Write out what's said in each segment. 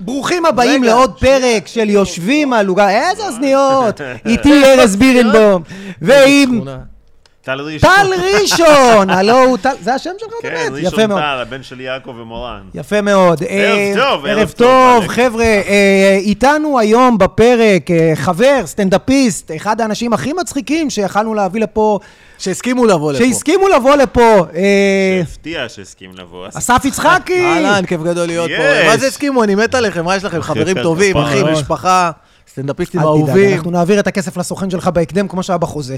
ברוכים הבאים רגע, לעוד פרק של יושבים על עוגה, איזה אוזניות! איתי ארז בירנבום, ועם. טל ראשון. טל ראשון! הלו הוא טל, זה השם שלך כן, באמת? יפה ראשון מאוד. טל, הבן של יעקב ומורן. יפה מאוד. אה, טוב, ערב ערב טוב. חבר'ה. אה, איתנו היום בפרק אה, חבר, סטנדאפיסט, אחד האנשים הכי מצחיקים שיכלנו להביא לפה, שהסכימו לבוא לפה. שהסכימו לבוא לפה. שהפתיע שהסכים לבוא. אסף יצחקי! אהלן, כיף גדול להיות פה. מה זה הסכימו? אני מת עליכם, מה יש לכם? חברים טובים. אחים, משפחה, סטנדאפיסטים אל תדאג, אהובים. אנחנו נעביר את הכסף לסוכן שלך בהקדם, כמו שהיה בחוזה.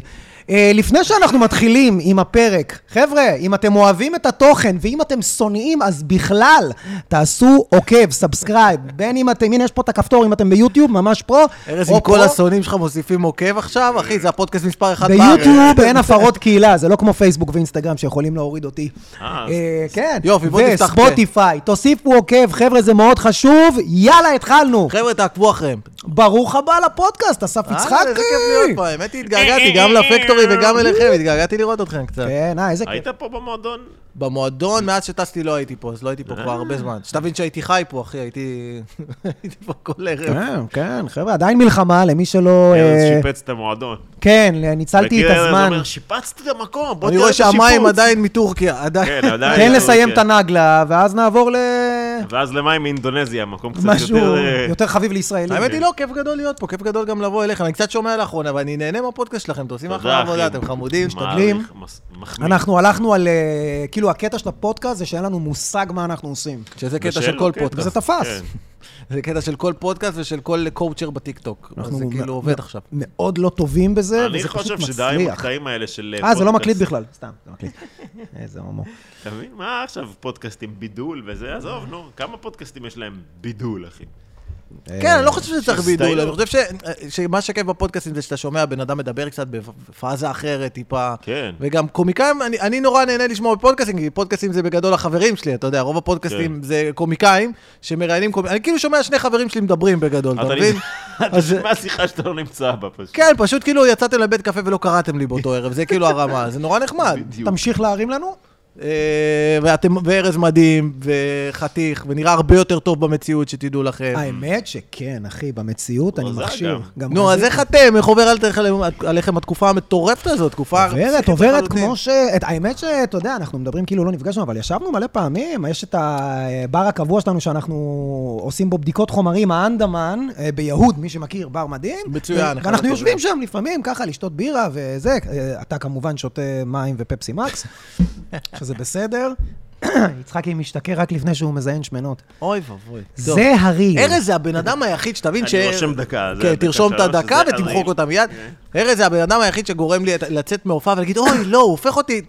אה, לפני שאנחנו מתחילים עם הפרק, חבר'ה, אם אתם אוהבים את התוכן, ואם אתם שונאים, אז בכלל, תעשו עוקב, subscribe. בין אם אתם, הנה יש פה את הכפתור, אם אתם ביוטיוב, ממש pro. ארז, או עם כל. השונאים שלך מוסיפים עוקב עכשיו? אחי, זה הפודקאסט מספר אחת בארץ. ביוטיוב אין הפרות קהילה, זה לא כמו פייסבוק ואינסטגרם שיכולים להוריד אותי. אה, אה, כן. יופי, בוא תפתח וספוטיפיי, תוסיפו עוקב, חבר'ה, זה מאוד חשוב. יאללה, התחלנו. חבר'ה, תעקבו אחריהם. ברוך הבא לפודקאסט, אסף אה, יצחקי. איזה כיף להיות פה, האמת היא, התגעגעתי גם לפקטורי וגם אליכם, התגעגעתי לראות אתכם קצת. כן, אה, איזה כיף. היית פה במועדון? במועדון, מאז שטסתי לא הייתי פה, אז לא הייתי פה כבר הרבה זמן. שתבין שהייתי חי פה, אחי, הייתי הייתי פה כל ערב. כן, כן, חבר'ה, עדיין מלחמה, למי שלא... ארז אה, שיפץ את המועדון. כן, ניצלתי את וכאילו, ארז הזמן. אומר, שיפצתי את המקום, בוא אני תראה רואה את השיפוץ. שהמים עדיין מטורקיה, עדיין. כן. תן לא, לסיים כן. את הנגלה, ואז נעבור ל... ואז למים מאינדונזיה, מקום קצת משהו יותר... אה, יותר חביב לישראלים. האמת היא לא, כיף גדול להיות פה, כיף גדול גם לבוא אליך. אני קצת שומע לאחרונה, ואני נהנה מהפודקאסט שלכם, אתם עושים אחלה עבודה. אתם חמודים. משתדלים. אנחנו הלכנו על... אה, כאילו, הקטע של הפודקאסט זה שאין לנו מושג מה אנחנו עושים. שזה קטע של כל. פודקאסט. וזה תפס. כן. זה קטע של כל פודקאסט ושל כל coacher בטיקטוק. זה כאילו עובד עכשיו. מאוד לא טובים בזה, אני וזה פשוט חושב מצליח. שדי עם הקטעים האלה של אה, זה לא פודקאסט. מקליט בכלל, סתם, זה מקליט. איזה הומו. אתה מבין? מה עכשיו פודקאסטים בידול וזה? עזוב, נו, כמה פודקאסטים יש להם בידול, אחי? כן, אני לא חושב שזה צריך בידול. אני חושב ש- שמה שכיף בפודקאסטים זה שאתה שומע בן אדם מדבר קצת בפאזה אחרת טיפה. כן. וגם קומיקאים, אני, אני נורא נהנה לשמוע בפודקאסטים, כי פודקאסטים זה בגדול החברים שלי, אתה יודע, רוב הפודקאסטים כן. זה קומיקאים שמראיינים קומיקאים, אני כאילו שומע שני חברים שלי מדברים בגדול, אתה מבין? אתה שומע שיחה שאתה לא נמצא בה פשוט. כן, פשוט כאילו יצאתם לבית קפה ולא קראתם לי באותו ערב, זה כאילו הרמה, זה נורא נחמד. תמשיך להרים לנו? אה, ואתם, וארז מדהים, וחתיך, ונראה הרבה יותר טוב במציאות, שתדעו לכם. האמת שכן, אחי, במציאות אני רזה מכשיר. נו. אז איך אתם? איך עובר עליכם- התקופה המטורפת הזאת? תקופה... עוברת, עוברת. כמו ש... האמת שאתה יודע, אנחנו מדברים כאילו לא נפגשנו, אבל ישבנו מלא פעמים, יש את הבר הקבוע שלנו שאנחנו עושים בו בדיקות חומרים, האנדמן, אה, ביהוד, מי שמכיר, בר מדהים. מצוין, ואנחנו. יושבים שם לפעמים ככה לשתות בירה וזה, אה, אתה כמובן שותה מים ופפסי מקס, שזה בסדר. יצחקי משתכר רק לפני שהוא מזיין שמנות. אוי ואבוי. זה הריל. ארז זה הבן אדם היחיד שתבין ש... אני רושם דקה, כן, תרשום את הדקה זה ותמחוק. אותה מיד. ארז זה הבן אדם היחיד שגורם לי לצאת מהופעה ולהגיד, אוי, לא, הוא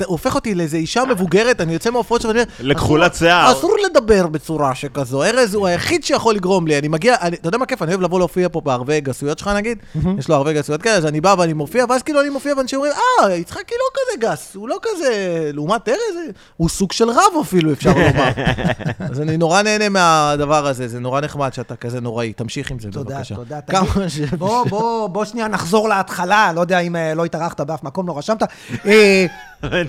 הופך אותי- לאיזה אישה מבוגרת, אני יוצא מההופעות שלו ואני אומר, לכחולת "אסור- שיער." אסור לדבר בצורה שכזו. ארז הוא היחיד שיכול לגרום לי. אני מגיע, אתה יודע מה כיף? אני אוהב לבוא להופיע פה בערבי גסויות שלך נגיד, יש לו ערבי גסויות כאלה, אז אני בא ואני מופיע, ואז כאילו אני מופיע ואנשים אומרים, אה, יצחקי לא כזה גס, הוא לא כזה, לעומת ארז, הוא סוג של רב אפילו, אפשר לומר. אז אני נורא נהנה מהדבר הזה, זה נורא נחמד שאתה כזה נוראי. תמשיך עם זה, תודה, בבקשה. תודה. כמה תגיד- ש... בוא, בוא, בוא שנייה נחזור להתחלה, לא יודע אם אה, לא התארחת באף מקום, לא רשמת. אה,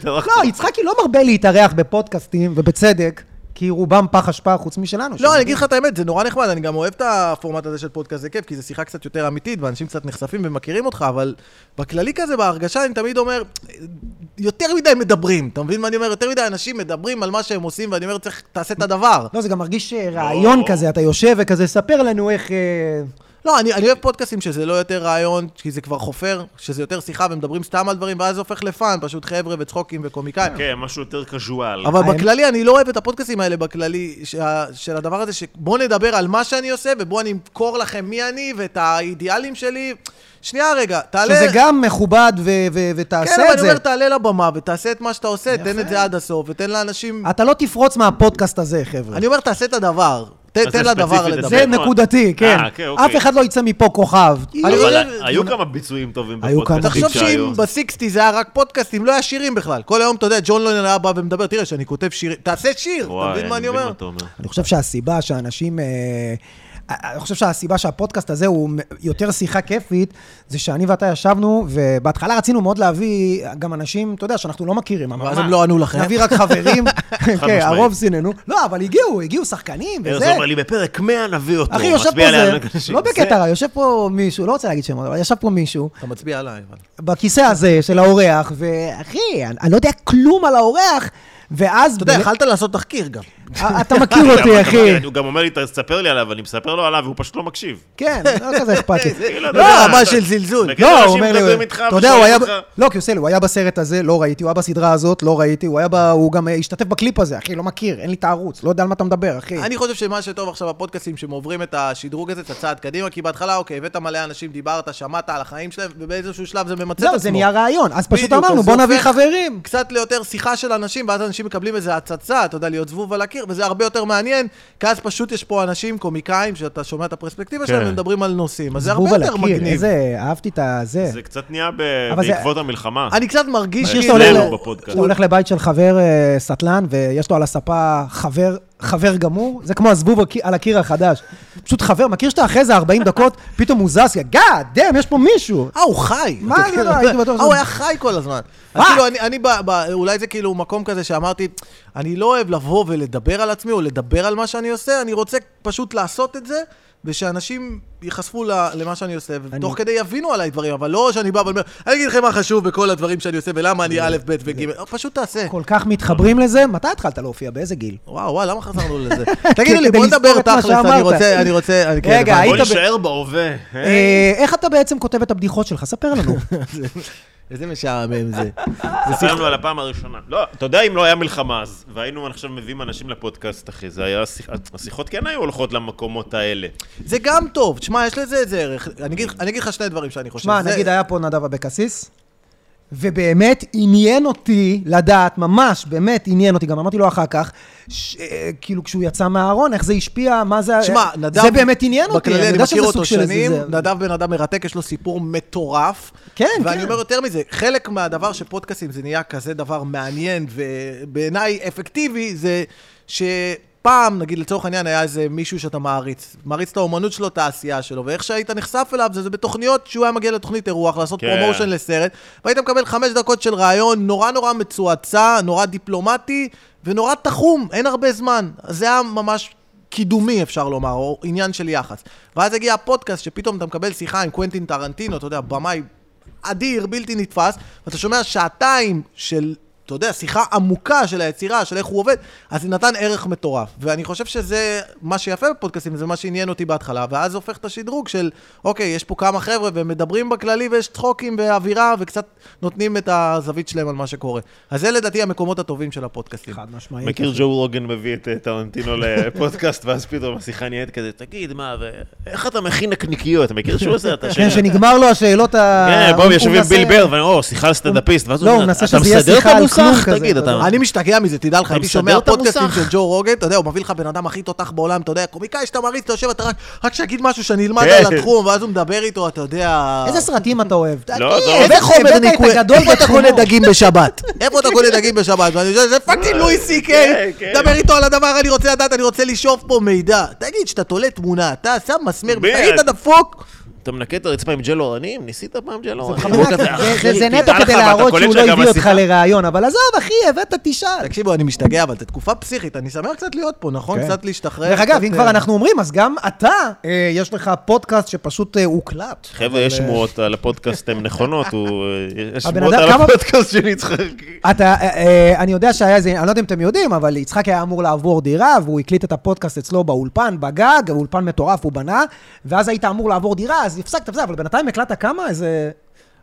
לא, יצחקי לא מרבה להתארח בפודקאסטים, ובצדק, כי רובם פח אשפה חוץ משלנו. לא, אני אגיד לך את האמת, זה נורא נחמד, אני גם אוהב את הפורמט הזה של פודקאסט, זה כיף, כי זו שיחה קצת יותר אמיתית, ואנשים קצת נחשפים ומכירים אותך, אבל בכללי כזה, בהרגשה, אני תמיד אומר, יותר מדי מדברים, אתה מבין מה אני אומר? יותר מדי אנשים מדברים על מה שהם עושים, ואני אומר, צריך, תעשה את הדבר. לא, זה גם מרגיש אה, רעיון לא. כזה, אתה יושב וכזה, ספר לנו איך... לא, אני, אני אוהב פודקאסטים שזה לא יותר רעיון, כי זה כבר חופר, שזה יותר שיחה ומדברים סתם על דברים, ואז זה הופך לפאן, פשוט חבר'ה וצחוקים וקומיקאים. כן, משהו יותר קזואל. אבל בכללי, אני לא אוהב את הפודקאסטים האלה בכללי, שה, של הדבר הזה, שבוא נדבר על מה שאני עושה, ובוא אני אמכור לכם מי אני ואת האידיאלים שלי. שנייה רגע, תעלה... שזה גם מכובד ו- ו- כן, ותעשה אבל את אני זה. אומר, תעלה לבמה ותעשה את מה שאתה עושה, יפה. תן את זה עד הסוף, ותן לאנשים... אתה לא תפרוץ מהפודקאסט הזה, חבר'ה. אני אומר, תעשה את הדבר. תן לדבר לדבר. זה. נקודתי, כן. אה, אוקיי, אוקיי. אף אחד לא יצא מפה כוכב. אני אבל היו כמה ביצועים טובים בפודקאסטים תחשוב שאם שהיו. בסיקסטי זה היה רק פודקאסטים, לא היה שירים בכלל. כל היום, אתה יודע, ג'ון לונן היה בא ומדבר, תראה, שאני כותב שירים, תעשה שיר, אתה מבין מה אני אומר? אני חושב שהסיבה שאנשים... אני חושב שהסיבה שהפודקאסט הזה הוא יותר שיחה כיפית, זה שאני ואתה ישבנו, ובהתחלה רצינו מאוד להביא גם אנשים, אתה יודע, שאנחנו לא מכירים. ואז הם לא ענו לכם. נביא רק חברים. כן. הרוב סיננו. לא, אבל הגיעו, הגיעו שחקנים ארז וזה. אומר לי, בפרק 100 נביא אותו. אחי, יושב פה זה. לא בקטע רע, יושב פה מישהו, לא רוצה להגיד שמות, אבל ישב פה מישהו, אתה מצביע עליי. בכיסא הזה של האורח, ואחי, אני לא יודע כלום על האורח, ואז... אתה יודע, יכלת לעשות תחקיר גם. אתה מכיר אותי, אחי. הוא גם אומר לי, תספר לי עליו, אני מספר לו עליו, והוא פשוט לא מקשיב. כן, לא כזה אכפת לי. כאילו, לא, רמה של זלזול. לא, הוא אומר לי, אתה יודע, הוא היה... לא, כי הוא עושה לי, הוא היה בסרט הזה, לא ראיתי, הוא היה בסדרה הזאת, לא ראיתי, הוא היה ב... הוא גם אה, השתתף בקליפ הזה, אחי, לא מכיר, אין לי את הערוץ, לא יודע על מה אתה מדבר, אחי. אני חושב שמה שטוב עכשיו בפודקאסטים, שהם עוברים את השדרוג הזה, את הצעד קדימה, כי בהתחלה, אוקיי, הבאת מלא אנשים, דיברת, שמעת על החיים שלהם, ובאיזשהו שלב זה ממצה את עצמו. זהו, זה נהיה רעיון, אז פשוט אמרנו, בוא נביא חברים. קצת ליותר שיחה של אנשים, ואז אנשים מקבלים איזה הצצה, אתה יודע, להיות זבוב על הקיר, וזה הרבה יותר מעניין, כי אז פשוט יש פה אנשים, קומיקאים, שאתה שומע את הפרספקטיבה שלהם, כן. ומדברים על נושאים, אז זה הרבה זבוב על יותר הקיר, מגניב. איזה, אהבתי את הזה. זה קצת נהיה ב- אבל זה- בעקבות המלחמה. אני קצת מרגיש שאתה הולך כאילו... הולך לבית של חבר אה, סטלן, ויש לו על הספה חבר, חבר גמור, זה כמו הזבוב על קי- על הקיר החדש. פשוט חבר, מכיר שאתה אחרי זה 40 דקות, פתאום הוא זז, גאד, דאם, יש פה מישהו. אה, הוא חי. מה זה כאילו- לא, הייתי בטוח אה, הוא היה חי כל הזמן. אז מה? כאילו, אני, אני אולי זה כאילו מקום כזה שאמרתי, אני לא אוהב לבוא ולדבר על עצמי, או לדבר על מה שאני עושה, אני רוצה פשוט לעשות את זה, ושאנשים ייחשפו למה שאני עושה, ותוך כדי יבינו עליי דברים, אבל לא שאני בא ואומר, אני אגיד לכם מה חשוב בכל הדברים שאני עושה, ולמה אני א', ב' וג', פשוט תעשה. כל כך מתחברים לזה, מתי התחלת להופיע? באיזה גיל? וואו, וואו, למה חזרנו לזה? תגידו לי, בוא נדבר תכלס, אני. רוצה, אני רוצה, אני כן, רגע. בוא היית ב- נשאר בהווה. אה, איך אתה בעצם כותב את הבדיחות שלך? ספר לנו. איזה משעמם זה. ספרנו על הפעם הראשונה. לא, אתה יודע, אם לא היה מלחמה אז, והיינו עכשיו מביאים אנשים לפודקאסט, אחי, זה היה... שיח- השיחות כן היו הולכות למקומות האלה. זה גם טוב, תשמע, יש לזה איזה ערך. אני אגיד, לך שני דברים שאני חושב. שמע, זה- נגיד היה פה נדב אבקסיס, ובאמת עניין אותי לדעת, ממש, באמת עניין אותי, גם אמרתי לו אחר כך, ש- אה, כאילו כשהוא יצא מהארון, איך זה השפיע, מה זה... שמע, נדב... זה באמת עניין אותי, בכללי, אני יודע מכיר שזה אותו סוג של איזה שנים, זה. נדב בן אדם מרתק, יש לו סיפור מטורף. כן, ואני כן. אומר יותר מזה, חלק מהדבר שפודקאסטים זה נהיה כזה דבר מעניין, ובעיניי אפקטיבי, זה שפעם, נגיד לצורך העניין, היה איזה מישהו שאתה מעריץ. מעריץ את האומנות שלו, את העשייה שלו, ואיך שהיית נחשף אליו, זה, זה בתוכניות שהוא היה מגיע לתוכנית אירוח, לעשות כן. promotion לסרט, והיית מקבל חמש דקות של ראיון נורא נורא מצועצע, נורא דיפלומטי, ונורא תחום, אין הרבה זמן. זה היה ממש... קידומי, אפשר לומר, או עניין של יחס. ואז הגיע הפודקאסט, שפתאום אתה מקבל שיחה עם קוונטין טרנטינו, אתה יודע, במאי אדיר, בלתי נתפס, ואתה שומע שעתיים של, אתה יודע, שיחה עמוקה של היצירה, של איך הוא עובד, אז זה נתן ערך מטורף. ואני חושב שזה מה שיפה בפודקאסטים, זה מה שעניין אותי בהתחלה, ואז זה הופך את השדרוג של, אוקיי, יש פה כמה חבר'ה והם מדברים בכללי ויש צחוקים ואווירה, וקצת נותנים את הזווית שלהם על מה שקורה. אז זה לדעתי המקומות הטובים של הפודקאסטים. חד משמעית. מכיר ג'ו רוגן מביא את אה, טרנטינו לפודקאסט, ואז פתאום השיחה נהיית כזה, תגיד, מה, ואיך אתה מכין נקניקיות? אתה מכיר שהוא עושה את השאלה? כן, שנגמר לו השאלות ה... כן, הוא יושב עם ביל בר, ואני אומר, או, שיחה על סטנדאפיסט, ואז לא, הוא אומר, מנסה אתה שזה יהיה מסדר את שיחה על המוסך? כזה, תגיד, אתה. אני משתגע מזה, תדע לך, מסדר שומע את פודקאסטים. של ג'ו רוגן, אתה יודע, הוא מביא לך בן אדם הכי תותח בעולם, אתה יודע, קומיקאי שאתה מעריץ, אתה יושב, אתה רק, רק שיגיד משהו שאני אלמד כן. על התחום, ואז הוא מדבר איתו, אתה יודע... איזה סרטים אתה אוהב? לא, לא. איזה חומר ניקוי, איפה אתה. קונה דגים בשבת? איפה אתה קונה דגים בשבת? ואני חושב, זה fucking לואי סי קיי, כן, כן. דבר איתו על הדבר, אני רוצה לדעת, אני רוצה לשאוב פה מידע. תגיד, שאתה תולה תמונה, אתה שם מסמר? תגיד, אתה דפוק? אתה מנקה את הרצפה עם ג'ל אורנים? ניסית פעם ג'ל אורנים? זה- "אחי, זה- זה תדע נטו כדי להראות שהוא לא הביא אותך לראיון, אבל עזוב, אחי, הבאת, תשאל. תקשיבו, אני משתגע, אבל זו תקופה פסיכית, אני שמח קצת להיות פה, נכון? כן. קצת להשתחרר. דרך אגב, אם כבר אה, אנחנו אומרים, אז גם אתה, אה, יש לך פודקאסט שפשוט אה, הוקלט. חבר'ה, יש שמועות על הפודקאסט, הן נכונות, הוא... יש שמועות על הפודקאסט של יצחק. אתה, אני יודע שהיה איזה, אני לא יודע אם אתם יודעים, אבל יצחק היה אמור לעבור דירה, והוא הקליט את הפודקאסט אצלו באולפן, בגג, אולפן מטורף הוא בנה, ואז היית אמור לעבור דירה, אז הפסקת וזה, אבל בינתיים הקלטת כמה? איזה...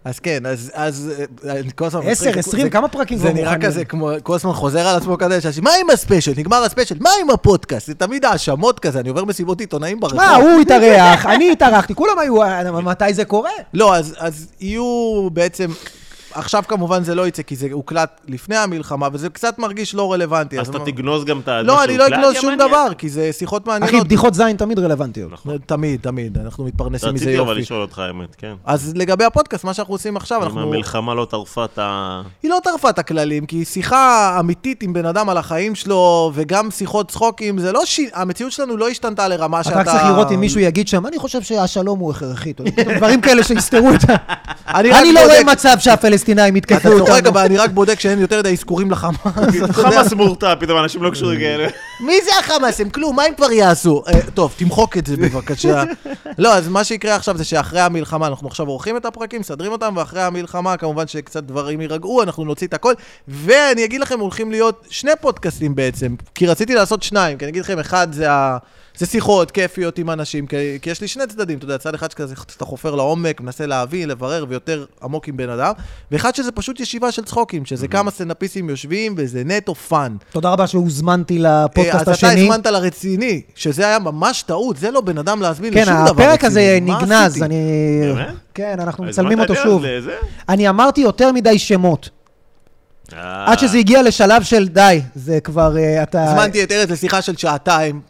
אז כן, אז, אז אה, אני כל הזמן... עשר, מצחיק, עשרים, זה- כמה פרקים זה נראה? כזה כמו, כל הזמן חוזר על עצמו כזה, שאנשים, מה עם הספיישל? נגמר הספיישל, מה עם הפודקאסט? זה תמיד האשמות כזה, אני עובר מסיבות עיתונאים ברחוב. מה, הוא התארח, אני התארחתי, כולם היו, אה, מתי זה קורה? לא, אז, אז יהיו בעצם... עכשיו כמובן זה לא יצא, כי זה הוקלט לפני המלחמה, וזה קצת מרגיש לא רלוונטי. אז אתה תגנוז גם את ה... לא, אני לא אגנוז שום. דבר, כי זה שיחות אחי, מעניינות. בדיחות זין תמיד רלוונטיות. נכון. תמיד, תמיד, אנחנו מתפרנסים מזה רציתי אבל יופי. לשאול אותך, האמת, כן. אז לגבי הפודקאסט, מה שאנחנו עושים עכשיו, אנחנו... המלחמה לא טרפה את ה... היא לא טרפה את הכללים, כי שיחה אמיתית עם בן אדם על החיים שלו, וגם שיחות צחוקים, זה לא ש... המציאות שלנו לא השתנתה לרמה שאתה... אתה רק צריך לראות אם מישהו יגיד שם, אני חושב שהשלום הוא הכרחי. אתה יודע, דברים כאלה שיסתרו את ה... אני רק אני לא רואה בודק- מצב שהפלסטינים אתה יתקפו צוחק, אותנו. אבל אני רק בודק שאין יותר מדי אזכורים לחמאס. אתה. חמאס מורתע, פתאום אנשים לא קשורים כאלה. מי זה החמאס? הם כלום, מה הם כבר יעשו? אה, טוב, תמחוק את זה בבקשה. לא, אז מה שיקרה עכשיו זה שאחרי המלחמה, אנחנו עכשיו עורכים את הפרקים, מסדרים אותם, ואחרי המלחמה, כמובן שקצת דברים יירגעו, אנחנו נוציא את הכל. ואני אגיד לכם, הולכים להיות שני פודקאסטים בעצם, כי רציתי לעשות שניים, כי אני אגיד לכם, אחד זה ה... זה שיחות כיפיות עם אנשים, כי, כי יש לי שני צדדים, אתה יודע, צד אחד שכזה שאתה חופר לעומק, מנסה להבין, לברר, ויותר עמוק עם בן אדם, ואחד שזה פשוט ישיבה של צחוקים, שזה כמה סטנדאפיסטים יושבים, וזה נטו fun. תודה רבה שהוזמנתי אה, לפודקאסט אז אתה השני. הזמנת לרציני, שזה היה ממש טעות, זה לא בן אדם להזמין כן, לשום דבר רציני. הפרק הזה נגנז? אני... באמת? כן, אנחנו מצלמים אותו שוב. אני אמרתי יותר מדי שמות. אה, עד שזה הגיע לשלב של די, זה כבר, אה, אתה... הזמנתי את ארז לשיחה של שעתיים.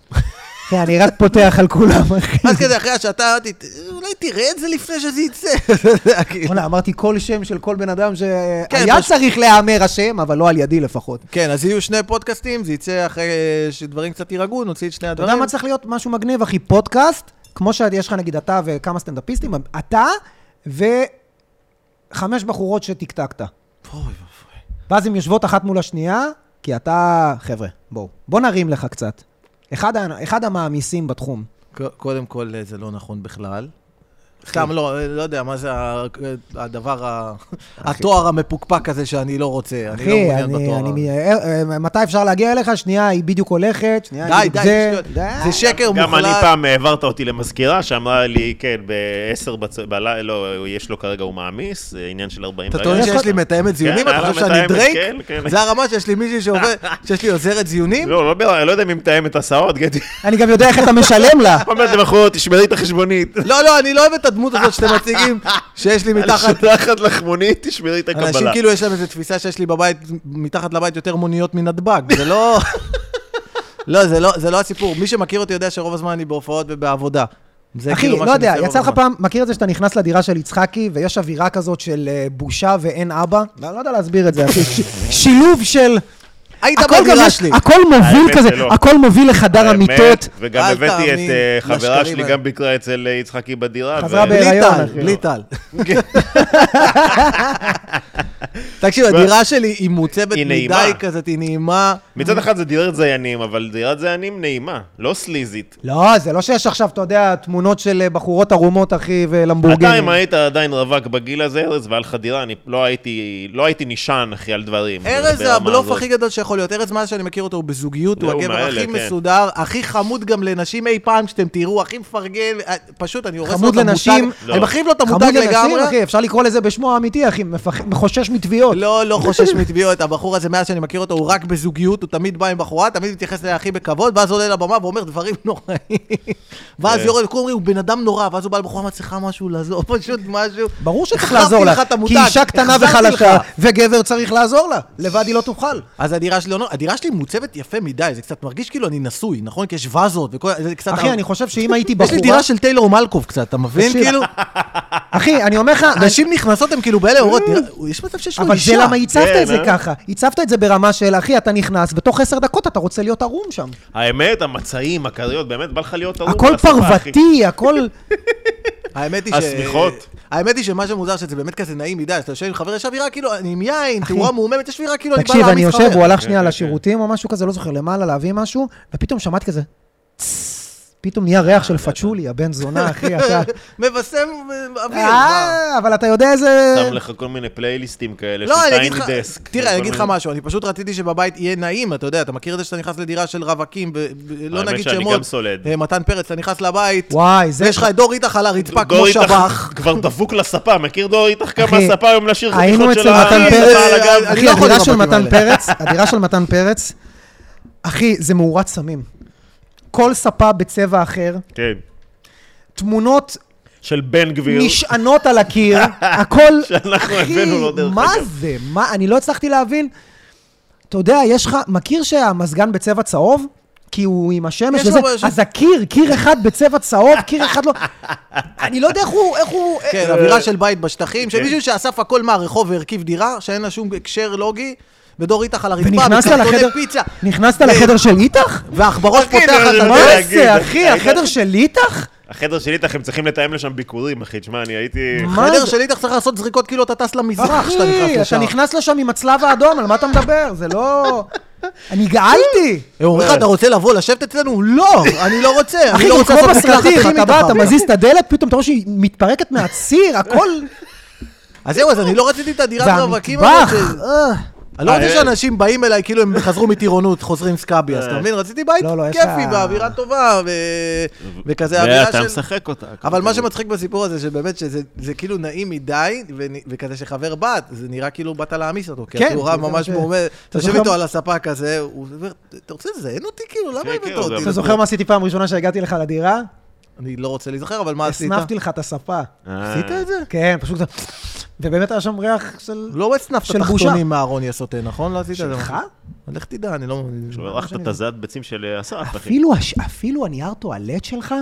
כן, אני רק פותח על כולם, אחי. אז כזה אחרי השעתיים אמרתי, אולי תראה את זה לפני שזה יצא. אתה יודע, כאילו. וואלה, אמרתי כל שם של כל בן אדם כן, שהיה פשוט- צריך להיאמר השם, אבל לא על ידי לפחות. כן, אז יהיו שני פודקאסטים, זה יצא אחרי שדברים קצת יירגעו, נוציא את שני אתה הדברים. יודע מה צריך להיות משהו מגניב, אחי? פודקאסט, כמו שיש לך נגיד אתה וכמה סטנדאפיסטים, אתה וחמש בחורות שטקטקת. ואז הן יושבות אחת מול השנייה, כי אתה... חבר'ה, בואו. בוא נרים לך קצת. אחד, אחד המעמיסים בתחום. קודם כל, אה, זה לא נכון בכלל. סתם לא, אה, לא יודע, מה זה הדבר, התואר המפוקפק הזה שאני לא רוצה. אני לא מעוניין בתואר. אני, אה, אה, מתי אפשר להגיע אליך? שנייה, היא בדיוק הולכת, די, די, זה שקר גם אני מוחלט. פעם העברת אותי למזכירה שאמרה לי, כן, ב-10 בלילה, לא, יש לו כרגע, הוא מעמיס, זה עניין של 40 אתה רגע. טוען יש שיש לי מתאמת זיונים? כן, אתה היה חושב שאני דרייק? כן, כן. זה הרמה שיש לי מישהי שעובד, שיש לי עוזרת זיונים? לא, לא, לא יודע אם היא מתאמת הסעות, גדי. אני גם יודע איך אתה משלם לה. אומרת לבחורות, תשמרי את החשבונית. לא, לא, אני לא אוהב את הדמות הזאת שאתם מציגים, שיש לי מתחת... אני שולחת לך מונית, תשמרי את אנשים הקבלה. כאילו יש להם איזו תפיסה שיש לי בבית, מתחת לבית יותר מוניות מנתב"ג, זה לא... לא, זה לא, זה לא הסיפור. מי שמכיר אותי יודע שרוב הזמן אני בהופעות ובעבודה. אחי, כאילו לא יודע, יצא לך. פעם, מכיר את זה שאתה נכנס לדירה של יצחקי, ויש אווירה כזאת של אה, בושה ואין אבא? אני לא יודע להסביר את זה, אחי. שילוב של... היית בדירה שלי. הכל מוביל כזה. הכל מוביל לחדר המיטות. וגם הבאתי את אה, חברה שלי. גם ביקרה אצל אה, יצחקי בדירה. חזרה בלי בהיריון, טל. בלי טל. תקשיב, הדירה שלי היא מעוצבת היא מדי. כזאת, היא נעימה. מצד אחד זה דירת זיינים, אבל דירת זיינים נעימה, לא סליזית. לא, זה לא שיש עכשיו, אתה יודע, תמונות של אה, בחורות ערומות, אחי, ולמבורגיני. אתה, אם היית עדיין רווק בגיל הזה, ארז, והיה לך דירה, אני לא הייתי, לא הייתי נשען, אחי, על דברים. ארז זה הבלוף. הכי גדול שיכול להיות. ארז, מאז שאני מכיר אותו, הוא בזוגיות, הוא לא, הגבר הכי כן. מסודר, הכי חמוד גם לנשים אי פעם שאתם תראו, הכי מפרגן, אה, פשוט אני הורס לו חמוד את המותג. לנשים. אני מחריב לו את המותג חמוד לנשים, לגמרי. אחי, אפשר לקרוא לזה בשמו האמיתי, אחי, מפח- חושש מתביעות. לא, לא חושש מתביעות, הבחור הזה, מאז שאני מכיר אותו, הוא רק בזוגיות, הוא תמיד בא עם בחורה, תמיד מתייחס אליה הכי בכבוד, ואז עולה לבמה ואומר דברים נוראים. ואז כן. יורד, כולם אומרים, הוא בן אדם נורא, ואז הוא בא לבחורה, מצליחה משהו לעזור, פשוט משהו. ברור שצריך לעזור לה, כי אישה קטנה וחלשה. וגבר צריך לעזור לה, לבד היא לא תוכל. אז הדירה שלי, לא- הדירה שלי מוצבת יפה מדי, זה קצת מרגיש כאילו אני נשוי, נכון? כי יש וזות וכל... אחי, אני חושב שאם הייתי יש בחורה... לי דירה של טיילור מלקוב קצת, אתה מבין? תקשיב, כאילו, אחי, אני אומר לך... נשים נכנסות, הם כאילו באלה, אומרות, "תראה, יש מצב שיש לו אבל אישה. זה למה הצבת כן, את זה אה? ככה. הצבת את זה ברמה של, אחי, אתה נכנס, בתוך עשר דקות אתה רוצה להיות ערום שם. האמת, המצעים, הכריות, באמת בא לך להיות ערום. הכל על. פרוותי, הכל... האמת היא ש... השמיכות. האמת היא שמה שמוזר שזה באמת כזה נעים מדי, אז אתה יושב עם חבר, יש אווירה כאילו, אני עם יין, תאורה מהוממת, יש אווירה כאילו אני בא תקשיב, אני להעמיס יושב, חבר. הוא הלך כן, שנייה כן, לשירותים או משהו כזה, לא זוכר, למעלה להביא משהו, ופתאום שמעתי כזה... "צס", פתאום נהיה ריח של פצ'ולי, הבן זונה, אחי, אתה... מבשם אה, אוויר. אה, אבל אתה יודע איזה... שם לך כל מיני פלייליסטים כאלה, לא, אני אגיד של לך, טייני דסק. תראה, אני אגיד לך משהו, אני פשוט רציתי שבבית יהיה נעים, אתה יודע, אתה מכיר את זה שאתה נכנס לדירה של רווקים, ולא האמת נגיד שאני שמות, גם סולד. אה, מתן פרץ, אתה נכנס לבית, וואי, זה... ויש לך את דור איתך על הרצפה כמו שב"ח. כבר דפוק לספה, מכיר דור איתך כמה ספה היום לשיר חתיכות של אצל מתן ה- פרץ, על הגב? אני אחי, לא הדירה של מתן פרץ, אחי, זה מאורת סמים. כל ספה בצבע אחר, כן. תמונות של בן גביר. נשענות על הקיר, הכל... שאנחנו אחי, הבאנו לו דרך מה אגב. זה? מה? אני לא הצלחתי להבין. אתה יודע, יש לך... מכיר שהמזגן בצבע צהוב? כי הוא עם השמש וזה, משהו- אז הקיר, קיר אחד בצבע צהוב, קיר אחד לא... אני לא יודע איך הוא... איך הוא... כן, אווירה של בית בשטחים, של מישהו שאסף הכל מהרחוב והרכיב דירה, שאין לה שום הקשר לוגי, ודור איתך על הרצפה, ונכנסת לחדר... פיצה. נכנסת לחדר של איתך? פותח לא, את לא, מה זה, אחי? החדר של איתך? החדר שלי איתך, הם צריכים לתאם לשם ביקורים, אחי. תשמע, אני הייתי... מה חדר זה? שלי איתך צריך לעשות זריקות כאילו אתה טס למזרח כשאתה נכנס אחי, אתה לשם. נכנס לשם עם הצלב האדום, על מה אתה מדבר? זה לא... אני געלתי. הם אומרים לך, אתה רוצה לבוא לשבת אצלנו? לא, אני לא רוצה, אחי, אני לא כמו לעשות מקלחת בסרטים, אתה בא, אתה. מזיז את הדלת, פתאום אתה רואה שהיא מתפרקת מהציר, הכל... אז זהו, אז אני לא רציתי את הדירת רווקים והמטבח. הזאת. אה. אני לא רוצה אה, שאנשים באים אליי כאילו הם חזרו מטירונות, חוזרים סקאבי, אז אתה מבין? רציתי בית לא, לא, כיפי, באווירה טובה, וכזה אווירה ואתה של... משחק אותה. אבל מה שמצחיק בסיפור הזה, שבאמת שזה זה כאילו נעים מדי, וכזה שחבר בת, זה נראה כאילו באת להעמיס אותו, כי כן, התאורה ממש עומד, אתה יושב איתו על הספה כזה, הוא אומר, אתה רוצה לזיין אותי כאילו? למה כן, הבאת כן, אותי? אתה זוכר מה עשיתי פעם ראשונה שהגעתי לך לדירה? אני לא רוצה להיזכר, אבל מה עשית? הסנפתי לך את הספה. אה, עשית את זה? כן, פשוט... ובאמת היה שם ריח של... לא הסנפת של בושה. תחתונים מהארון יסוטה, נכון? לא עשית את זה. שלך? לך תדע, אני לא... שלחת את הזעת ביצים של אה, אסף, אחי. אפילו, הנייר טואלט שלך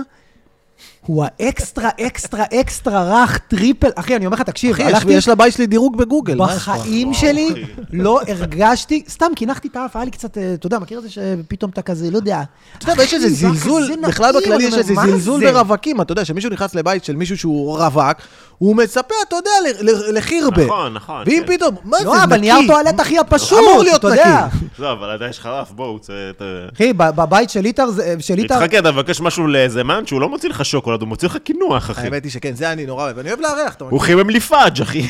הוא האקסטרה, אקסטרה, אקסטרה רך, triple. אחי, אני אומר לך, תקשיב, אחי, יש- הלכתי... יש לבית שלי דירוג בגוגל, יש? בחיים שלי. לא הרגשתי, סתם קינחתי את האף, היה לי קצת, אה, אתה יודע, מכיר את זה שפתאום אתה כזה, לא יודע. אתה יודע, ויש איזה זלזול, בכלל בכללי יש איזה זלזול? ברווקים, אתה יודע, כשמישהו נכנס לבית של מישהו שהוא רווק, הוא מצפה, אתה יודע, ל- ל- לחירבה. נכון, נכון, ואם כן. פתאום, מה זה, לא, אבל נקי? נייר טואלט הכי הפשוט, אמור להיות. נקי. לא, אבל עדיין יש חרף, בואו, אחי, ב- בבית של ליטר, זה- של ליטר, יצחקי, אתה מבקש משהו לאיזה מאן שהוא לא מוציא לך שוקולד, הוא מוציא לך קינוח, אחי. האמת היא שכן, זה אני נורא אוהב, אני אוהב לארח? הוא חימם לי fudge, אחי.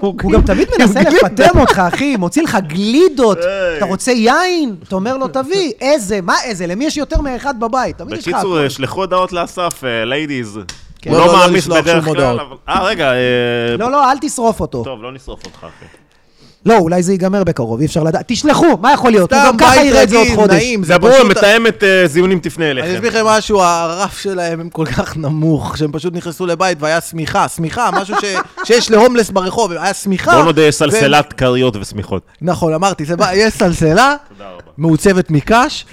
הוא גם תמיד מנסה לפטם אותך, אחי, מוציא לך גלידות. אתה רוצה יין? אתה אומר לו, תביא, איזה, מה איזה, למי יש יותר מאחד בבית? תמיד יש לך בקיצור. שלחו הודעות לאסף, ladies. כן. הוא לא, לא לא, לא מעמיס לשלוח בדרך כלל. אבל... אה, רגע, אה, לא, לא, אל תשרוף אותו. טוב, לא נשרוף אותך, אחי. לא, אולי זה ייגמר בקרוב, אי אפשר לדעת. תשלחו, מה יכול להיות? הוא גם ככה יראה את זה עוד חודש. נעים, זה פשוט... מתאמת אה, זיונים תפנה אני אליכם. אסביר לכם משהו, הרף שלהם הם כל כך נמוך, שהם פשוט נכנסו לבית והיה שמיכה, שמיכה, משהו ש... שיש להומלס ברחוב, היה שמיכה. בוא נודה, והם- סלסלת כריות ושמיכות. נכון, אמרתי, זה בא, יש סלסלה, תודה רבה. מעוצבת מקש.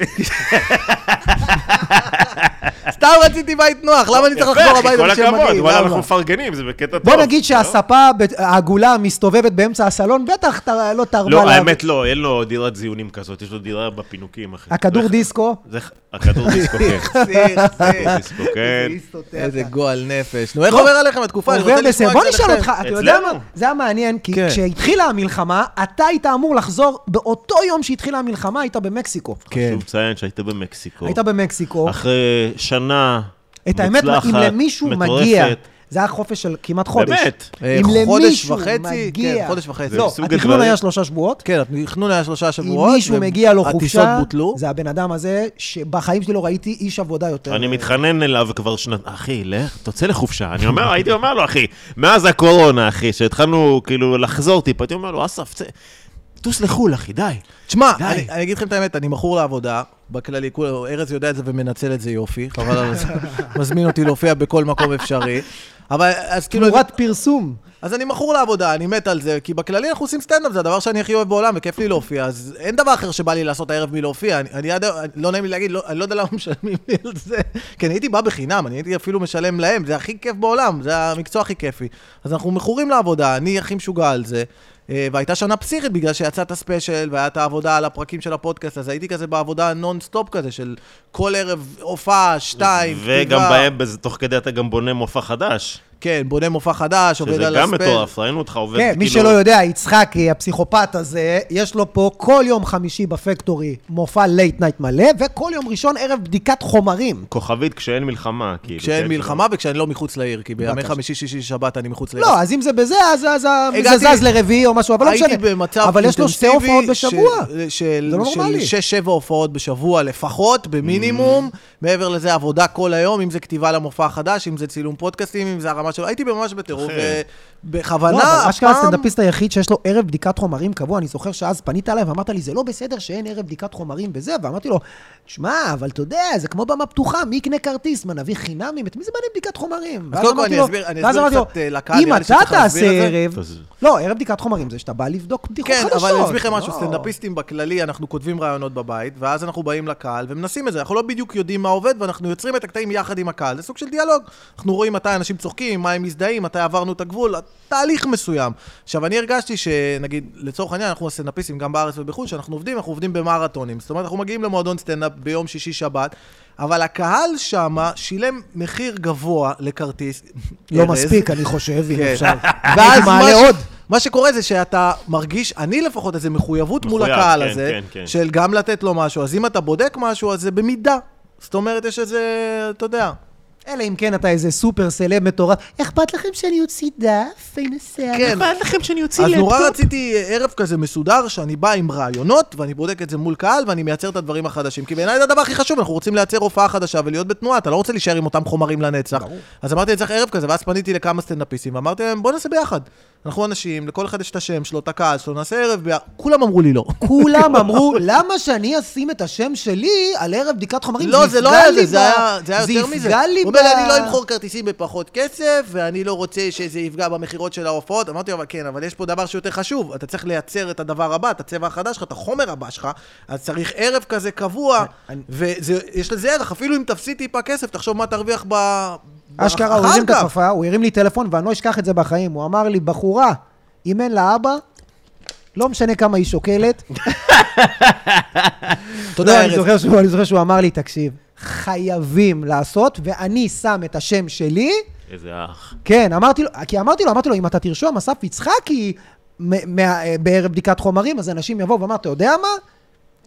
סתם רציתי בית נוח, למה אני צריך לחזור הביתה כל בשביל הכבוד, מגעיל? וואלה, למה? אנחנו מפרגנים, זה בקטע טוב. בוא נגיד לא? שהספה העגולה מסתובבת באמצע הסלון, בטח לא תרמה לא, האמת לא, אין לו דירת זיונים כזאת, יש לו דירה בפינוקים, אחי. הכדור דיסקו. זה הכדור דיסקו, כן. כן. איזה גועל נפש. נו, איך עובר עליכם התקופה? אני עובר רוצה לשמוע בסדר. בוא נשאל. אותך, אתה יודע. מה? זה היה מעניין, כי כן. כשהתחילה המלחמה, אתה היית אמור לחזור, באותו יום שהתחילה המלחמה, היית במקסיקו. כן. חשוב לציין שהיית במקסיקו. היית במקסיקו. אחרי שנה את האמת, מוצלחת, אם למישהו מטורפת. מגיע, זה היה חופש של כמעט חודש. באמת? אה, אם חודש למישהו וחצי? מגיע... כן, חודש וחצי. לא, סוג התכנון הדברים- היה שלושה שבועות. כן, התכנון היה שלושה אם שבועות. מישהו מגיע לו חופשה, בוטלו. זה הבן אדם הזה, שבחיים שלי לא ראיתי איש עבודה יותר. אני מתחנן אליו כבר שנת... אחי, לך, תוצא לחופשה. אני אומר, הייתי אומר לו, אחי, מאז הקורונה, אחי, שהתחלנו כאילו לחזור טיפה, הייתי אומר לו, אסף, צא, טוס לחו"ל, אחי, די. תשמע, די. אני, אני אגיד לכם את האמת, אני מכור לעבודה, בכללי, כול- ארז יודע את זה ומנצל את זה יופי, חבל על זה, מזמין אותי להופיע בכל מקום אפשרי. אבל אז כאילו, תמורת פרסום. אז אני מכור לעבודה, אני מת על זה, כי בכללי אנחנו עושים סטנדאפ, זה הדבר שאני הכי אוהב בעולם, וכיף לי להופיע, אז אין דבר אחר שבא לי לעשות הערב מלהופיע. אני, אני היום, לא נעים לי להגיד, לא, אני לא יודע למה משלמים לי על זה, כי אני הייתי בא בחינם, אני הייתי אפילו משלם להם, זה הכי כיף בעולם, זה המקצוע הכי כיפי. אז אנחנו מכורים לעבודה, אני הכי משוגע על זה. אה, והייתה שנה פסיכית בגלל שיצא את ה special והיה את העבודה על הפרקים של הפודקאסט, אז הייתי כזה בעבודה נונסטופ כזה של כל ערב הופעה, שתיים, וגם כתיבה. בהם, בזה- תוך כדי אתה גם בונה מופע חדש. כן, בונה מופע חדש, עובד שזה על גם ה special. מטורף, ראינו אותך עובד כן, מי כאילו- שלא יודע, יצחק, אה, הפסיכופת הזה, יש לו פה כל יום חמישי בפקטורי מופע late night מלא, וכל יום ראשון ערב בדיקת חומרים. כוכבית כשאין מלחמה, כאילו. כשאין כן, מלחמה וכשאני לא מחוץ לעיר, כי בימי. חמישי, שישי, שבת אני מחוץ לעיר. לא, אז אם זה בזה, אז אז ה- זה הגעתי- זז לרביעי או משהו, אבל לא משנה. הייתי במצב אבל יש לו שתי הופעות בשבוע. של- של זה לא של נורמלי. שש-שבע הופעות בשבוע לפחות, במינימום. מעבר לזה, עבודה כל היום, אם זה כתיבה למופע החדש, אם זה צילום פודקאסטים, אם זה הרמה שלו, הייתי ממש בטירוף, אחי. ובכוונה, לא, אבל אשכרה הפעם- הסטנדאפיסט היחיד שיש לו ערב בדיקת חומרים קבוע, אני זוכר שאז פנית אליי ואמרת לי, זה לא בסדר שאין ערב בדיקת חומרים וזה, ואמרתי לו, שמע, אבל אתה יודע, זה כמו במה פתוחה, מי יקנה כרטיס? מה, נביא חינמים? את מי זה מעניין בדיקת חומרים? אז ואז קודם כל אמרתי אני לו- אסביר- קצת, אה, לקהל, אם אתה תעשה את זה." ערב... לא, ערב בדיקת חומרים זה שאתה בא לבדוק בדיחות כן, חדשות. אבל אני אסביר לכם משהו, לא. סטנדאפיסטים בכללי, אנחנו כותבים רעיונות בבית, ואז אנחנו באים לקהל ומנסים את זה. אנחנו לא בדיוק יודעים מה עובד, ואנחנו יוצרים את הקטעים יחד עם הקהל. זה סוג של דיאלוג. אנחנו רואים מתי אנשים צוחקים, מה הם מזדהים, מתי עברנו את הגבול, תהליך מסוים. עכשיו, אני הרגשתי שנגיד, לצורך העניין, אנחנו הסטנדאפיסטים גם בארץ ובחו"ל, שאנחנו עובדים, אנחנו עובדים במרתונים. זאת אומרת, אנחנו מגיעים למועדון סטנדאפ ביום שישי-שבת, אבל הקהל שמה שילם מחיר גבוה לכרטיס. לא ארז. מספיק, אני חושב, אם כן. אפשר. ואז מעלה ש- עוד. מה שקורה זה שאתה מרגיש, אני לפחות, איזו מחויבות מול הקהל כן, הזה, כן, כן. של גם לתת לו משהו. אז אם אתה בודק משהו, אז זה במידה. זאת אומרת, יש איזה, אתה יודע. אלא אם כן אתה איזה סופר סלב מטורף. אכפת לכם שאני אוציא דף ואנסה... כן. אכפת לכם שאני אוציא אז נורא? רציתי אה, ערב כזה מסודר, שאני בא עם רעיונות, ואני בודק את זה מול קהל, ואני מייצר את הדברים החדשים. כי בעיניי זה הדבר הכי חשוב, אנחנו רוצים לייצר הופעה חדשה ולהיות בתנועה, אתה לא רוצה להישאר עם אותם חומרים לנצח. ברור. אז אמרתי, אני צריך ערב כזה, ואז פניתי לכמה סטנדאפיסטים, ואמרתי להם, בוא נעשה ביחד. אנחנו אנשים, לכל אחד יש את השם שלו, את הקהל שלו, נעשה ערב ביחד. כולם אמרו לי לא. כולם אמרו, למה שאני אשים את השם שלי על ערב בדיקת חומרים? לא, זה לא היה זה, זה ב- היה זה יותר מזה. יפגע לי הוא אומר ב- אני לא אמכור כרטיסים בפחות כסף, ואני לא רוצה שזה יפגע במכירות של ההופעות. אמרתי לו, אבל כן, אבל יש פה דבר שיותר חשוב. אתה צריך לייצר את הדבר הבא, את הצבע החדש שלך, את החומר הבא שלך, אז צריך ערב כזה קבוע, ויש לזה ערך, אפילו אם תפסיד טיפה כסף, תחשוב מה תרוויח ב... אשכרה, הוא הרים את. הכפפה, הוא הרים לי טלפון, ואני לא אשכח את זה בחיים. הוא אמר לי, בחורה, אם אין לה אבא, לא משנה כמה היא שוקלת. תודה, לא, אני ארז. אני זוכר שהוא אמר לי, תקשיב, חייבים לעשות, ואני שם את השם שלי. איזה אח. כן, אמרתי לו, כי אמרתי לו, אמרתי לו, אם אתה תרשום אסף יצחקי בערב בדיקת חומרים, אז אנשים יבואו ואמר, אתה יודע מה?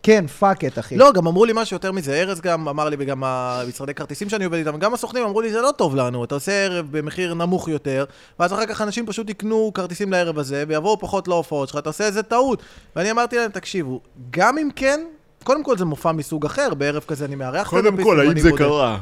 כן, fuck it, אחי. לא, גם אמרו לי משהו יותר מזה, ארז גם אמר לי, וגם המשרדי כרטיסים שאני עובד איתם, גם הסוכנים אמרו לי, זה לא טוב לנו, אתה עושה ערב במחיר נמוך יותר, ואז אחר כך אנשים פשוט יקנו כרטיסים לערב הזה, ויבואו פחות להופעות שלך, אתה עושה איזה טעות. ואני אמרתי להם, תקשיבו, גם אם כן, קודם כל זה מופע מסוג אחר, בערב כזה אני מארח קודם כל, האם זה. קרה?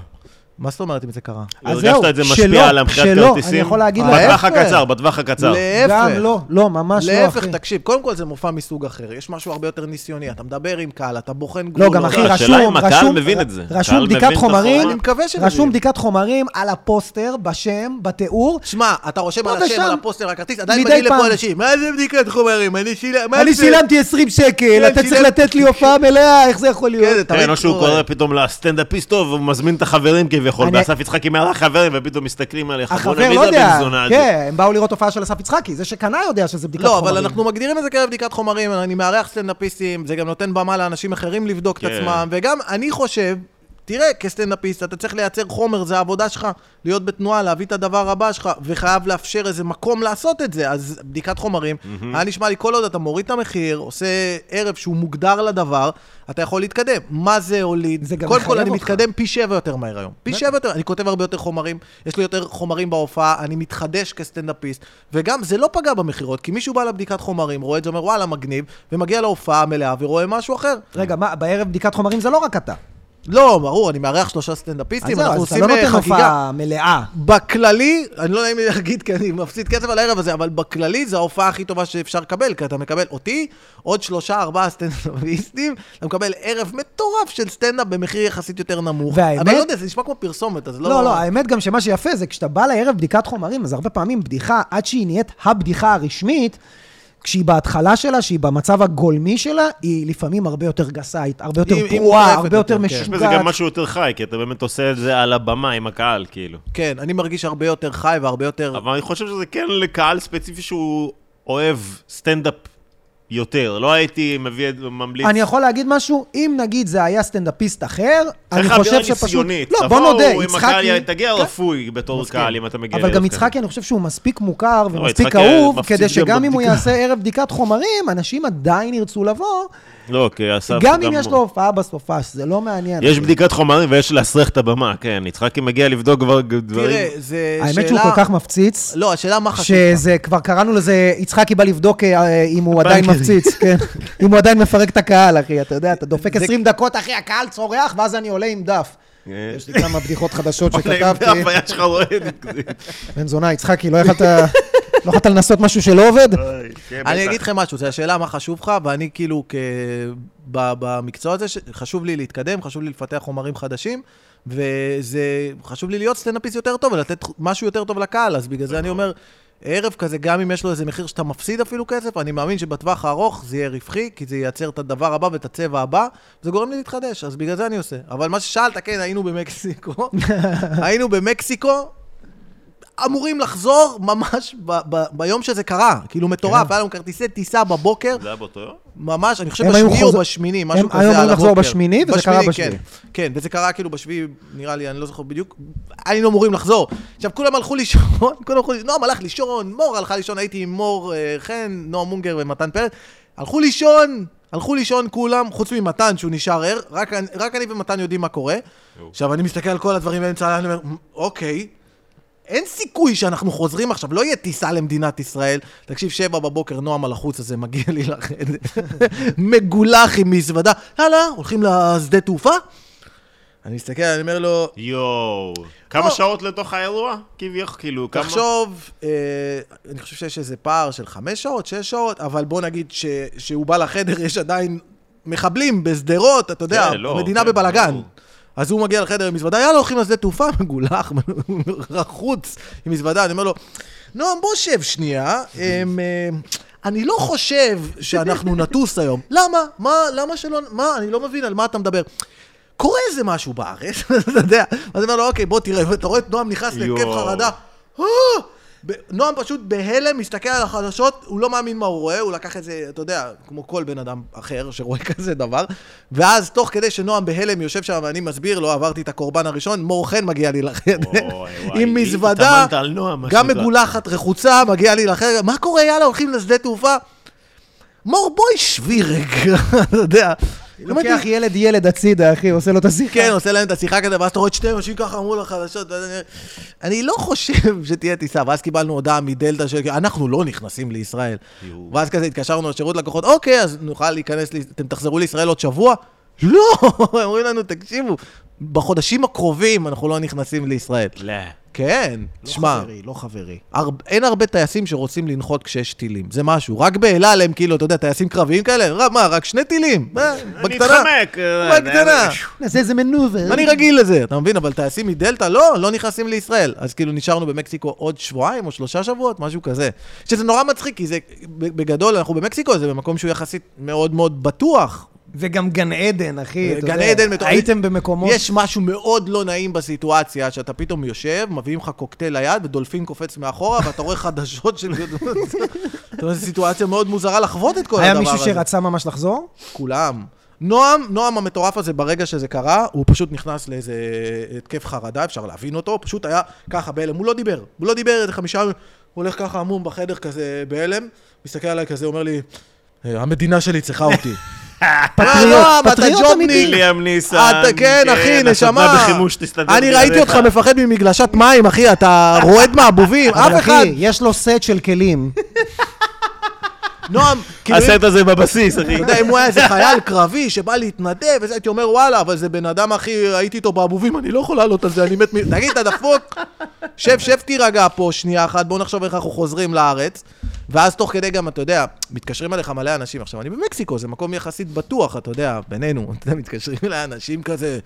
מה זאת אומרת אם זה קרה? אז הרגשת זהו, את זה שלא, משפיע על המכירת שלא, כרטיסים? אני יכול להגיד לך- בטווח להפך. הקצר, בטווח הקצר. להפך. גם לא, לא, ממש לא, להפך, אחי. תקשיב, קודם כל זה מופע מסוג אחר, יש משהו הרבה יותר ניסיוני, אתה מדבר עם קהל, אתה בוחן לא, גבולות. גם אחי, רשום, אם הקהל רשום, מבין את זה. רשום הקהל בדיקת חומרים? אני מקווה שמבין. רשום בדיקת חומרים על הפוסטר, בשם, בתיאור. שמע, אתה רושם על השם. על הפוסטר, על הכרטיס, עדיין מגיעים לפה. אנשים, מה זה בדיקת חומרים? אני שילם... מה אני זה?" שילמתי 20 שקל, כן, אתה צריך לתת לי הופעה מלאה, איך זה יכול כן, להיות? תמיד כן, או שהוא קורא פתאום לסטנדאפיסט טוב, הוא מזמין את החברים כביכול, ואסף יצחקי מארח חברים, ופתאום מסתכלים עליך, בוא החבר נביא לא את הבן זונה הזה. כן, הם באו לראות הופעה של אסף יצחקי, זה שקנה יודע שזה בדיקת לא, חומרים. אבל אנחנו מגדירים את זה כערב בדיקת חומרים, אני מארח סטנדאפיסטים, זה גם נותן במה לאנשים אחרים לבדוק את כן. עצמם, וגם אני חושב, תראה, כסטנדאפיסט, אתה צריך לייצר חומר, זה העבודה שלך, להיות בתנועה, להביא את הדבר הבא שלך, וחייב לאפשר איזה מקום לעשות את זה, אז בדיקת חומרים, היה נשמע לי כל עוד אתה מוריד את המחיר, עושה ערב שהוא מוגדר לדבר, אתה יכול להתקדם. מה זה הוליד? זה גם קודם כל, אני אותך. מתקדם פי שבע יותר מהר היום. פי שבע יותר, אני כותב הרבה יותר חומרים, יש לי יותר חומרים בהופעה, אני מתחדש כסטנדאפיסט, וגם זה לא פגע במכירות, כי מישהו בא לבדיקת חומרים, רואה את זה, אומר וואלה, מגניב, ומגיע להופעה המלאה ורואה משהו אחר. רגע, מה, בערב בדיקת חומרים זה לא רק אתה. לא, ברור, אני מארח שלושה אז סטנדאפיסטים, זהו, אנחנו אז אתה עושים לא אה, נותן חגיגה. הופעה מלאה. בכללי, אני לא נעים לי להגיד כי אני מפסיד כסף על הערב הזה, אבל בכללי זו ההופעה הכי טובה שאפשר לקבל, כי אתה מקבל אותי, עוד שלושה, ארבעה סטנדאפיסטים, אתה מקבל ערב מטורף של סטנדאפ במחיר יחסית יותר נמוך. והאמת- אבל לא יודע, זה נשמע כמו פרסומת, אז לא... לא, לא, האמת גם שמה שיפה זה כשאתה בא לערב בדיקת חומרים, אז הרבה פעמים בדיחה, עד שהיא נהיית הבדיחה הרשמית, כשהיא בהתחלה שלה, שהיא במצב הגולמי שלה, היא לפעמים הרבה יותר גסה, היא הרבה יותר פרועה, הרבה יותר יותר, כן. יש משוגעת. בזה גם משהו יותר חי, כי אתה באמת עושה את זה על הבמה עם הקהל, כאילו. כן, אני מרגיש הרבה יותר חי והרבה יותר... אבל אני חושב שזה כן לקהל ספציפי שהוא אוהב סטנדאפ יותר. לא הייתי מביא, ממליץ... אני יכול להגיד משהו? אם נגיד זה היה סטנדאפיסט אחר, אני חושב אווירה שפשוט... ניסיונית. לא, בוא נודה, יצחקי... תגיע כן. רפוי בתור. קהל, אם אתה מגיע אבל גם יצחקי, אני חושב שהוא מספיק מוכר ומספיק יצחקי אהוב, כדי גם שגם אם הוא. יעשה ערב בדיקת חומרים, אנשים עדיין ירצו לבוא. לא, כי אסף... גם אם יש לו הופעה בסופש, זה לא מעניין. יש בדיקת חומרים ויש להסריח את הבמה, כן. יצחקי מגיע לבדוק כבר דברים. תראה, זה שאלה... האמת שהוא כל כך מפציץ, לא, השאלה מה חשוב. שזה, כבר קראנו לזה, יצחקי בא לבדוק אה, אם הוא עדיין. מפציץ, כן. אם הוא עדיין מפרק את הקהל, אחי, אתה יודע, אתה דופק זה- 20 דקות, אחי, הקהל צורח, ואז אני עולה עם דף. יש לי כמה בדיחות חדשות שכתבתי. בן זונה, יצחקי, לא יכלת... לא יכולת לנסות משהו שלא עובד? כן, אני. אגיד לכם משהו, זו השאלה מה חשוב לך, ואני כאילו, במקצוע הזה, חשוב לי להתקדם, חשוב לי לפתח חומרים חדשים, וזה, חשוב לי להיות סטנדאפיסט יותר טוב ולתת משהו יותר טוב לקהל, אז בגלל זה אני אומר, ערב כזה, גם אם יש לו איזה מחיר שאתה מפסיד אפילו כסף, אני מאמין שבטווח הארוך זה יהיה רווחי, כי זה ייצר את הדבר הבא ואת הצבע הבא, זה גורם לי להתחדש, אז בגלל זה אני עושה. אבל מה ששאלת, כן, היינו במקסיקו, היינו במקסיקו, אמורים לחזור ממש ב- ב- ביום שזה קרה, כאילו מטורף, כן. היה לנו כרטיסי טיסה בבוקר, זה היה באותו יום? ממש, אני חושב הם היו בשביעי או בשמיני, משהו הם כזה היו על אמורים לחזור הבוקר. בשמיני, וזה קרה בשביעי. כן, כן, וזה קרה כאילו בשביעי, נראה לי, אני לא זוכר בדיוק, היינו אמורים לחזור. עכשיו, כולם הלכו לישון, כולם הלכו לישון, נועם הלך לישון, מור הלכה לישון, הייתי עם מור אה, חן, נועם מונגר ומתן פרץ, הלכו לישון, הלכו לישון כולם, חוץ ממתן שהוא נשאר ער, רק, אני- רק אני ומתן יודעים מה קורה. עכשיו, אני מסתכל על כל הדברים באמצע אני אומר, "מ, אוקיי. אין סיכוי שאנחנו חוזרים עכשיו, לא יהיה טיסה למדינת ישראל. תקשיב, שבע בבוקר, נועם על החוץ הזה מגיע לי לחדר, מגולח עם מזוודה. יאללה, הולכים לשדה תעופה? אני מסתכל, אני אומר לו, יואו. כמה לא. שעות לתוך האירוע? כביכול, כאילו, כמה... תחשוב, אה, אני חושב שיש איזה פער של חמש שעות, שש שעות, אבל בוא נגיד ש, שהוא בא לחדר, יש עדיין מחבלים בשדרות, אתה יודע, לא, המדינה כן, בבלגן. אז הוא מגיע לחדר עם מזוודה, יאללה, הולכים לשדה תעופה, מגולח, רחוץ עם מזוודה, אני אומר לו, נועם, בוא שב שנייה, אמ, אה, אני לא חושב שאנחנו נטוס היום. למה? מה, למה שלא, מה, אני לא מבין על מה אתה מדבר. קורה איזה משהו בארץ, אתה יודע. אז אני אומר לו, אוקיי, בוא תראה, ואתה רואה את נועם נכנס להתקף. חרדה. נועם פשוט בהלם, מסתכל על החדשות, הוא לא מאמין מה הוא רואה, הוא לקח את זה, אתה יודע, כמו כל בן אדם אחר שרואה כזה דבר. ואז, תוך כדי שנועם בהלם יושב שם ואני מסביר לו, עברתי את הקורבן הראשון, מור חן מגיע לי לחדר. עם מזוודה, גם. מגולחת, רחוצה, מגיע לי לחדר, מה קורה, יאללה, הולכים לשדה תעופה? מור, בואי שבי רגע, אתה יודע. לוקח ילד ילד הצידה, אחי, עושה לו את השיחה. כן, עושה להם את השיחה כזה, ואז אתה רואה את שני אנשים ככה אמרו לחדשות, אני- לא חושב שתהיה טיסה, ואז קיבלנו הודעה מדלתא של, אנחנו לא נכנסים לישראל. ואז כזה התקשרנו לשירות לקוחות, אוקיי, אז נוכל להיכנס, אתם תחזרו לישראל עוד שבוע? לא, אומרים לנו, תקשיבו, בחודשים הקרובים אנחנו לא נכנסים לישראל. לא. כן, לא תשמע, חברי, לא חברי. הר... אין הרבה טייסים שרוצים לנחות כשיש טילים, זה משהו. רק באל על הם כאילו, אתה יודע, טייסים קרביים כאלה, "ר- מה, רק שני טילים? מה, אני בקטנה. אתחמק. אה, בקטנה. נעשה איזה מנובר. אני רגיל לזה, אתה מבין? אבל טייסים מדלתא, לא, לא נכנסים לישראל. אז כאילו נשארנו במקסיקו עוד שבועיים או שלושה שבועות, משהו כזה. שזה נורא מצחיק, כי זה, בגדול, אנחנו במקסיקו, זה במקום שהוא יחסית מאוד מאוד בטוח. וגם גן עדן, אחי. גן יודע. עדן מטורף. הייתם במקומות... יש משהו מאוד לא נעים בסיטואציה, שאתה פתאום יושב, מביאים לך קוקטייל ליד, ודולפין קופץ מאחורה, ואתה רואה חדשות של... אתה יודע, זו סיטואציה מאוד מוזרה לחוות את כל היה הדבר הזה. מישהו שרצה ממש לחזור? כולם. נועם, נועם המטורף הזה, ברגע שזה קרה, הוא פשוט נכנס לאיזה התקף חרדה, אפשר להבין אותו, פשוט היה ככה בהלם, הוא לא דיבר. הוא לא דיבר איזה חמישה ימים, הוא הולך ככה עמום בחדר כזה בהלם, מסתכל עליי כזה, אומר לי, "אה, המדינה שלי צריכה אותי. פטריוט, אתה פטריוט. אמיתי. ליאם ניסן. אתה כן, אחי, הסדנה נשמה. בחימוש תסתדר אני ראיתי. אותך מפחד ממגלשת מים, אחי, אתה רועד מהבובים, אף אחד. אחי, יש לו סט של כלים. נועם, כאילו... הסרט הזה בבסיס, אחי. אתה יודע, אם הוא היה איזה חייל קרבי שבא להתנדב, וזה, הייתי אומר, וואלה, אבל זה בן אדם, אחי, הייתי איתו באבובים, אני לא יכול לעלות על זה, אני מת מ... תגיד, אתה דפוק? שב, שב, תירגע פה שנייה אחת, בוא נחשוב איך אנחנו חוזרים לארץ. ואז תוך כדי גם, אתה יודע, מתקשרים אליך מלא אנשים. עכשיו, אני במקסיקו, זה מקום יחסית בטוח, אתה יודע, בינינו. אתה יודע, מתקשרים אליי אנשים כזה,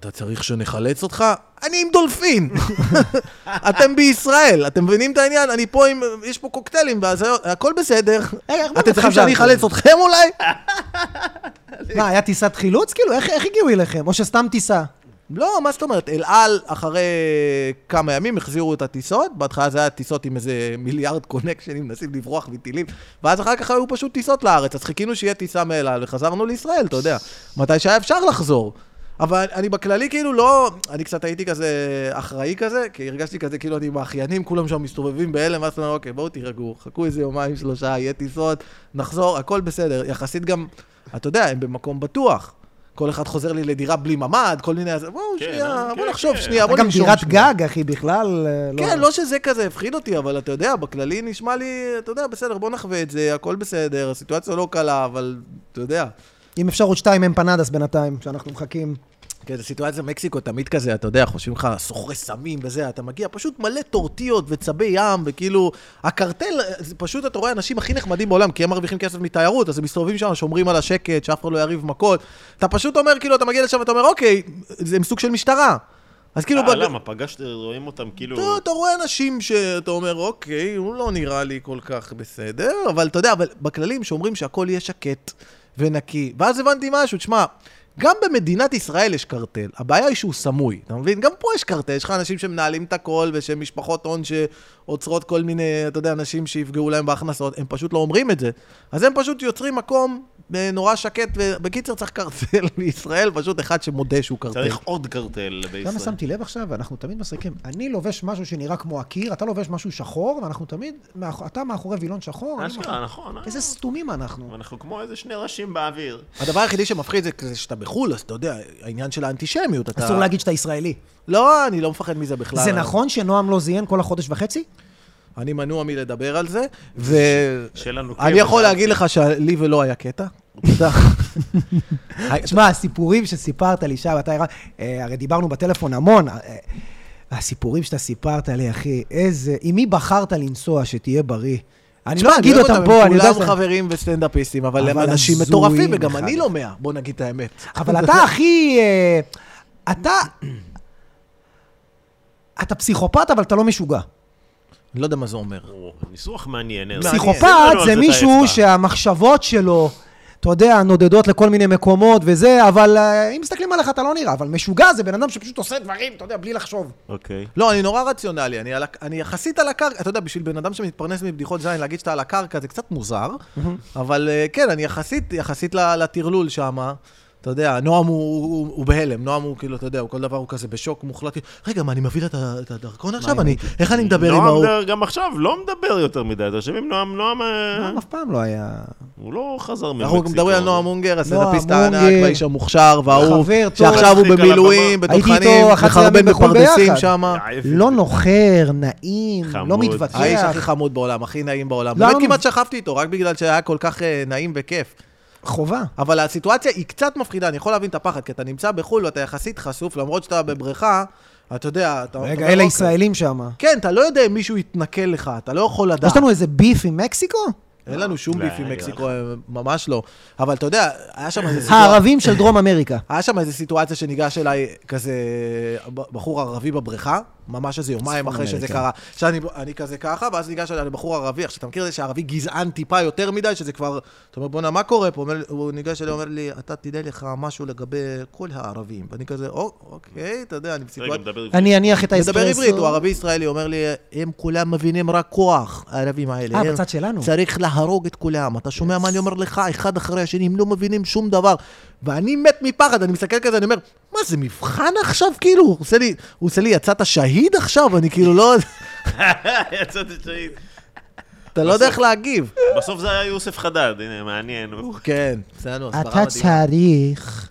אתה צריך שנחלץ אותך? אני עם דולפין. אתם בישראל, אתם מבינים את העניין? אני פה עם, יש פה קוקטיילים, ואז הכל בסדר. איך אתם צריכים? שאני אחלץ אתכם אולי? מה, היה טיסת חילוץ? כאילו, איך הגיעו אליכם? או שסתם טיסה? לא, מה זאת אומרת? אל על, אחרי כמה ימים, החזירו את הטיסות. בהתחלה זה היה טיסות עם איזה מיליארד קונקשנים, מנסים לברוח מטילים. ואז אחר כך היו פשוט טיסות לארץ. אז חיכינו שיהיה טיסה מאל על, וחזרנו לישראל, אתה יודע. מתי שהיה אפשר לחזור. אבל אני בכללי כאילו לא... אני קצת הייתי כזה אחראי כזה, כי הרגשתי כזה כאילו אני עם האחיינים, כולם שם מסתובבים בהלם, ואז אומר, אוקיי, בואו תירגעו, חכו איזה יומיים, שלושה, יהיה טיסות, נחזור, הכל בסדר. יחסית גם, אתה יודע, הם במקום בטוח. כל אחד חוזר לי לדירה בלי ממ"ד, כל מיני... בואו כן, שנייה, כן, בוא נחשוב כן. שנייה, בוא גם ננשום דירת שנייה. גג, אחי, בכלל... אה, כן, לא שזה כזה הפחיד אותי, אבל אתה יודע, בכללי נשמע לי, אתה יודע, בסדר, בוא נחווה את זה, הכל בסדר, הסיטואציה לא קלה, אבל אתה יודע. אם אפשר עוד שתיים אמפנדס בינתיים, שאנחנו מחכים. כן, זו סיטואציה במקסיקו, תמיד כזה, אתה יודע, חושבים לך, סוחרי סמים וזה, אתה מגיע, פשוט מלא טורטיות וצבי ים, וכאילו, הקרטל, פשוט, אתה רואה אנשים הכי נחמדים בעולם, כי הם מרוויחים כסף מתיירות, אז הם מסתובבים שם, שומרים על השקט, שאף אחד לא יריב מכות. אתה פשוט אומר, כאילו, אתה מגיע לשם ואתה אומר, אוקיי, זה הם סוג של משטרה. אז כאילו, אה, למה? פגשת, רואים אותם כאילו... אתה, אתה רואה אנשים שאתה אומר, אוקיי, הוא לא נראה לי כל כך בסדר, אבל אתה יודע, אבל בכללים שאומרים שהכל יהיה שקט ונקי. ואז הבנתי משהו, תשמע, גם במדינת ישראל יש קרטל, הבעיה היא שהוא סמוי, אתה מבין? גם פה יש קרטל, יש לך אנשים שמנהלים את הכל, ושהם משפחות הון שעוצרות כל מיני, אתה יודע, אנשים שיפגעו להם בהכנסות, הם פשוט לא אומרים את זה. אז הם פשוט יוצרים מקום נורא שקט, ובקיצר צריך קרטל בישראל, פשוט אחד שמודה שהוא קרטל. צריך עוד קרטל בישראל. שמתי לב עכשיו? אנחנו תמיד מסריקים. אני לובש משהו שנראה כמו הקיר, אתה לובש משהו שחור, ואנחנו תמיד, אתה מאחורי וילון שחור. אשכרה, נכון. אה. איזה סתומים אנחנו. אנחנו כמו איזה שני ראשים באוויר. הדבר היחידי שמפחיד זה שאתה בחו"ל, אז אתה יודע, העניין של האנטישמיות, אתה... אסור להגיד שאתה ישראלי. לא, אני לא מפחד מזה בכלל. זה נכון שנועם לא זיין כל החודש וחצי? אני מנוע מלדבר על זה, ו... שיהיה לנו אני כיף, יכול להגיד לך שלי ולא היה קטע. תשמע, הסיפורים שסיפרת לי שם, אתה... אה, הרי דיברנו בטלפון המון. אה, הסיפורים שאתה סיפרת לי, אחי, איזה... עם מי בחרת לנסוע שתהיה בריא? אני לא אגיד אותם פה, אני יודע... הם כולם חברים וסטנדאפיסטים, אבל הם אנשים מטורפים, וגם. אני לא מאה, בוא נגיד את האמת. אבל אתה הכי... אה, אתה... אתה פסיכופת, אבל אתה לא משוגע. אני לא יודע מה זה אומר. או, ניסוח מעניין. פסיכופת זה את מישהו. שהמחשבות שלו, אתה יודע, נודדות לכל מיני מקומות וזה, אבל אה, אם מסתכלים עליך אתה לא נראה, אבל משוגע זה בן אדם שפשוט עושה דברים, אתה יודע, בלי לחשוב. אוקיי. לא, אני נורא רציונלי, אני, על, אני יחסית על הקרקע, אתה יודע, בשביל בן אדם שמתפרנס מבדיחות זין, להגיד שאתה על הקרקע זה קצת מוזר, אבל אה, כן, אני יחסית, יחסית לטרלול שם, אתה יודע, נועם הוא, הוא, הוא בהלם, נועם הוא כאילו, אתה יודע, הוא כל דבר הוא כזה בשוק מוחלט, רגע, מה, אני מביא לה את הדרכון עכשיו? אני, איך אני מדבר עם נועם ההוא? דר- גם עכשיו לא מדבר יותר מדי. אתה יושב עם נועם, נועם, אה, נועם אף פעם לא היה... הוא לא חזר ממקסיקו. אנחנו מדברים על נועם אונגר, הסטנדאפיסט נועם הענק. והאיש המוכשר, טוב. שעכשיו הוא במילואים, בתותחנים, 11 מחרבן ימים בחו"ל בפרדסים. שם. עייף. לא נוחר, נעים. לא מתווכח. האיש הכי חמוד בעולם, הכי נעים בעולם. לא, באמת לא. כמעט שכבתי איתו, רק בגלל שהיה כל כך אה, נעים וכיף. חובה. אבל הסיטואציה היא קצת מפחידה, אני יכול להבין את הפחד, כי אתה נמצא בחו"ל ואתה יחסית חשוף, למרות שאתה בבריכה, אתה יודע, אתה... רגע, אומר, אלה "אוקיי." ישראלים שם. כן, אתה לא יודע אם מישהו יתנכל לך, אתה לא יכול לדעת. יש לנו איזה ביף עם מקסיקו? אין לנו שום לא, ביף עם מקסיקו, אה, ממש לא. אבל אתה יודע, היה שם איזה סיטואציה... הערבים של דרום אמריקה. היה שם איזו סיטואציה שניגש אליי כזה בחור ערבי בבריכה, ממש איזה יומיים אחרי שזה אמריקה. קרה. שאני אני כזה ככה, ואז ניגש אליי לבחור ערבי. עכשיו, אתה מכיר את זה שערבי גזען טיפה יותר מדי, שזה כבר... אתה אומר, בואנה, מה קורה פה? הוא ניגש אליי, אומר לי, אתה תדע לך משהו לגבי כל הערבים. ואני כזה, "או, אוקיי, אתה יודע, אני בסיטואציה... אני אניח את האספרסו. מדבר עברית, הוא ערבי ישראלי, אומר לי, הם כולם מבינים רק כוח, הערבים האלה. אה, בצד שלנו. צריך להרוג את כולם. אתה שומע מה אני אומר לך? אחד אחרי השני, הם לא מבינים שום דבר. ואני מת מפחד, אני מסתכל כזה, אני אומר, מה, זה מבחן עכשיו? כאילו, הוא עושה לי, הוא עושה לי, יצאת שהיד עכשיו? אני כאילו לא... יצאתי שהיד. אתה לא יודע איך להגיב. בסוף זה היה יוסף חדד, הנה, מעניין. כן, לנו הסברה אתה מדהימה. צריך...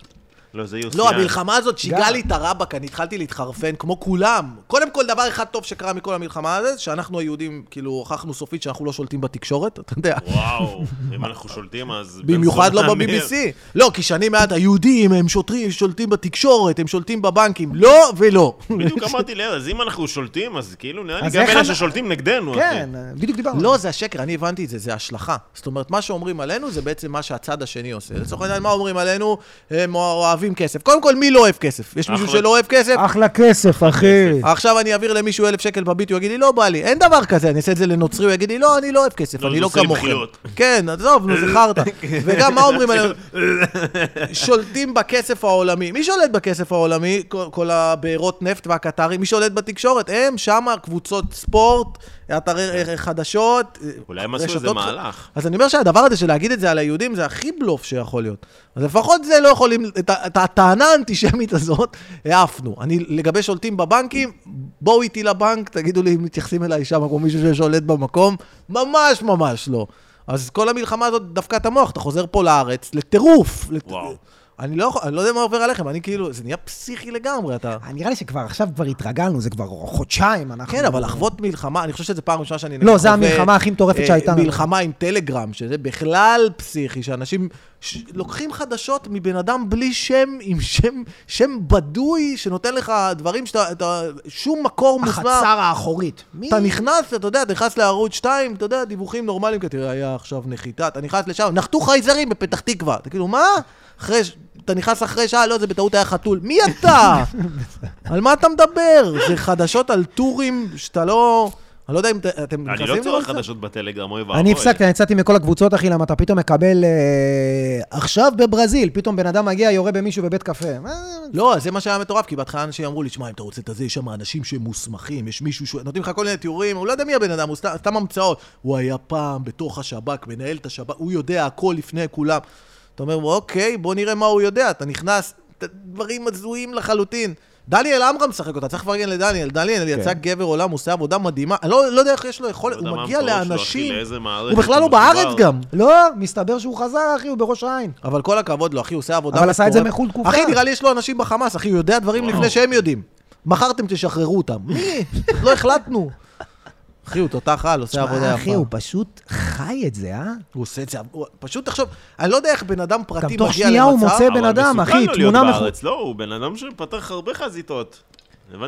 לא, זה יוסי. לא, המלחמה הזאת שיגעה. לי את הרבאק, אני התחלתי להתחרפן כמו כולם. קודם כל, דבר אחד טוב שקרה מכל המלחמה הזאת, שאנחנו היהודים, כאילו, הוכחנו סופית שאנחנו לא שולטים בתקשורת, אתה יודע. וואו, אם אנחנו שולטים אז... במיוחד לא ב-BBC. לא, כי שנים מעט היהודים הם שוטרים, שולטים בתקשורת, הם שולטים בבנקים. לא ולא. בדיוק אמרתי לארז, אם אנחנו שולטים, אז כאילו נראה לי אז גם אלה ששולטים נגדנו. כן, בדיוק דיברנו. לא, זה השקר, אני הבנתי את זה, זה השלכה. זאת אומרת, מה שאומרים עלינו זה בעצם מה שהצד השני עושה. לצורך העניין, מה אומרים עלינו? הם אוהבים כסף. קודם כל, מי לא אוהב כסף? יש מישהו. שלא אוהב כסף? אחלה כסף, אחי. עכשיו אני אעביר למישהו אלף שקל בביט, הוא יגיד לי, לא בא לי. אין דבר כזה, אני אעשה את זה לנוצרי, הוא יגיד לי, לא, אני לא אוהב כסף, לא, אני לא כמוכם. כן, עזוב, נו, זה חרטא. וגם מה אומרים עלינו? שולטים בכסף העולמי. מי שולט בכסף העולמי? כל, כל הבארות נפט והקטרים, מי שולט בתקשורת? הם, שם, קבוצות ספורט, אתרי חדשות. אולי הם עשו איזה מהלך. אז אני אומר שהדבר הזה של להגיד את זה על היהודים זה הכי בלוף שיכול להיות. אז לפחות זה לא יכולים, את, הטענה האנטישמית הזאת, העפנו. אני, לגבי שולטים בבנקים, בואו איתי לבנק, תגידו לי אם מתייחסים אליי שם כמו מישהו ששולט במקום, ממש ממש לא. אז כל המלחמה הזאת דפקה את המוח, אתה חוזר פה לארץ, לטירוף. לט... אני לא, אני לא יודע מה עובר עליכם, אני כאילו, זה נהיה פסיכי לגמרי, אתה... נראה לי שכבר עכשיו כבר התרגלנו, זה כבר חודשיים אנחנו... כן, אבל לחוות מלחמה, אני חושב שזו פעם ראשונה שאני... לא, זו המלחמה הכי מטורפת אה, שהייתה לנו. מלחמה עם טלגרם, שזה בכלל פסיכי, שאנשים ש... לוקחים חדשות מבן אדם בלי שם, עם שם, שם בדוי, שנותן לך דברים שאתה... אתה, שום מקור מוסמך. החצר האחורית. מי? אתה נכנס, אתה יודע, אתה נכנס לערוץ 2, אתה יודע, דיווחים נורמליים, כי תראה, היה עכשיו נחיתה, אתה נכנס לשם, נחתו חייזרים בפתח תקווה. אתה כאילו, מה? אחרי, אתה נכנס אחרי שעה, לא, זה בטעות היה חתול. מי אתה? על מה אתה מדבר? זה חדשות על טורים שאתה לא... אני לא יודע אם אתם אני לא צורך חדשות בטלגרם, אוי ואבוי. אני הפסקתי, אני יצאתי מכל הקבוצות, אחי, למה אתה פתאום מקבל... אה, עכשיו בברזיל, פתאום בן אדם מגיע, יורה במישהו בבית קפה. לא, זה מה שהיה מטורף, כי בהתחלה אנשים אמרו לי, שמע, אם אתה רוצה את הזה, יש שם אנשים שהם מוסמכים, יש מישהו ש... נותנים לך כל מיני תיאורים, הוא לא יודע מי הבן אדם, הוא סתם, סתם המצאות. הוא היה פעם בתוך השב"כ, מנהל את השב"כ, הוא יודע הכל לפני כולם. אתה אומר, אוקיי, בוא נראה מה הוא יודע. אתה נכנס, דברים הזויים לחלוטין. דניאל עמרם משחק אותה, צריך לפרגן לדניאל. דניאל יצא גבר עולם, הוא עושה עבודה מדהימה. אני לא, לא יודע איך יש לו יכולת, הוא מגיע המקורות שלו, אחי, לאנשים. הוא בכלל לא בארץ. גם. לא, מסתבר שהוא חזר, אחי, הוא בראש העין. אבל כל הכבוד לו, אחי, הוא עושה עבודה אבל עשה את זה. מחו"ל תקופה. אחי, נראה לי יש לו אנשים בחמאס, אחי, הוא יודע דברים לפני שהם יודעים. מחרתם, תשחררו אותם. מי? לא החלטנו. אחי, הוא תותח על, עושה עבודה יפה. אחי, הוא פשוט חי את זה, אה? הוא עושה את זה, הוא- פשוט תחשוב, אני לא יודע איך בן אדם פרטי גם מגיע תוך למצב... שנייה הוא מוצא בן אבל אדם, מסוכן אחי, לו תמונה להיות מחו- בארץ, לא, הוא בן אדם שפתח הרבה חזיתות.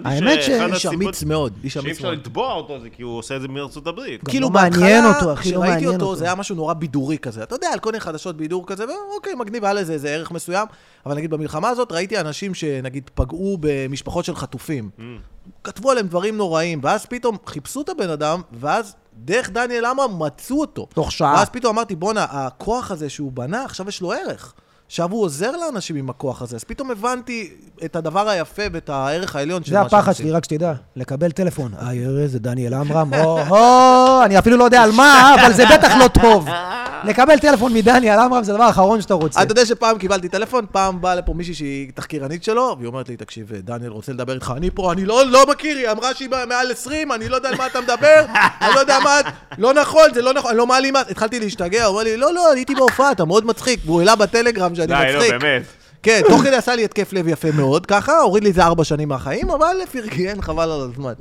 האמת ש- שאחד איש הסיבות אמיץ מאוד, איש שאי אמיץ אפשר מאוד. לתבוע אותו זה כי הוא עושה את זה מארצות הברית. כאילו לא מעניין בהתחלה, אותו, אחי, לא כשראיתי מעניין אותו, אותו. זה היה משהו נורא בידורי כזה. אתה יודע, על כל מיני חדשות בידור כזה, ואוקיי, מגניב, היה לזה איזה ערך מסוים. אבל נגיד במלחמה הזאת ראיתי אנשים שנגיד פגעו במשפחות של חטופים. Mm. כתבו עליהם דברים נוראים, ואז פתאום חיפשו את הבן אדם, ואז דרך דניאל עמרם מצאו אותו. תוך שעה. ואז פתאום אמרתי, בואנה, הכוח הזה שהוא בנה, עכשיו יש לו ערך. עכשיו הוא עוזר לאנשים עם הכוח הזה. אז פתאום הבנתי את הדבר היפה ואת הערך העליון של זה מה שהם הפחד עושים. שלי, רק שתדע. לקבל טלפון. אה, יראה, זה דניאל עמרם, או, או, אני אפילו לא יודע על מה, אבל זה בטח לא טוב. לקבל טלפון מדניאל עמרם זה הדבר האחרון שאתה רוצה. אתה יודע שפעם קיבלתי טלפון, פעם באה לפה מישהי שהיא תחקירנית שלו, והיא אומרת לי, תקשיב, דניאל רוצה לדבר איתך, אני פה, אני לא, לא מכיר, היא אמרה שהיא מעל 20, אני לא יודע על מה אתה מדבר, אני לא יודע מה, לא נכון, זה לא נכון, אני לא מעלים, התחלתי להשתגע, הוא אומר לי, לא, לא, הייתי בהופעה, אתה מאוד מצחיק, והוא העלה בטלגרם שאני די, לא, מצחיק. באמת. כן, תוך כדי עשה לי התקף לב יפה מאוד, ככה, הוריד לי איזה ארבע שנים מהחיים, אבל פרגן, חבל על הזמן.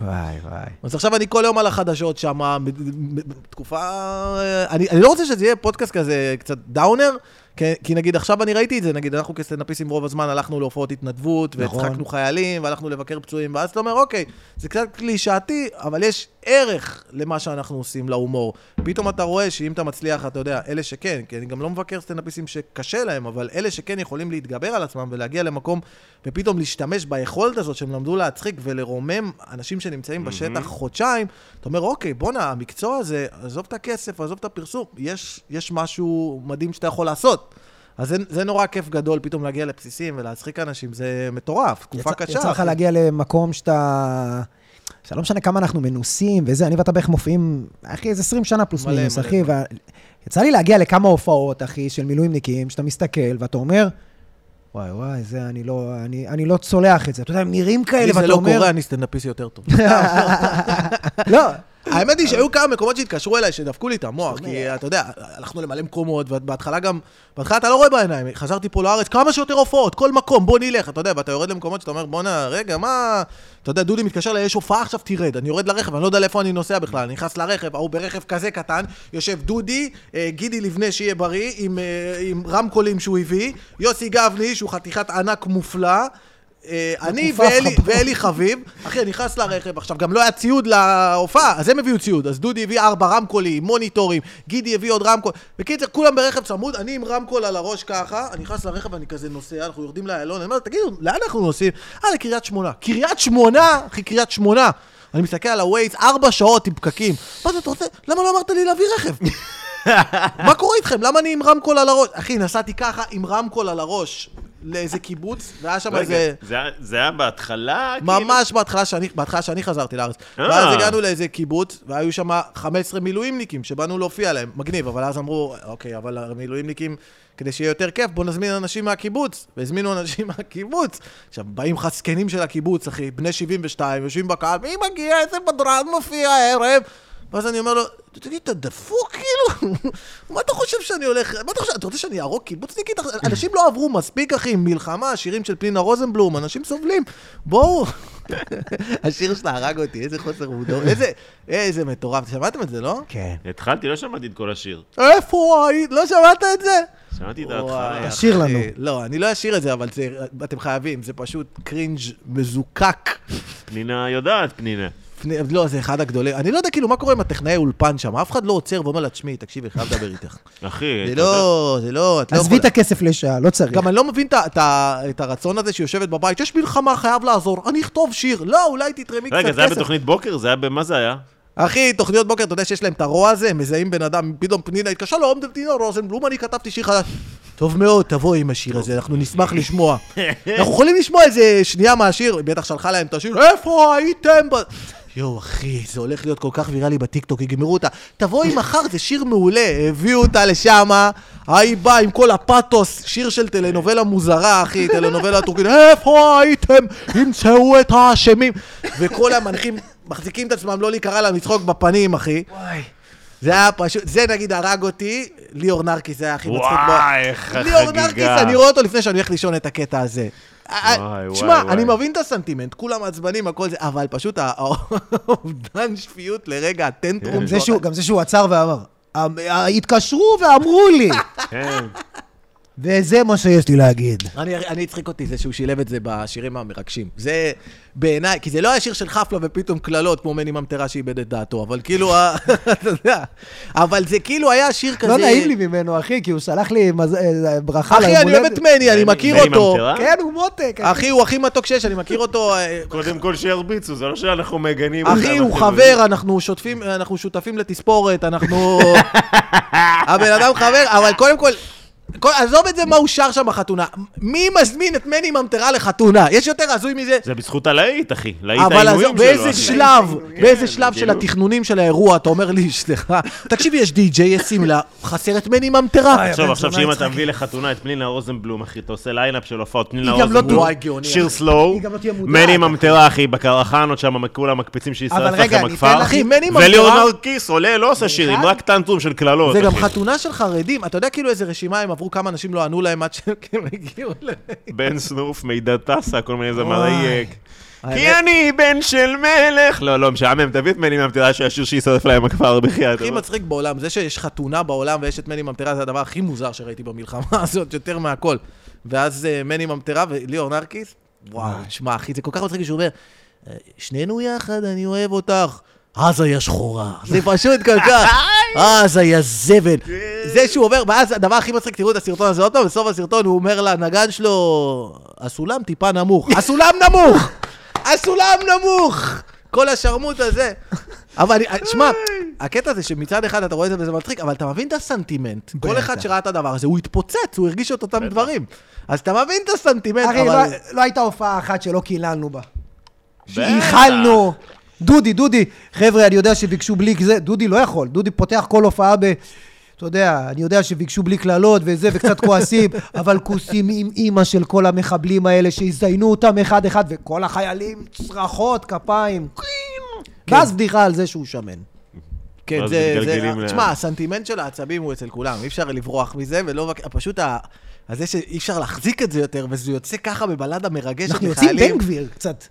וואי, וואי. אז עכשיו אני כל יום על החדשות שם, תקופה... אני, אני לא רוצה שזה יהיה פודקאסט כזה קצת דאונר, כי, כי נגיד עכשיו אני ראיתי את זה, נגיד אנחנו כסטנדאפיסטים רוב הזמן הלכנו להופעות התנדבות, נכון. והצחקנו חיילים, והלכנו לבקר פצועים, ואז אתה אומר, אוקיי, זה קצת קלישאתי, אבל יש ערך למה שאנחנו עושים להומור. פתאום אתה רואה שאם אתה מצליח, אתה יודע, אלה שכן, כי אני גם לא מבקר סטנדאפיסטים שקשה להם, אבל אלה שכן יכולים להתגבר על עצמם ולהגיע למקום, ופתאום להשתמש ביכולת הזאת שהם למדו להצחיק ולרומם אנשים שנמצאים בשטח חודשיים, אתה אומר, אוקיי, בואנה, המקצוע הזה, עזוב את הכסף, עזוב את הפרסום, יש, יש משהו מדהים שאתה יכול לעשות. אז זה, זה נורא כיף גדול פתאום להגיע לבסיסים ולהצחיק אנשים, זה מטורף, תקופה יצא- קשה. יצא לך. להגיע למקום שאתה... שלא משנה כמה אנחנו מנוסים וזה, אני ואתה בערך מופיעים, אחי, איזה 20 שנה פלוס מלא, מינוס, מלא. אחי, ויצא לי להגיע לכמה הופעות, אחי, של מילואימניקים, שאתה מסתכל ואתה אומר, וואי, וואי, זה, אני לא, אני, אני לא צולח את זה. אתה יודע, הם נראים כאלה, לי זה ואתה לא אומר... קורה, אני סטנדאפיסט יותר טוב. לא, האמת היא שהיו כמה מקומות שהתקשרו אליי, שדפקו לי את המוח, כי אתה יודע, הלכנו למלא מקומות, ובהתחלה גם, בהתחלה אתה לא רואה בעיניים, חזרתי פה לארץ, כמה שיותר הופעות, כל מקום, בוא נלך, אתה יודע, ואתה יורד למקומות שאתה אומר, בואנה, רגע, מה... אתה יודע, דודי מתקשר אליי, יש הופעה עכשיו, תרד. אני יורד לרכב, אני לא יודע לאיפה אני נוסע בכלל, אני נכנס לרכב, ההוא ברכב כזה קטן, יושב דודי, אה, גידי לבנה, שיהיה בריא, עם, אה, עם רמקולים שהוא הביא, יוסי גבני, שהוא חתיכת ענק מופלא, אה, אני מכופף ואלי, חביב, אחי, אני נכנס לרכב, עכשיו גם לא היה ציוד להופעה, אז הם הביאו ציוד, אז דודי הביא ארבע רמקולים, מוניטורים, גידי הביא עוד רמקול, בקיצר, כולם ברכב צמוד, אני עם רמקול על הראש ככה, אני נכנס לרכב ואני כזה נוסע, אנחנו יורדים לאיילון, אני אומר, תגידו, לאן אנחנו נוסעים? אה, לקריית שמונה. קריית שמונה? אחי, קריית שמונה. אני מסתכל על הווייז, ארבע שעות עם פקקים. מה זה, אתה רוצה? למה לא אמרת לי להביא רכב? מה קורה איתכם? למה אני עם רמקול על הראש? אחי, נסעתי ככה עם רמקול על הראש לאיזה קיבוץ, והיה שם איזה... זה היה- בהתחלה? כאילו? ממש בהתחלה שאני, חזרתי לארץ. אה. ואז הגענו לאיזה קיבוץ, והיו שם 15 מילואימניקים שבאנו להופיע להם. מגניב, אבל אז אמרו, אוקיי, אבל המילואימניקים, כדי שיהיה יותר כיף, בוא נזמין אנשים מהקיבוץ. והזמינו אנשים מהקיבוץ. עכשיו, באים לך זקנים של הקיבוץ, אחי, בני 72, יושבים בקהל, מי מגיע, איזה בדרן מופיע הערב? ואז אני אומר לו, תגיד, אתה דפוק כאילו? מה אתה חושב שאני הולך, מה אתה חושב, אתה רוצה שאני אהרוג קיבוצניקית? אנשים לא עברו מספיק, אחי, מלחמה, שירים של פנינה רוזנבלום, אנשים סובלים, בואו. השיר שלה הרג אותי, איזה חוסר מודעות, איזה, איזה מטורף, שמעתם את זה, לא? כן. התחלתי, לא שמעתי את כל השיר. איפה היית? לא שמעת את זה? שמעתי את ההתחלה. תשאיר. לנו. לא, אני לא אשיר את זה, אבל אתם חייבים, זה פשוט קרינג' מזוקק. פנינה יודעת, פנינה. פני- לא, זה אחד הגדולים. אני לא יודע כאילו מה קורה עם הטכנאי אולפן שם, אף אחד לא עוצר ואומר לה, תשמעי, תקשיבי, חייב לדבר איתך. אחי, זה לא, זה לא, את לא עזבי את. הכסף לשעה, לא צריך. גם אני לא מבין את הרצון הזה שיושבת בבית, יש מלחמה, חייב לעזור, אני אכתוב שיר. לא, אולי תתרמי קצת רגע, זה היה כסף. בתוכנית בוקר? זה היה במה זה היה? אחי, תוכניות בוקר, אתה יודע שיש להם את הרוע הזה, הם מזהים בן אדם, פתאום פנינה התקשרה, זה פנינה רוזנבלום, אני כתבתי שיר חדש. טוב מאוד, תבואי עם השיר הזה, אנחנו נשמח לשמוע. אנחנו יכולים לשמוע איזה שנייה מהשיר, היא בטח שלחה להם את השיר, איפה הייתם? ב-" יואו, אחי, זה הולך להיות כל כך ויראלי בטיקטוק, יגמרו אותה. תבואי מחר, זה שיר מעולה. הביאו אותה לשמה, ההיא באה עם כל הפאתוס, שיר של טלנובלה מוזרה, אחי, טלנובלה טורקית, איפה הייתם? ימצאו את האשמים. וכל המנחים מחזיקים את עצמם לא להיקרא להם לצחוק בפנים, אחי. וואי. זה היה פשוט, זה נגיד הרג אותי, ליאור נרקיס זה היה הכי מצחיק. בו. וואי, איך ליאור החגיגה. נרקיס, אני רואה אותו לפני שאני הולך לישון את הקטע הזה. תשמע, וואי. אני מבין את הסנטימנט, כולם עצבנים, הכל זה, אבל פשוט האובדן שפיות לרגע, הטנטרום גם זה שהוא- גם זה שהוא עצר ואמר, "אמ, אה, התקשרו ואמרו לי, כן. וזה מה שיש לי להגיד. אני, אני הצחיק אותי זה שהוא שילב את זה בשירים המרגשים. זה בעיניי, כי זה לא היה שיר של חפלה ופתאום קללות כמו מני ממטרה שאיבד את דעתו, אבל כאילו, אתה יודע, אבל זה כאילו היה שיר כזה... לא נעים לי ממנו, אחי, כי הוא שלח לי מז- אה, ברכה אחי, אני אוהב את מני, אני מכיר אותו. כן, הוא מותק. אחי, הוא הכי מתוק שיש, אני מכיר אותו. אה, קודם כל שירביצו, זה לא שאנחנו מגנים אחי, הוא חבר, אנחנו שותפים לתספורת, אנחנו... הבן אדם חבר, אבל קודם כל... כל- עזוב את זה מה הוא שר שם בחתונה. מי מזמין את מני ממטרה לחתונה? יש יותר הזוי מזה? זה בזכות הלהיט, אחי. להיט אבל העינויים שלו. באיזה אחי. שלב, כן, באיזה שלב של כאילו. התכנונים של האירוע, אתה אומר לי, סליחה, תקשיבי, יש די-ג'יי, יש שמלה, חסר את מני ממטרה. עכשיו, הבן עכשיו זונה שאם. אתה מביא לחתונה את פנינה רוזנבלום, אחי, אתה עושה ליינאפ של הופעות פנינה לא רוזנבלום, שיר. slow, לא. מני ממטרה, אחי, בקרחנות שם, כולם מקפיצים שישרף אבל רגע, לכם הכפר. אתן לך- אחי, מני וליאור ממטרה... נרקיס עולה, לא עושה שירים, אחד? רק tantrum של קללות, זה גם אחי. חתונה של חרדים, אתה יודע כאילו איזה רשימה הם עברו, כמה אנשים לא ענו להם עד שהם הגיעו ל... בן סנוף, מידד טסה, כל מיני זמרי... כי אני בן של מלך. לא, לא, משעמם, תביא את מני ממטרה שהשיר שישרף להם הכפר בחייאת. הכי מצחיק בעולם, זה שיש חתונה בעולם ויש את מני ממטרה, זה הדבר הכי מוזר שראיתי במלחמה הזאת, יותר מהכל. ואז אה, מני ממטרה וליאור נרקיס, וואו, שמע, אחי, זה כל כך מצחיק שהוא אומר, "אה, שנינו יחד, אני אוהב אותך. עזה היא השחורה. זה פשוט כל כך, עזה היא הזבל. זה שהוא אומר, ואז הדבר הכי מצחיק, תראו את הסרטון הזה עוד פעם, בסוף הסרטון הוא אומר לנגן שלו, הסולם טיפה נמוך. הסולם נמוך! הסולם נמוך! כל השרמוט הזה. אבל, שמע, הקטע זה שמצד אחד אתה רואה את זה וזה מצחיק, אבל אתה מבין את הסנטימנט. כל. אחד שראה את הדבר הזה, הוא התפוצץ, הוא הרגיש את אותם דברים. אז אתה מבין את הסנטימנט, אבל... לא- לא הייתה הופעה אחת שלא קיללנו בה. שאיחלנו. דודי, דודי, חבר'ה, אני יודע שביקשו בלי זה, דודי לא יכול, דודי פותח כל הופעה ב... אתה יודע, אני יודע שביקשו בלי קללות וזה, וקצת כועסים, אבל כוסים עם אימא של כל המחבלים האלה, שהזדיינו אותם אחד-אחד, וכל החיילים צרחות, כפיים. ואז בדיחה על זה שהוא שמן. כן, זה, זה, תשמע, הסנטימנט של העצבים הוא אצל כולם, אי אפשר לברוח מזה, ולא, רק- פשוט ה... אז זה שאי אפשר להחזיק את זה יותר, וזה יוצא ככה בבלדה מרגשת אנחנו יוצאים לחיילים. בן גביר קצת.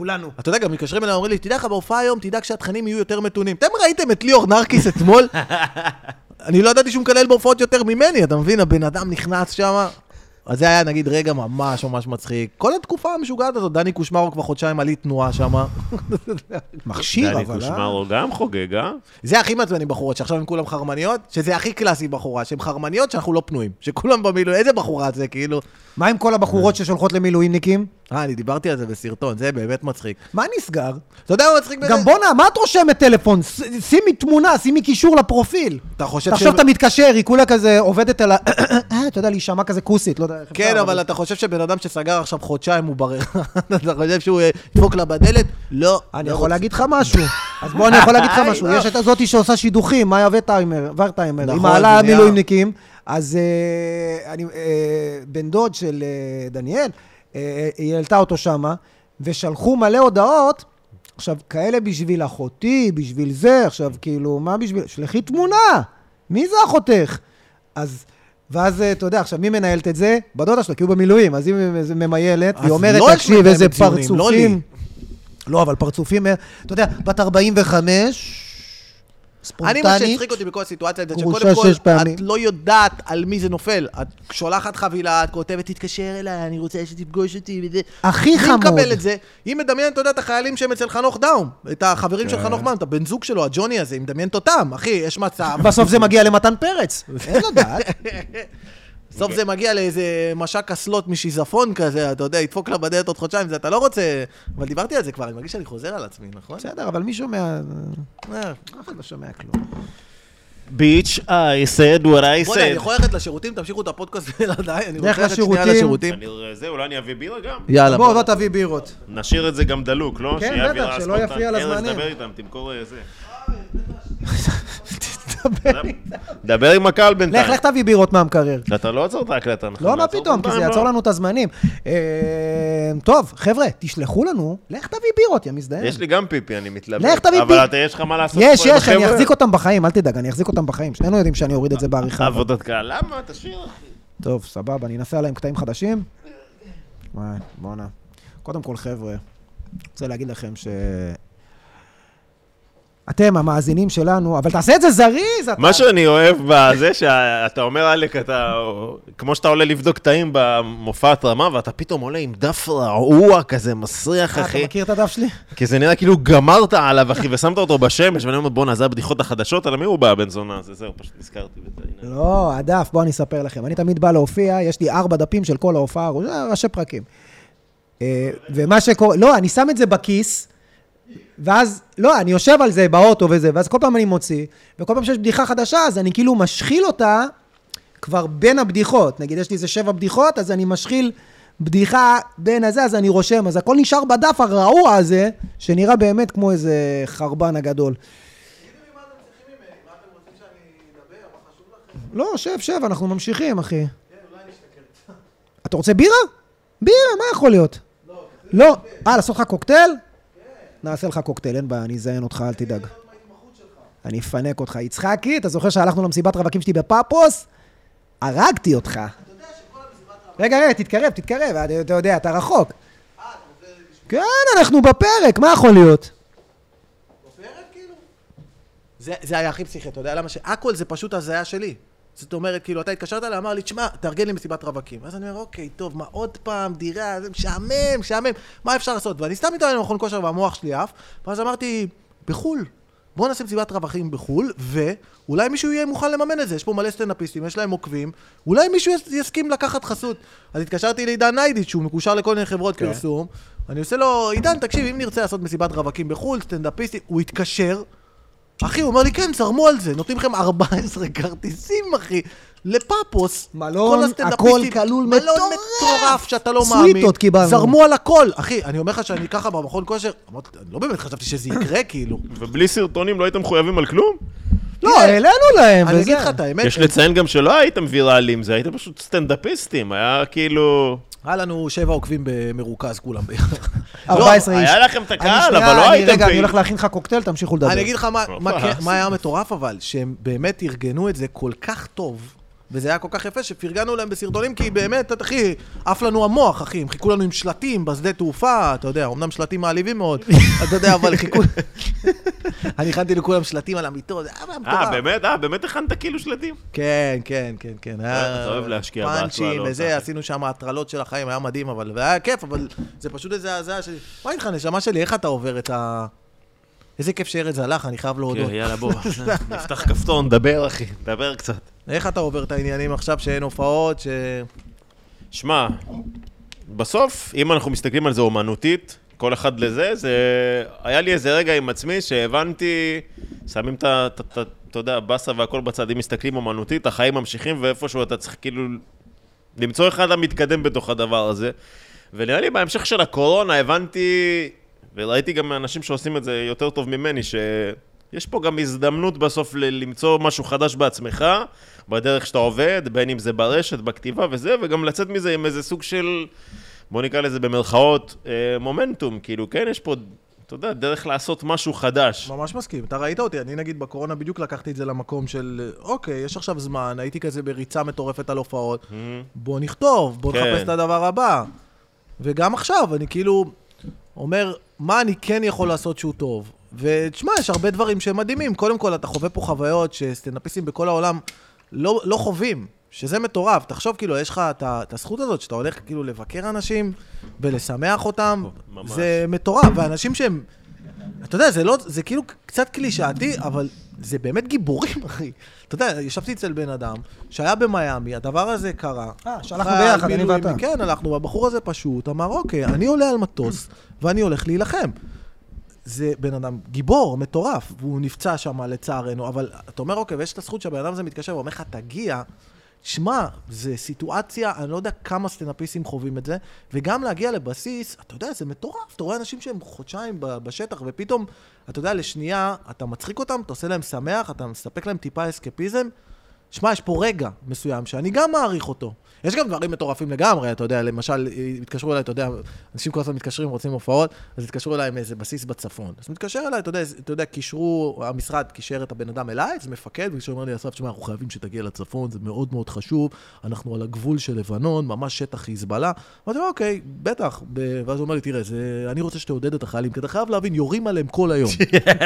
כולנו. אתה יודע, גם מתקשרים אליי, אומרים לי, תדע לך, בהופעה היום, תדאג שהתכנים יהיו יותר מתונים. אתם ראיתם את ליאור נרקיס אתמול? אני לא ידעתי שהוא מקלל בהופעות יותר ממני, אתה מבין? הבן אדם נכנס שם. אז זה היה, נגיד, רגע ממש ממש מצחיק. כל התקופה המשוגעת הזאת, דני קושמרו כבר חודשיים עלי תנועה שם. מכשיר, דני אבל, אה? קושמרו גם חוגג, אה? זה הכי מעצבן עם בחורות, שעכשיו הם כולם חרמניות, שזה הכי קלאסי בחורה, שהן חרמניות שאנחנו לא פנויים. שכולם במילואים, איזה בחורה זה, כאילו? מה עם כל הבחורות ששולחות למילואימניקים? אה, אני דיברתי על זה בסרטון, זה באמת מצחיק. מה נסגר? אתה יודע מה מצחיק בזה? גם בואנה, מה את רושמת טלפון? ש- שימי תמונה, שימי קישור לפרופיל. אתה חושב עכשיו אתה מתקשר, היא כולה כזה עובדת על ה... אה, אתה יודע, להישמע כזה כוסית, לא יודע איך כן, אבל אתה חושב שבן אדם שסגר עכשיו חודשיים הוא ברר, אתה חושב שהוא אה, ידפוק לה בדלת? לא. אני לא יכול. להגיד לך משהו. אז בוא, אני יכול להגיד לך משהו. לא. יש את הזאתי שעושה שידוכים, מאיה וטיימר, ורטיימר. היא נכון, מעלה מילואימניקים. אז אה, אני, אה, בן דוד של אה, דניאל, היא העלתה אותו שמה, ושלחו מלא הודעות עכשיו, כאלה בשביל אחותי, בשביל זה, עכשיו, כאילו, מה בשביל... שלחי תמונה! מי זה אחותך? אז... ואז, אתה יודע, עכשיו, מי מנהלת את זה? בדודה שלה, כי הוא במילואים, אז היא ממיילת, אז היא אומרת, לא תקשיב, איזה לא לי." פרצופים. לא, אבל פרצופים, אתה יודע, בת 45, אני, ספונטנית. מה שהצחיק אותי בכל הסיטואציה הזאת, גרושה שקודם כל, שש פעמים. את לא יודעת על מי זה נופל. את שולחת חבילה, את כותבת, תתקשר אליי, אני רוצה שתפגוש אותי וזה. הכי מי חמוד. מקבל את זה? היא מדמיינת, אתה יודע, את החיילים שהם אצל חנוך דאום. את החברים של כן. חנוך דאום, את הבן זוג שלו, הג'וני הזה, היא מדמיינת אותם. אחי, יש מצב. בסוף זה מגיע למתן פרץ. אין לדעת. בסוף זה מגיע לאיזה משק אסלות משיזפון כזה, אתה יודע, ידפוק לה בדלת עוד חודשיים, זה אתה לא רוצה... אבל דיברתי על זה כבר, אני מרגיש שאני חוזר על עצמי, נכון? בסדר, אבל מי שומע... אה, אף אחד לא שומע כלום. ביץ', I said what I בוא'נה, אני said. יכול ללכת לשירותים, תמשיכו את הפודקאסט בלעדיי, אני רוצה ללכת שנייה לשירותים. זה, אולי אני אביא בירה גם? יאללה, בוא, בוא תביא בירות. נשאיר את זה גם דלוק, לא? כן, בטח, שלא יפריע. לזמנים. ארז, דבר איתם, תמכור אה, זה. דבר עם הקהל בינתיים. לך, לך תביא בירות מהמקרר. אתה לא עצור את ההקלטה? לא, מה פתאום, כי זה יעצור לא. לנו את הזמנים. אה, טוב, חבר'ה, תשלחו לנו, לך תביא בירות, יא מזדיין. יש לי גם פיפי, אני מתלבט. לך תביא אבל פיפי. אתה, יש לך מה לעשות יש, פה עם יש, אני החבר'ה? אחזיק אותם בחיים, אל תדאג, אני אחזיק אותם בחיים. שנינו יודעים שאני אוריד את זה בעריכה. עבודת קהל. למה? תשאיר, אחי. טוב, סבבה, אני אנסה עליהם קטעים חדשים. וואי, בואנה. קודם כל, חבר'ה, רוצה להגיד לכם ש... אתם, המאזינים שלנו, אבל תעשה את זה זריז, אתה... מה שאני אוהב בזה, שאתה אומר, עלק, אתה... כמו שאתה עולה לבדוק תאים במופעת רמה, ואתה פתאום עולה עם דף רעוע כזה, מסריח, אה, אתה אחי. מכיר את הדף שלי? כי זה נראה כאילו גמרת עליו, אחי, ושמת אותו בשמש, ואני אומר, בואנה, זה הבדיחות החדשות, על מי הוא בא, בן זונה הזה? זהו, פשוט נזכרתי בזה. לא, הדף, בוא אני אספר לכם. אני תמיד בא להופיע, יש לי ארבע דפים של כל ההופעה, זה ראשי פרקים. אה, ומה שקורה, לא, אני שם את זה בכיס, ואז, לא, אני יושב על זה באוטו וזה, ואז כל פעם אני מוציא, וכל פעם שיש בדיחה חדשה, אז אני כאילו משחיל אותה כבר בין הבדיחות. נגיד, יש לי איזה שבע בדיחות, אז אני משחיל בדיחה בין הזה, אז אני רושם, אז הכל נשאר בדף הרעוע הזה, שנראה באמת כמו איזה חרבן הגדול. לא, שב, שב, אנחנו ממשיכים, אחי. אתה רוצה בירה? בירה, מה יכול להיות? לא. אה, לעשות לך קוקטייל? נעשה לך קוקטייל, אין בעיה, אני אזיין אותך, אל תדאג. אני אפנק אותך. יצחקי, אתה זוכר שהלכנו למסיבת רווקים שלי בפאפוס? הרגתי אותך. רגע, רגע, תתקרב, תתקרב, אתה- אתה יודע, אתה רחוק. כן, אנחנו בפרק, מה יכול להיות? זה, זה היה הכי פסיכי, אתה יודע למה ש... הכל זה פשוט הזיה שלי. זאת אומרת, כאילו, אתה התקשרת אליי, אמר לי, תשמע, תארגן לי מסיבת רווקים. אז אני אומר, אוקיי, טוב, מה עוד פעם, דירה, זה משעמם, משעמם, מה אפשר לעשות? ואני סתם מתאמן במכון כושר והמוח שלי עף, ואז אמרתי, בחו"ל, בוא נעשה מסיבת רווחים בחו"ל, ואולי מישהו יהיה מוכן לממן את זה. יש פה מלא סטנדאפיסטים, יש להם עוקבים, אולי מישהו יס- יסכים לקחת חסות. אז התקשרתי לעידן ניידיץ', שהוא מקושר לכל מיני חברות כן. פרסום, אני עושה לו, עידן, תקשיב, אם נרצה לעשות מסיבת רווקים בחו"ל, סטנדאפיסטים, הוא התקשר, אחי, הוא אומר לי, כן, זרמו על זה, נותנים לכם 14 כרטיסים, אחי, לפאפוס. מלון, הכל כלול, מלון מטורף. מטורף שאתה לא מאמין. סוויטות קיבלנו. זרמו על הכל. אחי, אני אומר לך שאני ככה במכון כושר, אמרתי, אני לא באמת חשבתי שזה יקרה, כאילו. ובלי סרטונים לא הייתם מחויבים על כלום? לא, העלינו להם, אני וזה. אגיד לך את האמת, יש לציין גם שלא הייתם ויראלים, זה הייתם פשוט סטנדאפיסטים, היה כאילו... היה לנו שבע עוקבים במרוכז כולם ביחד. 14 איש. היה לכם את אני הקהל, אבל לא אני- הייתם רגע, אני. הולך להכין לך קוקטייל, תמשיכו לדבר. אני אגיד לך מה- מה היה מטורף אבל, שהם באמת ארגנו את זה כל כך טוב, וזה היה כל כך יפה, שפרגנו להם בסרטונים, כי באמת, אתה- אחי, עף לנו המוח, אחי, הם חיכו לנו עם שלטים בשדה תעופה, אתה יודע, אמנם שלטים מעליבים מאוד, אתה יודע, אבל חיכו... אני הכנתי לכולם שלטים על המיטות, זה היה מטורף. אה, באמת? אה, באמת הכנת כאילו שלטים? כן, כן, כן, כן. היה אתה אוהב להשקיע פאנצ'ים בהטרלות, וזה, אחי. עשינו שם הטרלות של החיים, היה מדהים, אבל... והיה כיף, אבל זה פשוט איזה הזיה שלי. מה איתך, נשמה שלי, איך אתה עובר את ה... איזה כיף שארז הלך, אני חייב להודות. כן, יאללה, בוא. נפתח כפתור, נדבר, אחי. נדבר קצת. איך אתה עובר את העניינים עכשיו שאין הופעות, ש... שמע, בסוף, אם אנחנו מסתכלים על זה אומנותית, כל אחד לזה, זה... היה לי איזה רגע עם עצמי שהבנתי, שמים את ה... את ה- אתה יודע, באסה והכל בצד, אם מסתכלים אומנותית, החיים ממשיכים, ואיפשהו אתה צריך כאילו למצוא אחד המתקדם בתוך הדבר הזה. ונראה לי בהמשך של הקורונה הבנתי, וראיתי גם מאנשים שעושים את זה יותר טוב ממני, שיש פה גם הזדמנות בסוף ל- למצוא משהו חדש בעצמך, בדרך שאתה עובד, בין אם זה ברשת, בכתיבה וזה, וגם לצאת מזה עם איזה סוג של, בוא נקרא לזה במרכאות, אה, מומנטום, כאילו, כן, יש פה... אתה יודע, דרך לעשות משהו חדש. ממש מסכים. אתה ראית אותי, אני נגיד בקורונה בדיוק לקחתי את זה למקום של, אוקיי, יש עכשיו זמן, הייתי כזה בריצה מטורפת על הופעות, בוא נכתוב, בוא כן. נחפש את הדבר הבא. וגם עכשיו, אני כאילו אומר, מה אני כן יכול לעשות שהוא טוב? ותשמע, יש הרבה דברים שהם מדהימים. קודם כל, אתה חווה פה חוויות שסטנדאפיסטים בכל העולם לא, לא חווים, שזה מטורף. תחשוב, כאילו, יש לך את הזכות הזאת שאתה הולך כאילו לבקר אנשים ולשמח אותם. ממש. זה מטורף, ואנשים שהם... אתה יודע, זה לא, זה כאילו קצת קלישאתי, אבל זה באמת גיבורים, אחי. אתה יודע, ישבתי אצל בן אדם שהיה במיאמי, הדבר הזה קרה. אה, שהלכנו ביחד, אני ואתה. כן, הלכנו, הבחור הזה פשוט אמר, אוקיי, אני עולה על מטוס ואני הולך להילחם. זה בן אדם גיבור, מטורף, והוא נפצע שם לצערנו, אבל אתה אומר, אוקיי, ויש את הזכות שהבן אדם הזה מתקשר ואומר לך, תגיע, שמע, זה סיטואציה, אני לא יודע כמה סטנאפיסטים חווים את זה, וגם להגיע לבסיס, אתה יודע, זה מטורף, אתה רואה אנשים שהם חודשיים בשטח, ופתאום, אתה יודע, לשנייה, אתה מצחיק אותם, אתה עושה להם שמח, אתה מספק להם טיפה אסקפיזם, שמע, יש פה רגע מסוים שאני גם מעריך אותו. יש גם דברים מטורפים לגמרי, אתה יודע, למשל, התקשרו אליי, אתה יודע, אנשים כל הזמן מתקשרים, רוצים הופעות, אז התקשרו אליי מאיזה בסיס בצפון. אז מתקשר אליי, אתה יודע, אתה יודע, קישרו, המשרד קישר את הבן אדם אליי, אז מפקד, וכשהוא אומר לי, אסף, תשמע, אנחנו חייבים שתגיע לצפון, זה מאוד מאוד חשוב, אנחנו על הגבול של לבנון, ממש שטח חיזבאללה. אמרתי לו, אוקיי, בטח. ואז הוא אומר לי, תראה, זה, אני רוצה שתעודד את החיילים, כי אתה חייב להבין, יורים עליהם כל היום.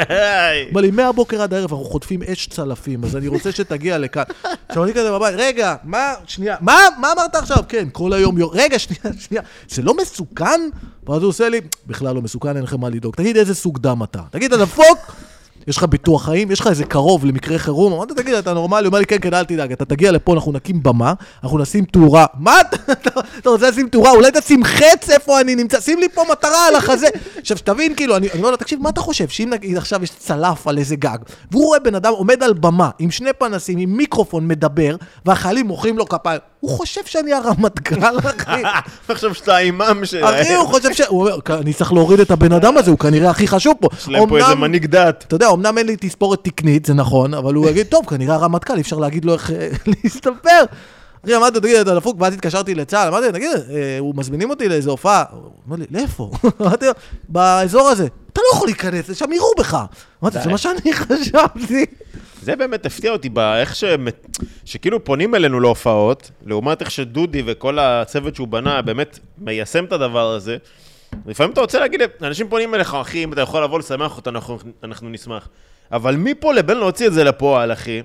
אמר לי, מהבוקר עד הערב אנחנו חוטפים אש צלפים, אז אני רוצה שתגיע לכאן. עכשיו אני כזה בבית, רגע, מה, שנייה, מה, מה אמרת עכשיו? כן, כל היום יור... רגע, שנייה, שנייה, זה לא מסוכן? ואז הוא עושה לי, בכלל לא מסוכן, אין לכם מה לדאוג. תגיד, איזה סוג דם אתה? תגיד, אתה דפוק? יש לך ביטוח חיים? יש לך איזה קרוב למקרה חירום? אמרתי, תגיד, אתה נורמלי? הוא אומר לי, כן, כן, אל תדאג, אתה תגיע לפה, אנחנו נקים במה, אנחנו נשים תאורה. מה אתה, אתה רוצה לשים תאורה? אולי תשים חץ איפה אני נמצא? שים לי פה מטרה על החזה. עכשיו, שתבין, כאילו, אני אומר לו, תקשיב, מה אתה חושב? שאם נגיד עכשיו יש צלף על איזה גג, והוא רואה בן אדם עומד על במה, עם שני פנסים, עם מיקרופון, מדבר, והחיילים מוחאים לו כפיים, הוא חושב שאני הרמטכ"ל, אחי. עכשיו שאתה האימאם שלהם. אחי, הוא חושב ש... הוא אומר, אני צריך להוריד את הבן אדם הזה, הוא כנראה הכי חשוב פה. יש להם פה איזה מנהיג דת. אתה יודע, אמנם אין לי תספורת תקנית, זה נכון, אבל הוא יגיד, טוב, כנראה הרמטכ"ל, אי אפשר להגיד לו איך אה, להסתפר. אחי, אמרתי לו, תגיד, אתה דפוק, ואז התקשרתי לצה"ל, אמרתי לו, תגיד, אה, הוא מזמינים אותי לאיזו הופעה. הוא אומר לי, לאיפה? אמרתי לו, באזור הזה. אתה לא יכול להיכנס, לשם יראו בך. אמרתי, זה מה שאני חשבתי. זה באמת הפתיע אותי באיך ש... שכאילו פונים אלינו להופעות, לעומת איך שדודי וכל הצוות שהוא בנה באמת מיישם את הדבר הזה. לפעמים אתה רוצה להגיד, אנשים פונים אליך, אחי, אם אתה יכול לבוא לשמח אותנו, אנחנו, אנחנו נשמח. אבל מפה לבין להוציא את זה לפועל, אחי,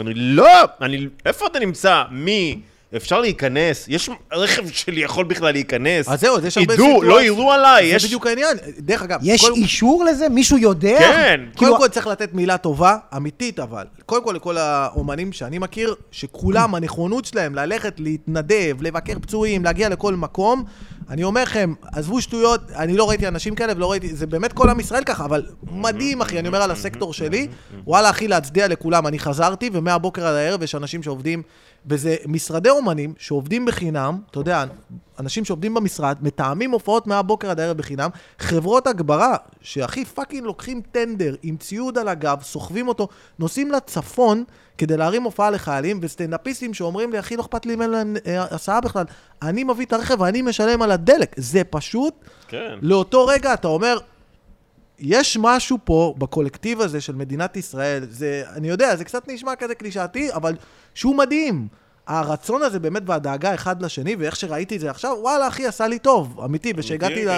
אני לא, אני, איפה אתה נמצא? מי? אפשר להיכנס? יש רכב שלי יכול בכלל להיכנס? אז זהו, אז יש הרבה ידעו, סיטואציות. לא יראו עליי, זה יש... בדיוק העניין. דרך אגב, יש כל- אישור לזה? מישהו יודע? כן. כאילו, קודם כל צריך לתת מילה טובה, אמיתית אבל. קודם כל לכל האומנים שאני מכיר, שכולם, הנכונות שלהם ללכת, להתנדב, לבקר פצועים, להגיע לכל מקום, אני אומר לכם, עזבו שטויות, אני לא ראיתי אנשים כאלה ולא ראיתי, זה באמת כל עם ישראל ככה, אבל מדהים אחי, אני אומר על הסקטור שלי, וואלה אחי, להצדיע לכולם, אני חזרתי, ומהבוקר עד הערב יש אנשים שעובדים, וזה משרדי אומנים שעובדים בחינם, אתה יודע, אנשים שעובדים במשרד, מתאמים הופעות מהבוקר עד הערב בחינם, חברות הגברה, שהכי fucking לוקחים טנדר עם ציוד על הגב, סוחבים אותו, נוסעים לצפון כדי להרים הופעה לחיילים, וסטנדאפיסטים שאומרים לי, אחי, לא אכפת לי אם אין להם אה, הסעה בכלל, אני מביא את הרכב ואני משלם על הדלק. זה פשוט, כן. לאותו רגע אתה אומר, יש משהו פה בקולקטיב הזה של מדינת ישראל, זה, אני יודע, זה קצת נשמע כזה קלישאתי, אבל שהוא מדהים. הרצון הזה באמת והדאגה אחד לשני, ואיך שראיתי את זה עכשיו, וואלה, אחי, עשה לי טוב, אמיתי, ושהגעתי ל...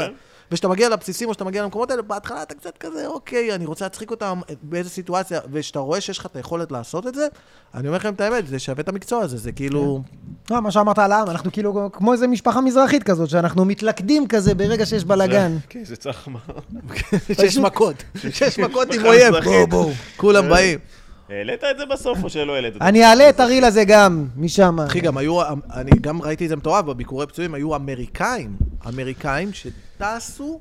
כן. וכשאתה מגיע לבסיסים או שאתה מגיע למקומות האלה, בהתחלה אתה קצת כזה, אוקיי, אני רוצה להצחיק אותם באיזה סיטואציה, וכשאתה רואה שיש לך את היכולת לעשות את זה, אני אומר לכם את האמת, זה שווה את המקצוע הזה, זה כאילו... לא, מה שאמרת על העם, אנחנו כאילו כמו איזה משפחה מזרחית כזאת, שאנחנו מתלכדים כזה ברגע שיש בלאגן. כן, זה צריך מה... שש מכות, שש מכות עם אויב. בואו, בואו, כולם אה. באים. העלית את זה בסוף או שלא העלית את זה? אני אעלה את הריל הזה גם, משם. אחי, גם היו, אני גם ראיתי את זה מטורף, בביקורי פצועים היו אמריקאים, אמריקאים שטסו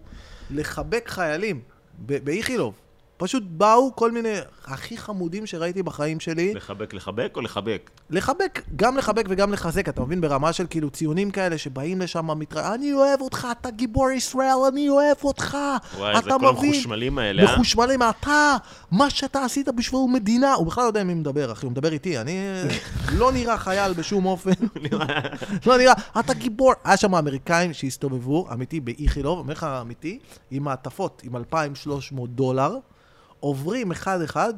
לחבק חיילים באיכילוב. פשוט באו כל מיני הכי חמודים שראיתי בחיים שלי. לחבק, לחבק או לחבק? לחבק, גם לחבק וגם לחזק, אתה מבין? ברמה של כאילו ציונים כאלה שבאים לשם, מתרא... אני אוהב אותך, אתה גיבור ישראל, אני אוהב אותך. וואי, זה אתה כל מבין? המחושמלים האלה, אה? מחושמלים, אתה, מה שאתה עשית בשביל מדינה, הוא בכלל לא יודע עם מי מדבר, אחי, הוא מדבר איתי, אני לא נראה חייל בשום אופן. לא נראה, אתה גיבור. היה שם אמריקאים שהסתובבו, אמיתי, באיכילוב, אומר לך אמיתי, עם מעטפות, עם 2,300 דולר. עוברים אחד-אחד,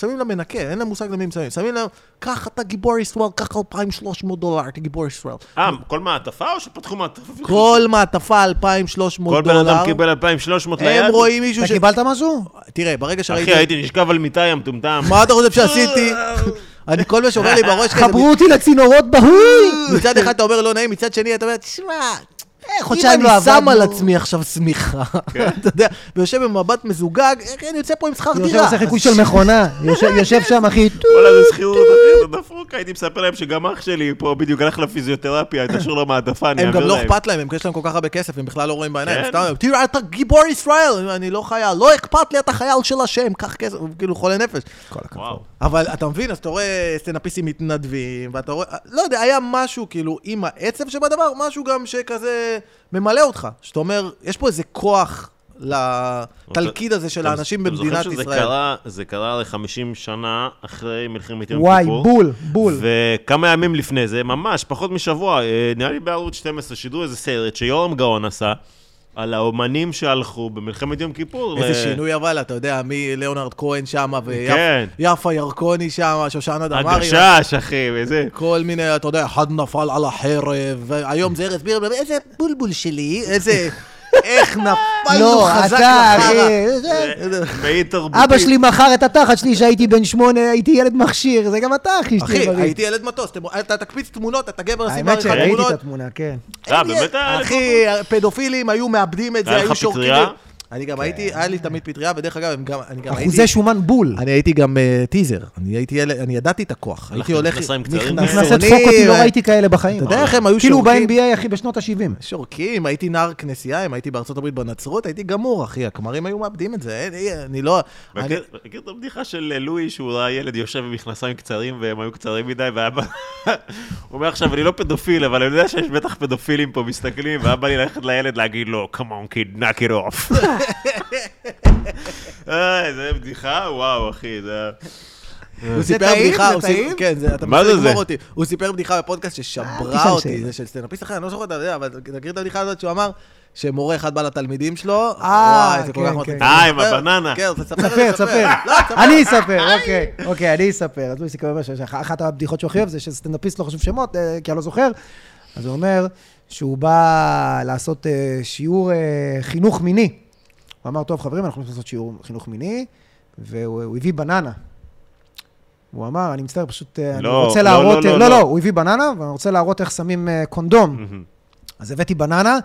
שמים להם מנקה, אין להם מושג למי הם שמים. שמים להם, קח אתה גיבור ישראל, קח 2,300 דולר, אתה גיבור ישראל. אה, כל מעטפה או שפתחו מעטפה? כל מעטפה 2,300 כל דולר. בן אדם קיבל 2,300 ליד? הם רואים מישהו אתה ש... קיבלת משהו? תראה, ברגע שראיתי... אחי, הייתי נשכב על מיטה, יא מטומטם. מה אתה חושב שעשיתי? אני כל מה שעובר לי בראש כזה... חברו אותי לצינורות בהוי! מצד אחד אתה אומר לא נעים, מצד שני אתה אומר, תשמע, אם חודשיים אני לא שם עבדנו." על עצמי עכשיו שמיכה, אתה יודע, ויושב במבט מזוגג, איך אני יוצא פה עם שכר יושב דירה? עושה חיקוי של מכונה, יושב- יושב שם אחי, וואלה, זה שכירות, אחי, זה דפוק. הייתי מספר להם שגם אח שלי פה בדיוק הלך לפיזיותרפיה, תשאיר לו מעטפה, אני הם אעביר גם להם. לא אכפת להם, הם יש להם כל כך הרבה כסף, הם בכלל לא רואים בעיניים, כן. סתם, תראה, אתה גיבור ישראל, אני לא חייל, לא אכפת לי, אתה חייל של השם, קח כסף, כאילו חולה נפש. אבל אתה מבין, אז אתה רואה סטנאפיסטים מתנדבים, ואתה רואה, לא יודע, היה משהו כאילו עם העצב שבדבר, משהו גם שכזה ממלא אותך. שאתה אומר, יש פה איזה כוח לתלכיד הזה של האנשים במדינת זוכרים שזה ישראל. קרה- זה קרה הרי 50 שנה אחרי מלחמת יום וואי, כיפור. בול, בול. וכמה ימים לפני זה, ממש, פחות משבוע, אה, נראה לי בערוץ 12, שידרו איזה סרט שיורם גאון עשה, על האומנים שהלכו במלחמת יום כיפור. איזה ל- שינוי אבל, אתה יודע, מליאונרד כהן שם, כן. ויפה ירקוני שם, שושנה דמארי. הגשש, אחי, וזה. כל מיני, אתה יודע, אחד נפל על החרב, והיום זה ארז בירם, איזה בולבול שלי, איזה... איך נפלנו לא, חזק אתה, לחרא. אחי, זה- מעיד תרבותי. אבא שלי מכר את התחת שלי כשהייתי בן שמונה, הייתי ילד מכשיר, זה גם אתה, אחי, אחי. הייתי ילד מטוס, אתה תקפיץ תמונות, אתה גבר האמת לך שראיתי תמונות. את התמונה, כן. אה, אחי, פדופילים היו מאבדים את זה, היו שורקים. אני גם הייתי, היה לי תמיד פטריה, ודרך אגב, אני גם הייתי... אחוזי שומן בול. אני הייתי גם אה, טיזר, אני הייתי אני ידעתי את הכוח. הייתי הולך... נכנסי דפוק אותי, לא ראיתי כאלה בחיים. אתה יודע איך הם היו כאילו שורקים? ב-NBA, אחי, בשנות ה-70. שורקים, הייתי נער כנסייה, אם הייתי בארצות הברית בנצרות, הייתי גמור, אחי, הכמרים היו מאבדים את זה, אני לא... אני- מכיר את הבדיחה של אה, לואי, שהוא ראה ילד יושב עם מכנסיים קצרים והם היו קצרים מדי, ואבא... הוא אומר עכשיו, אני לא פדופיל, אבל אני יודע שיש בטח פדופילים פה מסתכלים, והיה בא לי ללכת לילד להגיד לו, come on kid, knock it off. אה, זה בדיחה? וואו, אחי, זה... הוא סיפר? בדיחה, הוא סיפר-? כן, זה- אתה מה מנסה זה זה? לגמור אותי. הוא סיפר בדיחה בפודקאסט ששברה אותי. זה של סטנדאפיסט אחר, אני לא זוכר את זה, אבל אתה מכיר את הבדיחה הזאת שהוא אמר שמורה אחד בא לתלמידים שלו, אה, וואי, זה כל כן, כך כן. מצחיק. אה, עם הבננה. כן, תספר, ספר, ספר. לא, תספר. אני אספר, אוקיי. אוקיי, אני אספר. אז הוא סיפר אומר שאחת הבדיחות שהוא הכי אוהב זה שסטנדאפיסט לא חשוב שמות, אה, כי אני לא זוכר. אז הוא אומר שהוא בא לעשות אה, שיעור אה, חינוך מיני. הוא אמר, טוב, חברים, אנחנו הולכים לעשות שיעור חינוך מיני, והוא הוא הביא בננה. הוא אמר, אני מצטער, פשוט, אה, אני לא, רוצה לא, להראות... לא, לא, לא, לא. לא, הוא הביא בננה, ואני רוצה להראות איך שמים אה, קונדום. אז הבאתי בננה,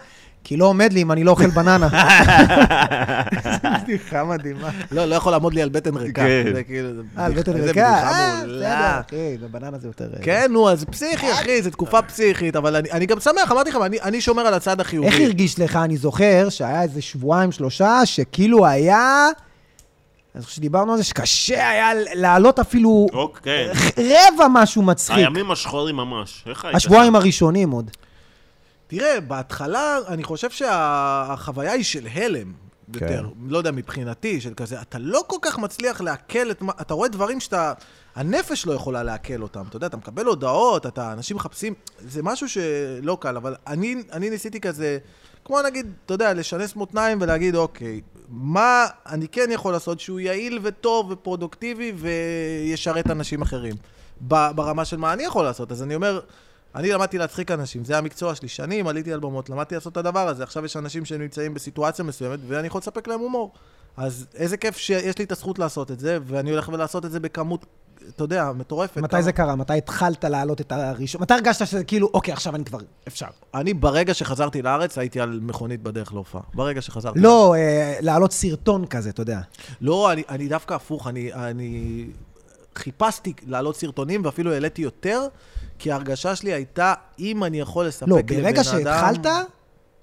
כי לא עומד לי אם אני לא אוכל בננה. בדיחה מדהימה. לא, לא יכול לעמוד לי על בטן ריקה. כן. זה כאילו, אה, על בטן איזה ריקה? בדיחה אה, מעולה. בסדר, אחי, בבננה זה יותר... אה, כן, נו, אז פסיכי, אחי, זו תקופה פסיכית, אבל אני- אני גם שמח, אמרתי לכם, אני- אני שומר על הצד החיובי. איך הרגיש לך? אני זוכר שהיה איזה שבועיים, שלושה, שכאילו היה... אני חושב שדיברנו על זה, שקשה היה להעלות אפילו אוקיי. רבע משהו מצחיק. הימים השחורים ממש. איך היית? השבועיים הראשונים עוד. תראה, בהתחלה, אני חושב שהחוויה היא של הלם. יותר, לא יודע, מבחינתי, של כזה, אתה לא כל כך מצליח לעכל את מה, אתה רואה דברים שאתה, הנפש לא יכולה לעכל אותם, אתה יודע, אתה מקבל הודעות, אתה, אנשים מחפשים, זה משהו שלא קל, אבל אני, אני ניסיתי כזה, כמו נגיד, אתה יודע, לשנס מותניים ולהגיד, אוקיי, מה אני כן יכול לעשות שהוא יעיל וטוב ופרודוקטיבי וישרת אנשים אחרים, ברמה של מה אני יכול לעשות, אז אני אומר, אני למדתי להצחיק אנשים, זה המקצוע שלי. שנים עליתי על במות, למדתי לעשות את הדבר הזה. עכשיו יש אנשים שנמצאים בסיטואציה מסוימת, ואני יכול לספק להם הומור. אז איזה כיף שיש לי את הזכות לעשות את זה, ואני הולך ולעשות את זה בכמות, אתה יודע, מטורפת. מתי כמה- זה קרה? מתי התחלת להעלות את הראשון? מתי הרגשת שזה כאילו, אוקיי, עכשיו אני כבר אפשר. אני ברגע שחזרתי לארץ, הייתי על מכונית בדרך להופעה. ברגע שחזרתי. לא, אה, להעלות סרטון כזה, אתה יודע. לא, אני, אני דווקא הפוך, אני, אני חיפשתי להעלות סרטונים, ואפילו העליתי יותר, כי ההרגשה שלי הייתה, אם אני יכול לספק לא, לבן ברגע אדם... שהתחלת,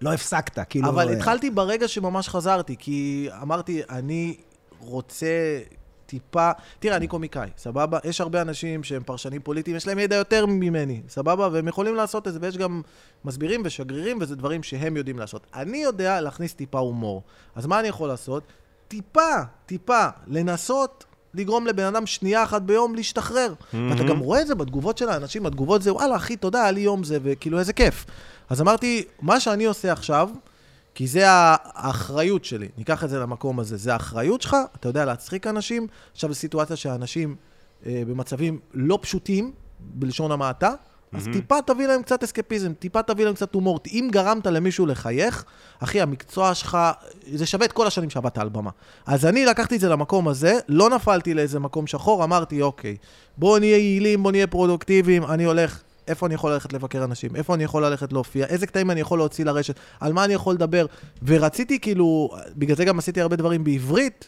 לא הפסקת, כאילו... אבל אה, התחלתי ברגע שממש חזרתי, כי אמרתי, אני רוצה טיפה... תראה, אני קומיקאי, סבבה? יש הרבה אנשים שהם פרשנים פוליטיים, יש להם ידע יותר ממני, סבבה? והם יכולים לעשות את זה, ויש גם מסבירים ושגרירים, וזה דברים שהם יודעים לעשות. אני יודע להכניס טיפה הומור. אז מה אני יכול לעשות? טיפה, טיפה, לנסות לגרום לבן אדם שנייה אחת ביום להשתחרר. ואתה גם רואה את זה בתגובות של האנשים, התגובות זה, וואלה, אחי, תודה, היה לי יום זה, וכאילו, איזה כיף. אז אמרתי, מה שאני עושה עכשיו, כי זה האחריות שלי, ניקח את זה למקום הזה, זה האחריות שלך, אתה יודע להצחיק אנשים, עכשיו זו סיטואציה שאנשים אה, במצבים לא פשוטים, בלשון המעטה, אז טיפה תביא להם קצת אסקפיזם, טיפה תביא להם קצת הומור. אם גרמת למישהו לחייך, אחי, המקצוע שלך, זה שווה את כל השנים שעבדת על במה. אז אני לקחתי את זה למקום הזה, לא נפלתי לאיזה מקום שחור, אמרתי, אוקיי, בואו נהיה יעילים, בואו נהיה פרודוקטיביים, אני הולך, איפה אני יכול ללכת לבקר אנשים, איפה אני יכול ללכת להופיע, איזה קטעים אני יכול להוציא לרשת, על מה אני יכול לדבר. ורציתי כאילו, בגלל זה גם עשיתי הרבה דברים בעברית,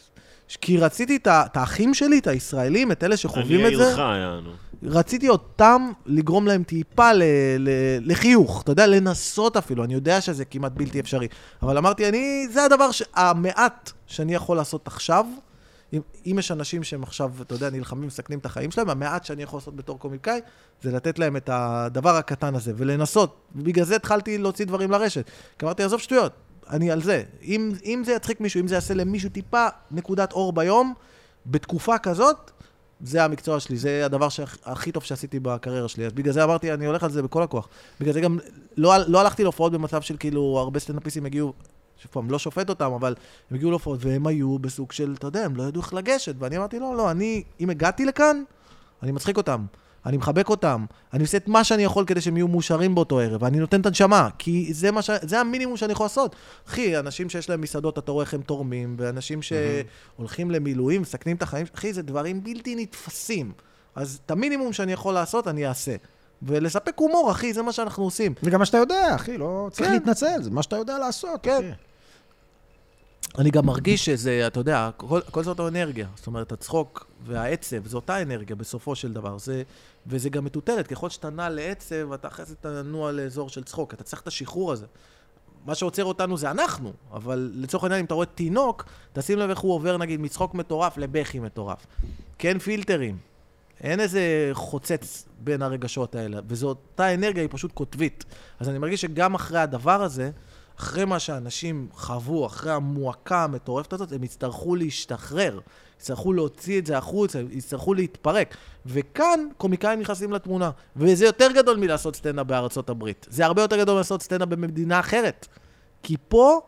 כי רציתי את האחים שלי, את הישראלים, את אלה שחווים את זה. אני העירך, יענו. רציתי אותם לגרום להם טיפה ל, ל, לחיוך, אתה יודע, לנסות אפילו, אני יודע שזה כמעט בלתי אפשרי. אבל אמרתי, אני, זה הדבר, ש, המעט שאני יכול לעשות עכשיו, אם, אם יש אנשים שהם עכשיו, אתה יודע, נלחמים, מסכנים את החיים שלהם, המעט שאני יכול לעשות בתור קומיקאי, זה לתת להם את הדבר הקטן הזה, ולנסות. ובגלל זה התחלתי להוציא דברים לרשת. כי אמרתי, עזוב שטויות, אני על זה. אם, אם זה יצחיק מישהו, אם זה יעשה למישהו טיפה נקודת אור ביום, בתקופה כזאת, זה המקצוע שלי, זה הדבר שהכי טוב שעשיתי בקריירה שלי. אז בגלל זה אמרתי, אני הולך על זה בכל הכוח. בגלל זה גם לא, לא הלכתי להופעות במצב של כאילו, הרבה סטנדאפיסטים הגיעו, שוב פעם, לא שופט אותם, אבל הם הגיעו להופעות והם היו בסוג של, אתה יודע, הם לא ידעו איך לגשת. ואני אמרתי, לא, לא, אני, אם הגעתי לכאן, אני מצחיק אותם. אני מחבק אותם, אני עושה את מה שאני יכול כדי שהם יהיו מאושרים באותו ערב, ואני נותן את הנשמה, כי זה, ש... זה המינימום שאני יכול לעשות. אחי, אנשים שיש להם מסעדות, אתה רואה איך הם תורמים, ואנשים שהולכים למילואים, מסכנים את החיים, אחי, זה דברים בלתי נתפסים. אז את המינימום שאני יכול לעשות, אני אעשה. ולספק הומור, אחי, זה מה שאנחנו עושים. זה גם מה שאתה יודע, אחי, לא צריך כן. להתנצל, זה מה שאתה יודע לעשות, כן. אחי. אני גם מרגיש שזה, אתה יודע, כל, כל זאת האנרגיה. זאת אומרת, הצחוק והעצב, זו אותה אנרגיה בסופו של דבר. זה, וזה גם מטוטלת, ככל שאתה נע לעצב, אתה אחרי זה תנוע לאזור של צחוק. אתה צריך את השחרור הזה. מה שעוצר אותנו זה אנחנו, אבל לצורך העניין, אם אתה רואה תינוק, תשים לב איך הוא עובר, נגיד, מצחוק מטורף לבכי מטורף. כן פילטרים. אין איזה חוצץ בין הרגשות האלה, וזו אותה אנרגיה, היא פשוט קוטבית. אז אני מרגיש שגם אחרי הדבר הזה, אחרי מה שאנשים חוו, אחרי המועקה המטורפת הזאת, הם יצטרכו להשתחרר, יצטרכו להוציא את זה החוצה, יצטרכו להתפרק. וכאן קומיקאים נכנסים לתמונה, וזה יותר גדול מלעשות סטנדאפ בארצות הברית. זה הרבה יותר גדול מלעשות סטנדאפ במדינה אחרת. כי פה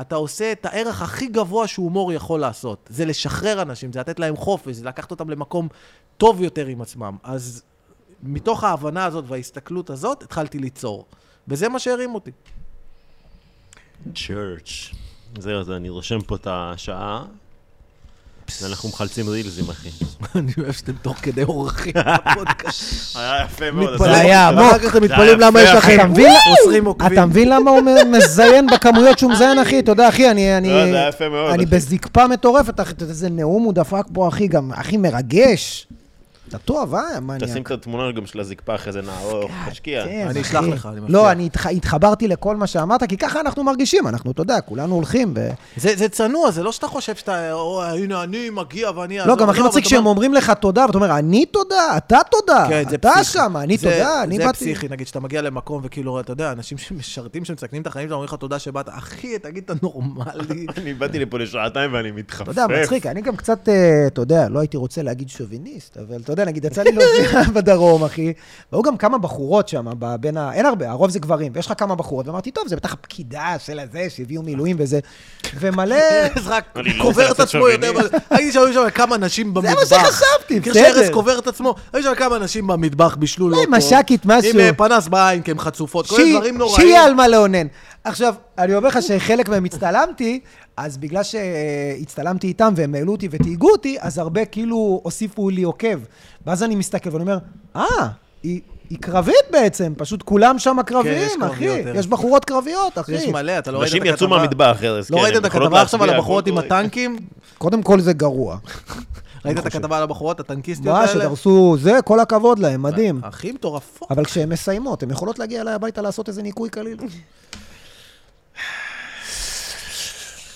אתה עושה את הערך הכי גבוה שהומור יכול לעשות. זה לשחרר אנשים, זה לתת להם חופש, זה לקחת אותם למקום טוב יותר עם עצמם. אז מתוך ההבנה הזאת וההסתכלות הזאת, התחלתי ליצור. וזה מה שהרים אותי. צ'רץ'. זהו, אז אני רושם פה את השעה, ואנחנו מחלצים רילזים, אחי. אני אוהב שאתם תוך כדי אורחים בפודקאסט. היה יפה מאוד. מתפלא. אז היה עמוק. ואחר כך אתם מתפלאים למה יש לכם אתה מבין? עשרים עוקבים. אתה מבין למה הוא מזיין בכמויות שהוא מזיין, אחי? אתה יודע, אחי, אני... אני- לא, זה היה יפה מאוד, אני אחי. בזקפה מטורפת, אחי. איזה נאום הוא דפק פה, אחי, גם הכי מרגש. אתה טוב, אה, מניאק. תשים את התמונה גם של הזקפה אחרי זה נערוך, תשקיע. כן, אני. אשלח לך, אני מבטיח. לא, אני התח- התחברתי לכל מה שאמרת, כי ככה אנחנו מרגישים, אנחנו, אתה יודע, כולנו הולכים ו... זה זה צנוע, זה לא שאתה חושב שאתה, "או, הנה אני מגיע ואני... לא, אעזור." גם הכי אבל מצחיק שהם אומר- אומרים לך תודה, ואתה אומר, אני תודה, אתה תודה, כן, זה אתה. שם, אני זה- תודה, אני זה באתי... פסיכי, נגיד, שאתה מגיע למקום וכאילו, אתה יודע, אנשים שמשרתים, שמסכנים את החיים שלהם, אומרים לך תודה שבאת. אחי, תגיד, אתה נורמלי. אני באתי לפה לשעתיים ואני מתחפף. אתה יודע, מצחיק, אני גם קצת, אתה יודע, לא הייתי רוצה להגיד שוביניסט, אבל אתה יודע, נגיד, יצא לי להופיע בדרום, אחי, והיו גם כמה בחורות שם, בין ה... אין הרבה, הרוב זה גברים, ויש לך כמה בחורות, ואמרתי, טוב, זה בטח הפקידה של הזה, שהביאו מילואים וזה, ומלא... ארז רק לא קובר את עצמו יותר... הייתי שם, היו שם כמה נשים זה במטבח. מה שחשבתי, כאילו בסדר. שארז קובר את עצמו, היו שם כמה נשים במטבח, בישלו לו. מש"קית, משהו. עם אה, פנס בעין, כי הן חצופות, כל מיני דברים נוראים. שיהיה על מה לאונן. עכשיו, אני אומר לך שחלק מהם הצטלמתי, אז בגלל שהצטלמתי איתם והם העלו אותי ותהיגו אותי, אז הרבה כאילו הוסיפו לי עוקב. ואז אני מסתכל ואני אומר, אה, היא... היא קרבית בעצם, פשוט כולם שם כן, יש קרביים, אחי. קרביות, ארז. יש בחורות קרביות, אחי. יש מלא, אתה לא ראית את הכתבה? יצאו מהמטבח, ארז. לא כן, ראית את הכתבה עכשיו על הבחורות עם. הטנקים? קודם כל זה גרוע. ראית את. הכתבה על הבחורות, הטנקיסטיות מה, האלה? שדרסו זה, כל הכבוד להם, מדהים. הכי מטורפות. אבל כשהן מסיימות, הן יכולות להגיע אליי הביתה לעשות איזה ניקוי קליל.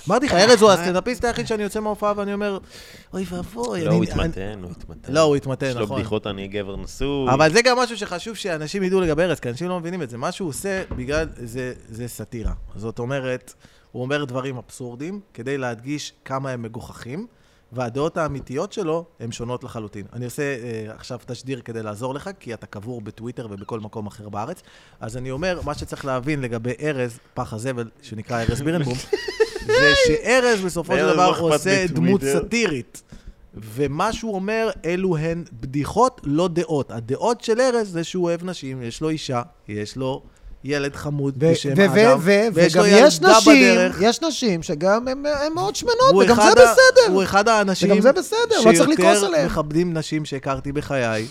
אמרתי לך, ארז הוא הסטנדאפיסט היחיד שאני יוצא מההופעה ואני אומר, אוי ואבוי. לא, הוא התמתן, הוא התמתן. לא, הוא התמתן, יש לו נכון. בדיחות אני גבר נשוי. אבל זה גם משהו שחשוב שאנשים ידעו לגבי ארז, כי אנשים לא מבינים את זה. מה שהוא עושה בגלל, זה, זה סאטירה. זאת אומרת, הוא אומר דברים אבסורדיים כדי להדגיש כמה הם מגוחכים, והדעות האמיתיות שלו הן שונות לחלוטין. אני עושה אה, עכשיו תשדיר כדי לעזור לך, כי אתה קבור בטוויטר ובכל מקום אחר בארץ. אז אני אומר, מה שצריך להבין לגבי ארז, פח הזבל, שנקרא ארז בירנבום, זה שארז בסופו של דבר עושה דמות. סאטירית. ומה שהוא אומר, אלו הן בדיחות, לא דעות. הדעות של ארז זה שהוא אוהב נשים, יש לו אישה, יש לו ילד חמוד בשם ו- אדם, ו- ו- ויש לו ילדה נשים, בדרך. יש נשים שגם הן מאוד שמנות, וגם זה בסדר. הוא אחד האנשים וגם זה בסדר, לא צריך לכעוס שיותר עליהם. מכבדים נשים שהכרתי בחיי,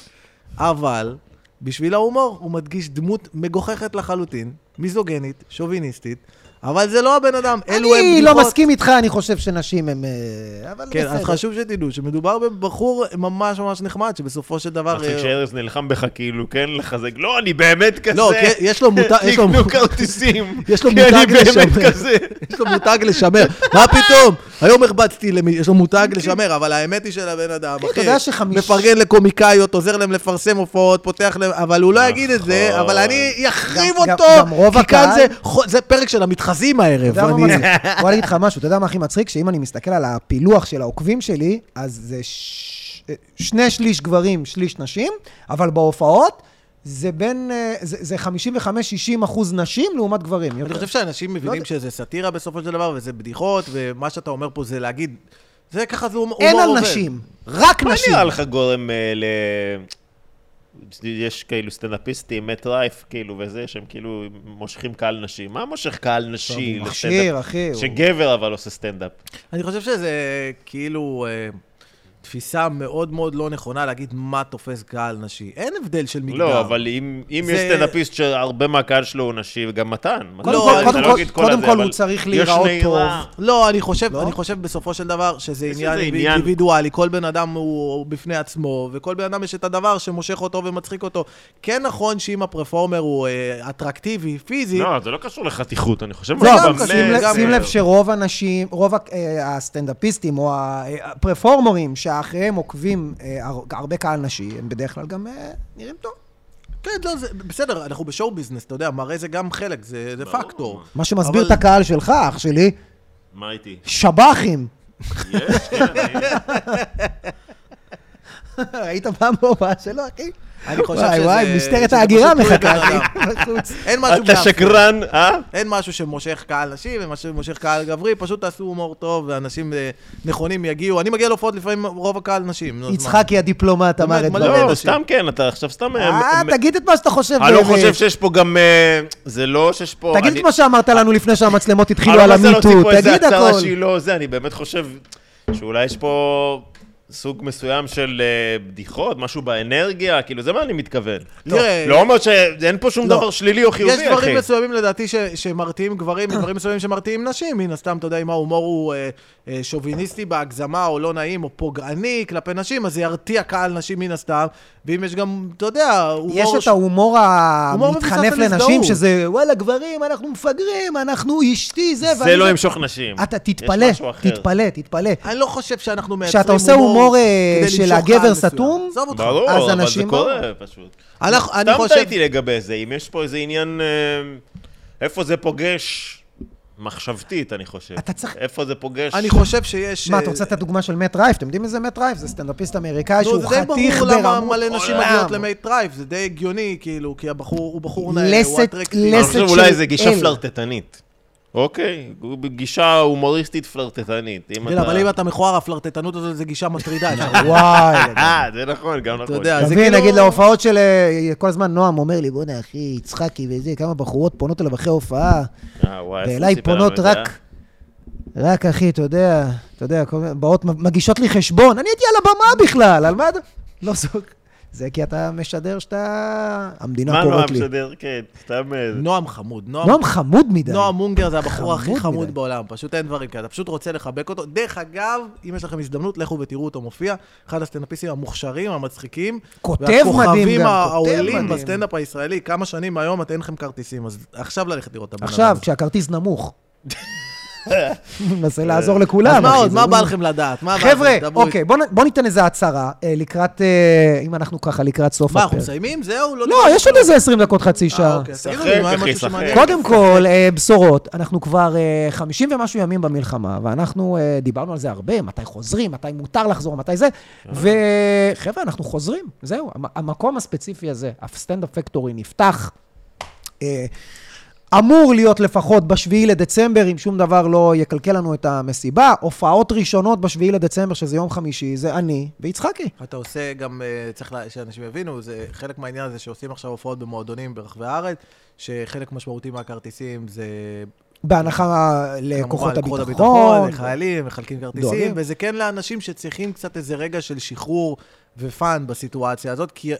אבל בשביל ההומור הוא מדגיש דמות מגוחכת לחלוטין, מיזוגנית, שוביניסטית, אבל זה לא הבן אדם, אלו הם אני בדיחות. לא מסכים איתך, אני חושב שנשים הם... אה, אבל כן, אז בסדר. חשוב שתדעו שמדובר בבחור ממש ממש נחמד, שבסופו של דבר... מצחיק אה, שארז נלחם בך כאילו, כן, לחזק. לא, אני באמת כזה. לא, כן, יש לו מותג, יש לו תקנו כרטיסים. יש לו כי מותג אני באמת. כזה. יש לו מותג לשמר. מה פתאום? היום הרבצתי למי, יש לו מותג לשמר, אבל האמת היא של הבן אדם, כן, אחי. אתה יודע שחמיש- מפרגן לקומיקאיות, עוזר להם לפרסם הופעות, פותח להם, אבל הוא לא יגיד את זה, נכון. אבל אני אחריב גם- אותו. גם רוב כי כאן זה פרק של המתחזים הערב. אתה יודע מה אני- מצחיק? בוא אני אגיד לך משהו, אתה יודע מה הכי מצחיק? שאם אני מסתכל על הפילוח של העוקבים שלי, אז זה ש... שני שליש גברים, שליש נשים, אבל בהופעות זה בין... אה, זה, זה 55-60 אחוז נשים לעומת גברים. אני יותר. חושב שאנשים מבינים יודע. שזה סאטירה בסופו של דבר, וזה בדיחות, ומה שאתה אומר פה זה להגיד, זה ככה זה הומור אין על עובד. נשים, רק מה נשים. נראה לך גורם אה, ל... יש כאילו סטנדאפיסטים, מאט רייף, כאילו, וזה, שהם כאילו מושכים קהל נשי. מה מושך קהל נשי הוא לסטנדאפ? מכשיר, אחי. הוא- שגבר אבל עושה סטנדאפ. אני חושב שזה כאילו אה, תפיסה מאוד מאוד לא נכונה להגיד מה תופס קהל נשי. אין הבדל של מגדר. לא, אבל אם, אם זה- יש סטנדאפיסט שהרבה מהקהל שלו הוא נשי, וגם מתן. קודם כל- אני קודם לא כל- אגיד קודם הזה, כל אבל הוא צריך להיראות נהירה. לא, אני חושב, לא? אני חושב בסופו של דבר שזה עניין. אינדיבידואלי, כל בן אדם הוא הוא בפני עצמו, וכל בן אדם יש את הדבר שמושך אותו ומצחיק אותו. כן נכון שאם הפרפורמר הוא אה, אטרקטיבי, פיזי, לא, זה לא קשור לחתיכות, אני חושב... זה לא, גם אבל קשור, שים לב-. שרוב האנשים, רוב אה, הסטנדאפיסטים או הפרפורמרים שאחריהם עוקבים אה, הר- הרבה קהל נשי, הם בדרך כלל גם אה, נראים טוב. כן, לא, זה בסדר, אנחנו בשואו ביזנס, אתה יודע, מראה זה גם חלק, זה זה ברור. פקטור. מה שמסביר אבל- את הקהל שלך, אח שלי, מה איתי? שב"חים. יש, כן, אני- היית פעם בהופעה שלו, אחי? אני חושב וואי שזה... וואי, משטרת שזה ההגירה מחכה. בחוץ. אין משהו אתה. שקרן, אה? אין משהו שמושך קהל נשי ומשהו שמושך קהל גברי, פשוט תעשו הומור טוב ואנשים אה, נכונים יגיעו. אני מגיע להופעות לפעמים רוב הקהל נשים. יצחקי הדיפלומט אמר את דברו. לא. סתם כן, אתה עכשיו סתם... אה, מ- תגיד את מה שאתה חושב. אני לא. חושב שיש פה גם... אה, זה לא שיש פה... תגיד את מה שאמרת לנו לפני שהמצלמות אני התחילו לא על מנסה להוציא המיטו, פה איזה תגיד הצהרה הכל. שהיא לא זה, אני באמת חושב שאולי יש פה סוג מסוים של אה, בדיחות, משהו באנרגיה, כאילו, זה מה אני מתכוון. תראה, לא אומר שאין פה שום לא. דבר שלילי או חיובי, יש אחי. דברים מסוימים לדעתי ש- שמרתיעים גברים, ודברים מסוימים שמרתיעים נשים. מן הסתם, אתה יודע, אם ההומור הוא אה, אה, שוביניסטי בהגזמה, או לא נעים, או פוגעני כלפי נשים, אז זה ירתיע קהל נשים מן הסתם. ואם יש גם, אתה יודע, הומור... יש את ההומור הומור המתחנף לנשים. שזה וואלה גברים, אנחנו מפגרים, אנחנו אשתי, זה, זה ואני לא ימשוך נשים. אתה יש תתפלא. תתפלא, תתפלא. אני לא חושב שאנחנו מייצרים עושה הומור, אה, של הגבר. סתום, עזוב אותך. ברור, אז אבל זה אנשים קורה פשוט. אנחנו- אני סתם חושב... טעיתי לגבי זה, אם יש פה איזה עניין... אה, איפה זה פוגש מחשבתית, אני חושב. אתה צריך- איפה זה פוגש... אני חושב שיש... מה, אה, אתה רוצה את הדוגמה של מאט רייף? אתם יודעים מי זה מאט רייף? זה סטנדאפיסט אמריקאי נו, שהוא זה די חתיך ברור למה מלא נשים עולם. מגיעות למאט רייף, זה די הגיוני, כאילו, כי הבחור הוא בחור נאה, לסת- הוא אטרקטיבי. אני לסת חושב אולי של זה גישה אל. פלרטטנית. אוקיי, הוא בגישה הומוריסטית פלרטטנית. אם אבל אם אתה מכוער, הפלרטטנות הזאת זה גישה מטרידה. וואי. אה, זה נכון, גם נכון. יודע, אתה זה מבין, כאילו- נגיד להופעות של... אה, כל הזמן נועם אומר לי, בוא'נה, אחי, יצחקי וזה, כמה בחורות פונות אליו אחרי הופעה, אה, וואי, ואליי סיפר לנו פונות את זה, רק... רק, אחי, אתה יודע, אתה יודע, באות, מגישות לי חשבון, אני הייתי על הבמה בכלל, על מה אתה... לא זוג. זה כי אתה משדר שאתה... המדינה מה נועם קוראת לי. משדר? כן, סתם... אה, נועם חמוד. נועם נועם חמוד מדי. נועם מונגר זה הבחור הכי חמוד מדי. בעולם, פשוט אין דברים כאלה, אתה פשוט רוצה לחבק אותו. דרך אגב, אם יש לכם הזדמנות, לכו ותראו אותו מופיע. אחד הסטנדאפיסטים המוכשרים, המצחיקים. כותב מדהים גם, והכוכבים העולים. בסטנדאפ הישראלי, כמה שנים היום, אתה אין לכם כרטיסים, אז עכשיו ללכת לראות את הבן אדם. עכשיו. כשהכרטיס נמוך. מנסה לעזור לכולם. אז מה עוד? זה מה לא- בא לכם לדעת? מה בא לכם? חבר'ה, אוקיי, בוא נ- בוא ניתן איזה הצהרה אה, לקראת, אה, אם אנחנו ככה לקראת סוף מה, אנחנו הפרק. מסיימים? זהו? לא, דיברנו יש עוד? איזה 20 דקות, חצי אה, שעה. אוקיי, שחק. שמעניין? קודם כל, אה, בשורות. אנחנו כבר אה, 50 ומשהו ימים במלחמה, ואנחנו אה, דיברנו על זה הרבה, מתי חוזרים, מתי מותר לחזור, מתי זה. וחבר'ה, אנחנו חוזרים, זהו. המ- המקום הספציפי הזה, הסטנדאפ פקטורי נפתח. אמור להיות לפחות בשביעי לדצמבר, אם שום דבר לא יקלקל לנו את המסיבה. הופעות ראשונות בשביעי לדצמבר, שזה יום חמישי, זה אני ויצחקי. אתה עושה גם, אה, צריך שאנשים יבינו, זה חלק מהעניין הזה שעושים עכשיו הופעות במועדונים ברחבי הארץ, שחלק משמעותי מהכרטיסים זה... בהנחה לכוחות כמובן, הביטחון. לחיילים, מחלקים כרטיסים. וזה כן לאנשים שצריכים קצת איזה רגע של שחרור ופאן בסיטואציה הזאת, כי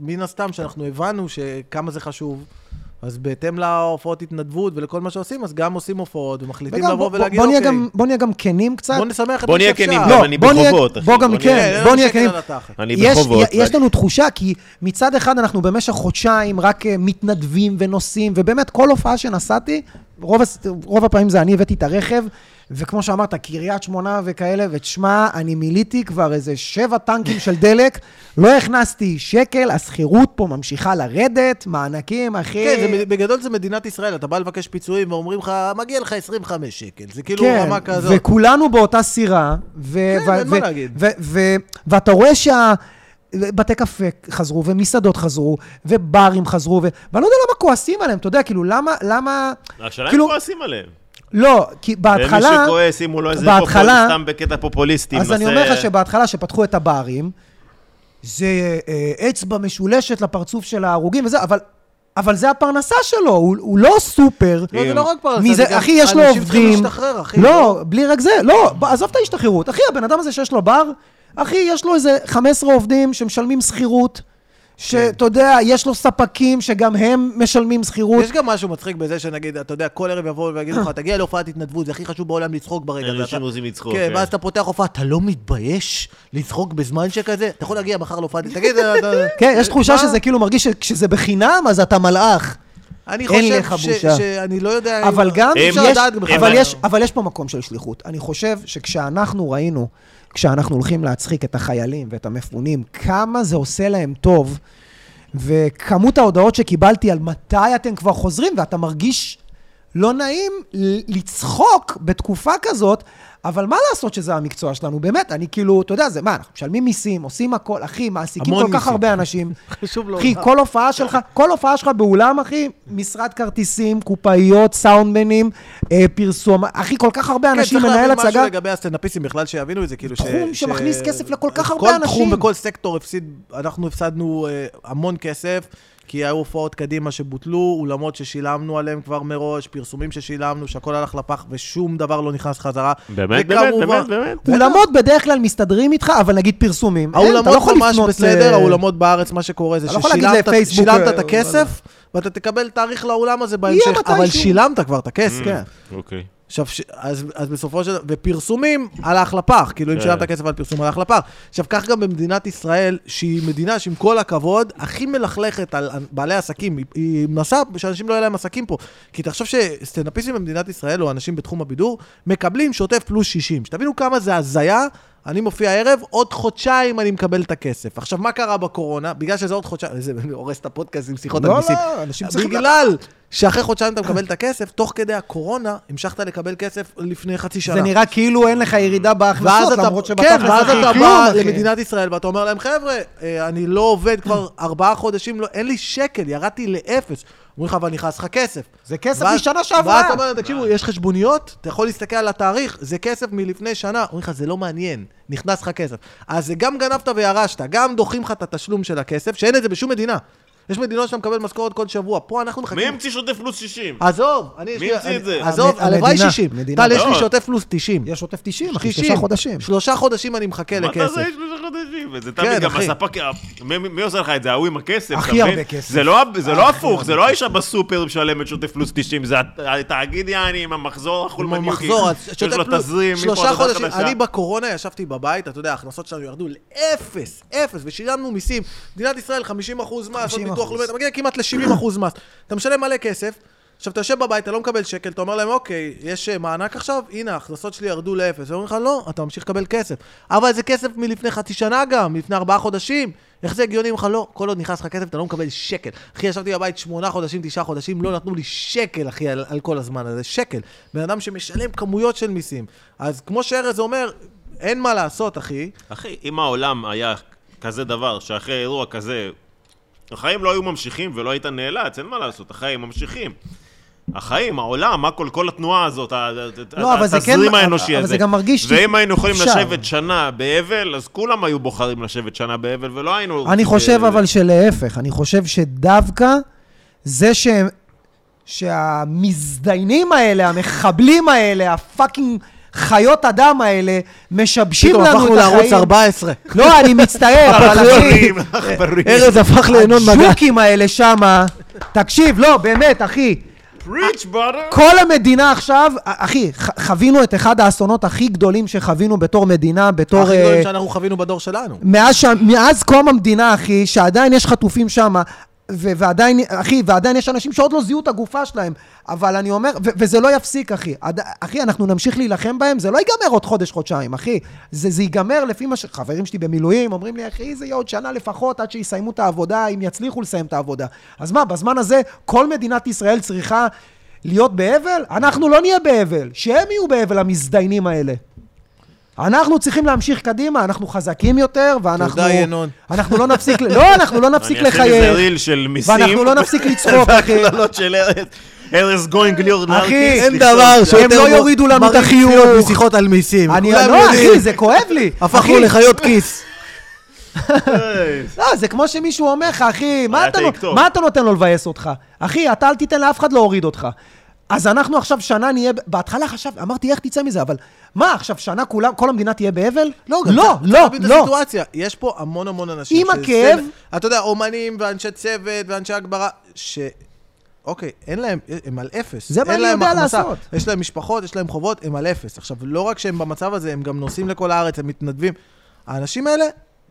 מן הסתם שאנחנו הבנו שכמה זה חשוב, אז בהתאם להופעות התנדבות ולכל מה שעושים, אז גם עושים הופעות ומחליטים וגם לבוא בוא- ולהגיד, בוא נהיה אוקיי, גם- בוא נהיה גם כנים קצת. בוא נשמח את בוא מי נהיה שאפשר. כנים, לא, גם אני בוא נהיה- בחובות, אחי. בוא גם בוא כן, נהיה- בוא נהיה שקל כנים. אני בחובות. יש לנו תחושה, כי מצד אחד אנחנו במשך חודשיים רק אה, מתנדבים ונוסעים, ובאמת כל הופעה שנסעתי, רוב, רוב הפעמים זה אני הבאתי את הרכב, וכמו שאמרת, קריית שמונה וכאלה, ותשמע, אני מילאתי כבר איזה שבע טנקים של דלק, לא הכנסתי שקל, השכירות פה ממשיכה לרדת, מענקים, אחי. כן, זה, בגדול זה מדינת ישראל, אתה בא לבקש פיצויים ואומרים לך, מגיע לך 25 שקל, זה כאילו כן, רמה כזאת. וכולנו באותה סירה, ו- כן, ו- אין מה להגיד. ואתה רואה שה... בתי קפה חזרו, ומסעדות חזרו, וברים חזרו, ו... ואני לא יודע למה כועסים עליהם, אתה יודע, כאילו, למה, למה... השאלה אם כאילו- כועסים עליהם. לא, כי בהתחלה... ומי שכועס, אם הוא לא איזה בהתחלה- פופוליסט, סתם בקטע פופוליסטי. אז אני מנסה- אומר לך שבהתחלה, שפתחו את הברים, זה אה, אצבע משולשת לפרצוף של ההרוגים וזה, אבל... אבל זה הפרנסה שלו, הוא, הוא לא סופר. לא, זה לא רק פרנסה, זה זה, גם אחי, יש לו אנשים צריכים עובדים. להשתחרר, אחי. לא, בלי רק זה, לא, עזוב את ההשתחררות. אחי, הבן אדם הזה שיש לו בר, אחי, יש לו איזה 15 עובדים שמשלמים שכירות, שאתה יודע, יש לו ספקים שגם הם משלמים שכירות. יש גם משהו מצחיק בזה שנגיד, אתה יודע, כל ערב יבואו ויגידו לך, תגיע להופעת התנדבות, זה הכי חשוב בעולם לצחוק ברגע הזה. אנשים רוצים לצחוק, כן, כן. ואז אתה פותח הופעה, אתה לא מתבייש לצחוק בזמן שכזה? אתה יכול להגיע מחר להופעת... תגיד. כן, יש תחושה? שזה כאילו מרגיש שכשזה בחינם, אז אתה מלאך. אני חושב. שאני לא יודע... אם- אבל גם, אבל יש פה מקום של שליחות. אני חושב שכשאנחנו ראינו, כשאנחנו הולכים להצחיק את החיילים ואת המפונים, כמה זה עושה להם טוב, וכמות ההודעות שקיבלתי על מתי אתם כבר חוזרים, ואתה מרגיש לא נעים לצחוק בתקופה כזאת, אבל מה לעשות שזה המקצוע שלנו? באמת, אני כאילו, אתה יודע, זה מה, אנחנו משלמים מיסים, עושים הכל, אחי, מעסיקים כל כך מיסים. הרבה אנשים. חשוב לו. אחי, כל הופעה שלך, כל הופעה שלך באולם, אחי, משרד כרטיסים, קופאיות, סאונדמנים, אה, פרסום, אחי, כל כך הרבה אנשים, כן, מנהל צריך להבין הצגה. משהו לגבי הסטנדאפיסטים בכלל, שיבינו את זה, כאילו ש... תחום ש- שמכניס כסף לכל כך הרבה כל תחום אנשים. וכל סקטור הפסיד, אנחנו הפסדנו אה, המון כסף, כי היו הופעות קדימה שבוטלו, אולמות ששילמנו עליהם כבר מראש, פרסומים ששילמנו, שהכל הלך לפח ושום דבר לא נכנס חזרה. באמת, באמת, וכמובן- באמת, באמת. אולמות בדרך כלל מסתדרים איתך, אבל נגיד פרסומים. אין, אתה לא האולמות ממש בסדר, ל- האולמות בארץ, מה שקורה זה לא ששילמת אה, את הכסף, ואתה תקבל תאריך לאולם הזה בהמשך, אבל. שילמת כבר את הכסף. כן. אוקיי. עכשיו, ש... אז, אז בסופו של דבר, ופרסומים הלך לפח, כאילו אם כן. שילמת כסף על פרסום הלך לפח. עכשיו, כך גם במדינת ישראל, שהיא מדינה שעם כל הכבוד, הכי מלכלכת על בעלי עסקים, היא, היא מנסה שאנשים לא יהיה להם עסקים פה. כי תחשוב שסטנדאפיסטים במדינת ישראל, או אנשים בתחום הבידור, מקבלים שוטף פלוס 60. שתבינו כמה זה הזיה. אני מופיע הערב, עוד חודשיים אני מקבל את הכסף. עכשיו, מה קרה בקורונה? בגלל שזה עוד חודשיים, זה הורס את הפודקאסט עם שיחות על לא. לא, אנשים צריכים... בגלל שאחרי חודשיים אתה מקבל את הכסף, תוך כדי הקורונה המשכת לקבל כסף לפני חצי שנה. זה נראה כאילו אין לך ירידה ואז בהכנסות, למרות כן, שבתכלס ואז הכי אתה בא. למדינת ישראל ואתה אומר להם, חבר'ה, אה, אני לא עובד כבר ארבעה חודשים, לא, אין לי שקל, ירדתי לאפס. אומרים לך, אבל נכנס לך כסף. זה כסף ואז- משנה שעברה. ואז אתה אומר, תקשיבו, יש חשבוניות, אתה יכול להסתכל על התאריך, זה כסף מלפני שנה. אומרים לך, זה לא מעניין, נכנס לך כסף. אז זה גם גנבת וירשת, גם דוחים לך את התשלום של הכסף, שאין את זה בשום מדינה. יש מדינות שאתה מקבל משכורת כל שבוע, פה אנחנו מחכים... מי המציא שוטף פלוס 60? עזוב, אני מי. המציא אני- את זה? עזוב, הלוואי המדינה, 60. מדינה. טל, יש לי לא. שוטף פלוס 90. יש שוטף 90, אחי, 90. שלושה חודשים. שלושה חודשים אני מחכה מה אתה לכסף. עושה שלושה חודשים? וזה כן, תמיד גם אחי. הספק... מי- מי עושה לך את זה? ההוא עם הכסף, אתה הכי מבין? הרבה כסף. זה לא זה לא הפוך, זה לא האישה בסופר משלמת שוטף פלוס 90, זה הת- התאגיד יעני עם המחזור החולמני. מחזור, אז יש שוטף לו פלוס, שלושה חודשים. אני בקורונה ישבתי בבית, אתה יודע, ההכנסות שלנו ירדו לאפס, אפס, ושילמנו מיסים. מדינת ישראל 50% מס, עוד 50%. ביטוח לאומי, אתה מגיע כמעט ל-70% מס. אתה משלם מלא כסף, עכשיו, אתה יושב בבית, אתה לא מקבל שקל, אתה אומר להם, אוקיי, יש אה, מענק עכשיו? הנה, ההכנסות שלי ירדו לאפס. הם אומרים לך, לא, אתה ממשיך לקבל כסף. אבל זה כסף מלפני חצי שנה גם, מלפני ארבעה חודשים. איך זה הגיוני? לך, לא, כל עוד נכנס לך כסף, אתה לא מקבל שקל. אחי, ישבתי בבית שמונה חודשים, תשעה חודשים, לא נתנו לי שקל, אחי, על, על כל הזמן הזה, שקל. בן אדם שמשלם כמויות של מיסים. אז כמו שארז אומר, אין מה לעשות, אחי. אחי, אם העולם היה כזה דבר, שאחרי אירוע כזה, החיים לא היו ממשיכים ולא היית נאלץ, אין מה לעשות, החיים ממשיכים. החיים, העולם, הכל, כל התנועה הזאת, לא, אבל זה כן- התזרים האנושי אבל הזה. זה גם מרגיש ואם היינו יכולים אפשר. לשבת שנה באבל, אז כולם היו בוחרים לשבת שנה באבל, ולא היינו... אני חושב אה, אבל שלהפך, אני חושב שדווקא זה שהם... שהמזדיינים האלה, המחבלים האלה, הפאקינג חיות אדם האלה, משבשים פתאום לנו הפכנו את החיים. לערוץ 14. לא, אני מצטער, אבל אחי, עכברים. ארז הפך לינון מגע. הג'וקים האלה שמה, תקשיב, לא, באמת, אחי, Preach, brother. כל המדינה עכשיו, אחי, חווינו את אחד האסונות הכי גדולים שחווינו בתור מדינה, בתור... הכי אה, גדולים שאנחנו חווינו בדור שלנו. מאז קום המדינה, אחי, שעדיין יש חטופים שם, ו- ועדיין, אחי, ועדיין יש אנשים שעוד לא זיהו את הגופה שלהם, אבל אני אומר, ו- וזה לא יפסיק, אחי. עד... אחי, אנחנו נמשיך להילחם בהם, זה לא ייגמר עוד חודש, חודשיים, אחי. זה, זה ייגמר לפי מה ש... חברים שלי במילואים אומרים לי, אחי, זה יהיה עוד שנה לפחות עד שיסיימו את העבודה, אם יצליחו לסיים את העבודה. אז מה, בזמן הזה כל מדינת ישראל צריכה להיות באבל? אנחנו לא נהיה באבל, שהם יהיו באבל, המזדיינים האלה. אנחנו צריכים להמשיך קדימה, אנחנו חזקים יותר, ואנחנו... תודה, ינון. אנחנו לא נפסיק, לא, אנחנו לא נפסיק אני אעשה לחייך. ריל של מיסים. ואנחנו לא נפסיק לצחוק, אחי. והקללות של ארז. ארז גוינג ליאור אחי, נרקיס. אין לכתוב דבר שם. הם לא יורידו לנו את החיוך. צפיות משיחות על מיסים. אני, לא. אחי, זה כואב לי. הפכנו אחי, לחיות כיס. לא, זה כמו שמישהו אומר לך, אחי. מה אתה נותן לו לבאס אותך? אחי, אתה אל תיתן לאף אחד להוריד אותך. אז אנחנו עכשיו שנה נהיה, בהתחלה חשבתי, אמרתי, איך תצא מזה? אבל מה, עכשיו שנה כולם, כל המדינה תהיה באבל? לא, גם לא, צריך- צריך לא, להבין את לא. הסיטואציה. יש פה המון המון אנשים. עם הכאב- אתה יודע, אומנים ואנשי צוות ואנשי הגברה, ש... אוקיי, אין להם, הם על אפס. זה מה אני יודע הכנסה. לעשות. יש להם משפחות, יש להם חובות, הם על אפס. עכשיו, לא רק שהם במצב הזה, הם גם נוסעים לכל הארץ, הם מתנדבים. האנשים האלה,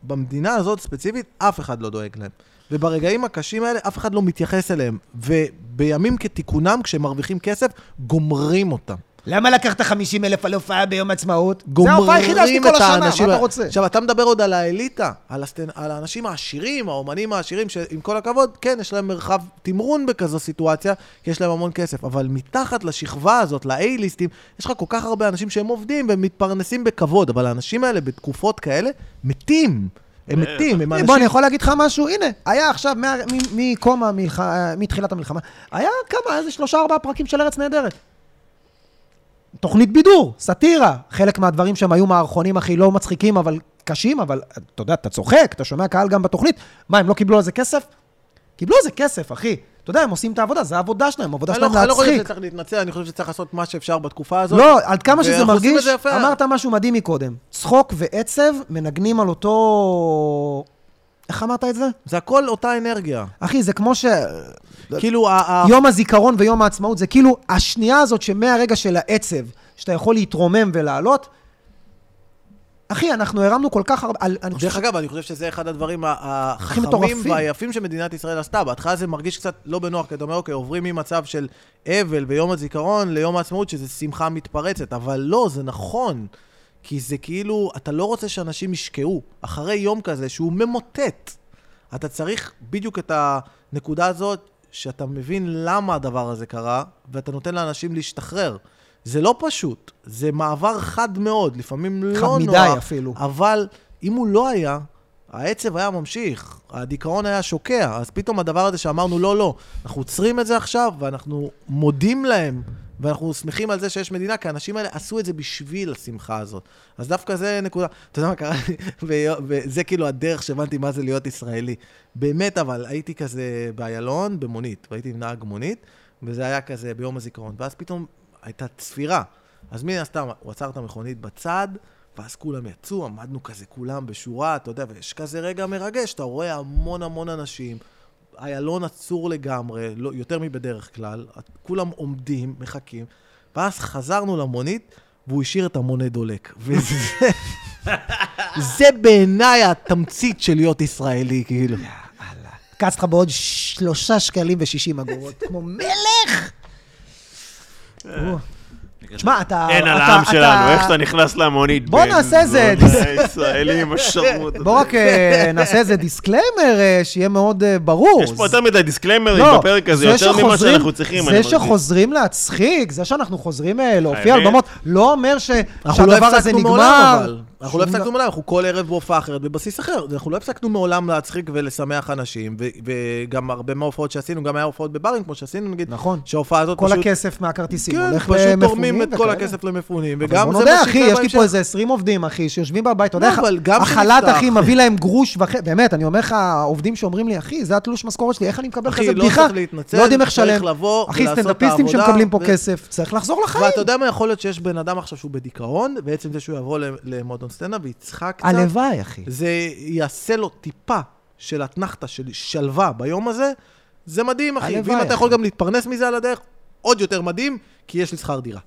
במדינה הזאת ספציפית, אף אחד לא דואג להם. וברגעים הקשים האלה, אף אחד לא מתייחס אליהם. ובימים כתיקונם, כשהם מרוויחים כסף, גומרים אותם. למה לקחת 50 אלף על הופעה ביום עצמאות? זה גומרים את כל השנה, מה האנשים אתה. רוצה? עכשיו, אתה מדבר עוד על האליטה, על, הסטנ... על האנשים העשירים, האומנים העשירים, שעם כל הכבוד, כן, יש להם מרחב תמרון בכזו סיטואציה, כי יש להם המון כסף. אבל מתחת לשכבה הזאת, ל-A-ליסטים, יש לך כל כך הרבה אנשים שהם עובדים והם מתפרנסים בכבוד, אבל האנשים האלה בתקופות כאלה מתים. הם בטח. מתים, הם אנשים... בוא, אני יכול להגיד לך משהו? הנה, היה עכשיו, מה- מ- מקום המלח... מתחילת המלחמה, היה כמה, איזה שלושה ארבעה פרקים של ארץ נהדרת. תוכנית בידור, סאטירה. חלק מהדברים שם היו מערכונים, אחי, לא מצחיקים, אבל קשים, אבל אתה יודע, אתה צוחק, אתה שומע קהל גם בתוכנית. מה, הם לא קיבלו על זה כסף? קיבלו על זה כסף, אחי. אתה יודע, הם עושים את העבודה, זה העבודה שלהם, העבודה לא, שלהם אני לא חושב להצחיק. שצריך להתנצל, אני חושב שצריך לעשות מה שאפשר בתקופה הזאת. לא, עד כמה שזה מרגיש. אמרת משהו מדהים מקודם. צחוק ועצב מנגנים על אותו... איך אמרת את זה? זה הכל אותה אנרגיה. אחי, זה כמו ש... כאילו, יום הזיכרון ויום העצמאות, זה כאילו השנייה הזאת שמהרגע של העצב, שאתה יכול להתרומם ולעלות, אחי, אנחנו הרמנו כל כך הרבה... על- אני חושב דרך אגב, אני חושב שזה אחד הדברים החכמים. והיפים שמדינת ישראל עשתה. בהתחלה זה מרגיש קצת לא בנוח, כי אתה אומר, אוקיי, עוברים ממצב של אבל ויום הזיכרון ליום העצמאות, שזה שמחה מתפרצת. אבל לא, זה נכון. כי זה כאילו, אתה לא רוצה שאנשים ישקעו. אחרי יום כזה שהוא ממוטט, אתה צריך בדיוק את הנקודה הזאת, שאתה מבין למה הדבר הזה קרה, ואתה נותן לאנשים להשתחרר. זה לא פשוט, זה מעבר חד מאוד, לפעמים לא חד נוח. מדי אפילו. אבל אם הוא לא היה, העצב היה ממשיך, הדיכאון היה שוקע, אז פתאום הדבר הזה שאמרנו, לא, לא, אנחנו עוצרים את זה עכשיו, ואנחנו מודים להם, ואנחנו שמחים על זה שיש מדינה, כי האנשים האלה עשו את זה בשביל השמחה הזאת. אז דווקא זה נקודה. אתה יודע מה קרה לי? וזה כאילו הדרך שהבנתי מה זה להיות ישראלי. באמת, אבל הייתי כזה באיילון, במונית, והייתי נהג מונית, וזה היה כזה ביום הזיכרון, ואז פתאום הייתה צפירה. אז מן הסתם, הוא עצר את המכונית בצד, ואז כולם יצאו, עמדנו כזה כולם בשורה, אתה יודע, ויש כזה רגע מרגש, אתה רואה המון המון אנשים, איילון עצור לגמרי, לא, יותר מבדרך כלל, כולם עומדים, מחכים, ואז חזרנו למונית, והוא השאיר את המונה דולק. וזה זה בעיניי התמצית של להיות ישראלי, כאילו. קץ לך בעוד שלושה שקלים ושישים אגורות, כמו מלך! תשמע, אתה... אין על העם שלנו, איך שאתה נכנס למונית. בוא נעשה איזה זונה, דיס- ישראלים השרמוט. בוא רק אה, נעשה איזה disclaimer, אה, שיהיה מאוד אה, ברור. יש פה יותר מדי דיסקליימרים לא, בפרק הזה, זה יותר ממה שאנחנו צריכים. זה. שחוזרים להצחיק, זה שאנחנו חוזרים אה, להופיע על. במות, לא אומר לא שהדבר הזה נגמר. אנחנו לא הפסקנו מעולם, אנחנו כל ערב בהופעה אחרת בבסיס אחר. אנחנו לא הפסקנו מעולם להצחיק ולשמח אנשים, וגם הרבה מההופעות שעשינו, גם היה הופעות בברים, כמו שעשינו נגיד, נכון. שההופעה הזאת כל פשוט... הכסף מהכרטיסים כן, הולך פשוט למפונים תורמים את כל. הכסף למפונים, וגם זה מה אחי, יש לי. פה איזה 20 עובדים, אחי, שיושבים בבית, אתה לא, יודע, גם החל"ת, אחי, מביא להם גרוש וחצי, באמת, אני אומר לך, עובדים שאומרים לי, אחי, זה התלוש משכורת שלי, איך אני מקבל כזה לא בדיחה? לא יודעים איך לשלם. אחי, סטנדאפיסטים העבודה, שמקבלים פה ו- כסף, צריך לחזור לחיים. ואתה יודע מה יכול להיות שיש בן אדם עכשיו שהוא בדיכאון, ועצם זה שהוא יבוא ל- למועדון סטנדאפ ויצחק קצת, הלוואי, אחי. זה יעשה לו טיפה של אתנחתא, של שלווה ביום הזה, זה מדהים, אחי. הלוואי, ואם אתה יכול אחי. גם להתפרנס מזה על הדרך, עוד יותר מדהים, כי יש לי שכר דירה.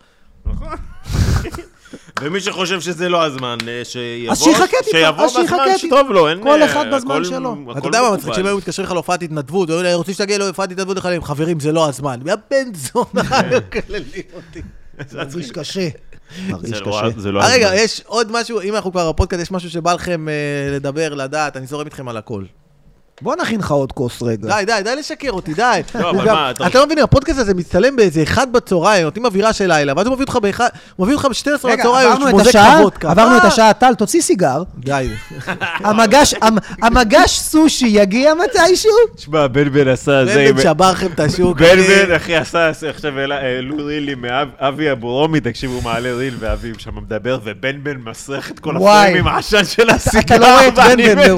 ומי שחושב שזה לא הזמן, אה, שיבוא, אז שיחכה טיפה, שיבוא אז שיחכה בזמן. שטוב לו, אין... כל אה, אחד בזמן הכל- שלו. הכל אתה יודע מה. מצחיק, שאם היו מתקשרים לך להופעת התנדבות, היו רוצים שתגיע להופעת התנדבות לחיילים, חברים, זה לא הזמן. יא בן זונה, היו מקללים אותי. מרגיש קשה. מרגיש לא- קשה. זה לא אה, רגע. יש עוד משהו, אם אנחנו כבר בפודקאסט, יש משהו שבא לכם אה, לדבר, לדעת, אני זורם איתכם על הכל. בוא נכין לך עוד כוס רגע. די, די, די לשקר אותי, די. לא, הוא אבל מה, אתה- אתה לא מבין, הפודקאסט הזה מצטלם באיזה אחד בצהריים, נותנים אווירה של לילה, ואז הוא מביא אותך באחד, הוא מביא אותך ב-12 רגע, בצהריים, עברנו את מוזג ככה. עברנו את אה, השעה, טל, תוציא סיגר. די. המגש, המ- המגש סושי יגיע מתישהו? תשמע, בן בן עשה זה עם... בן שבר לכם את השוק. בן. בן, אחי, עשה עכשיו העלו רילים מאבי אבורומי, תקשיב, הוא מעלה ריל ואבי שם מדבר, ובן בן מסריח את כל וואי. הפריים עם העשן של הסיגר. אתה לא רואה את בן ואני בן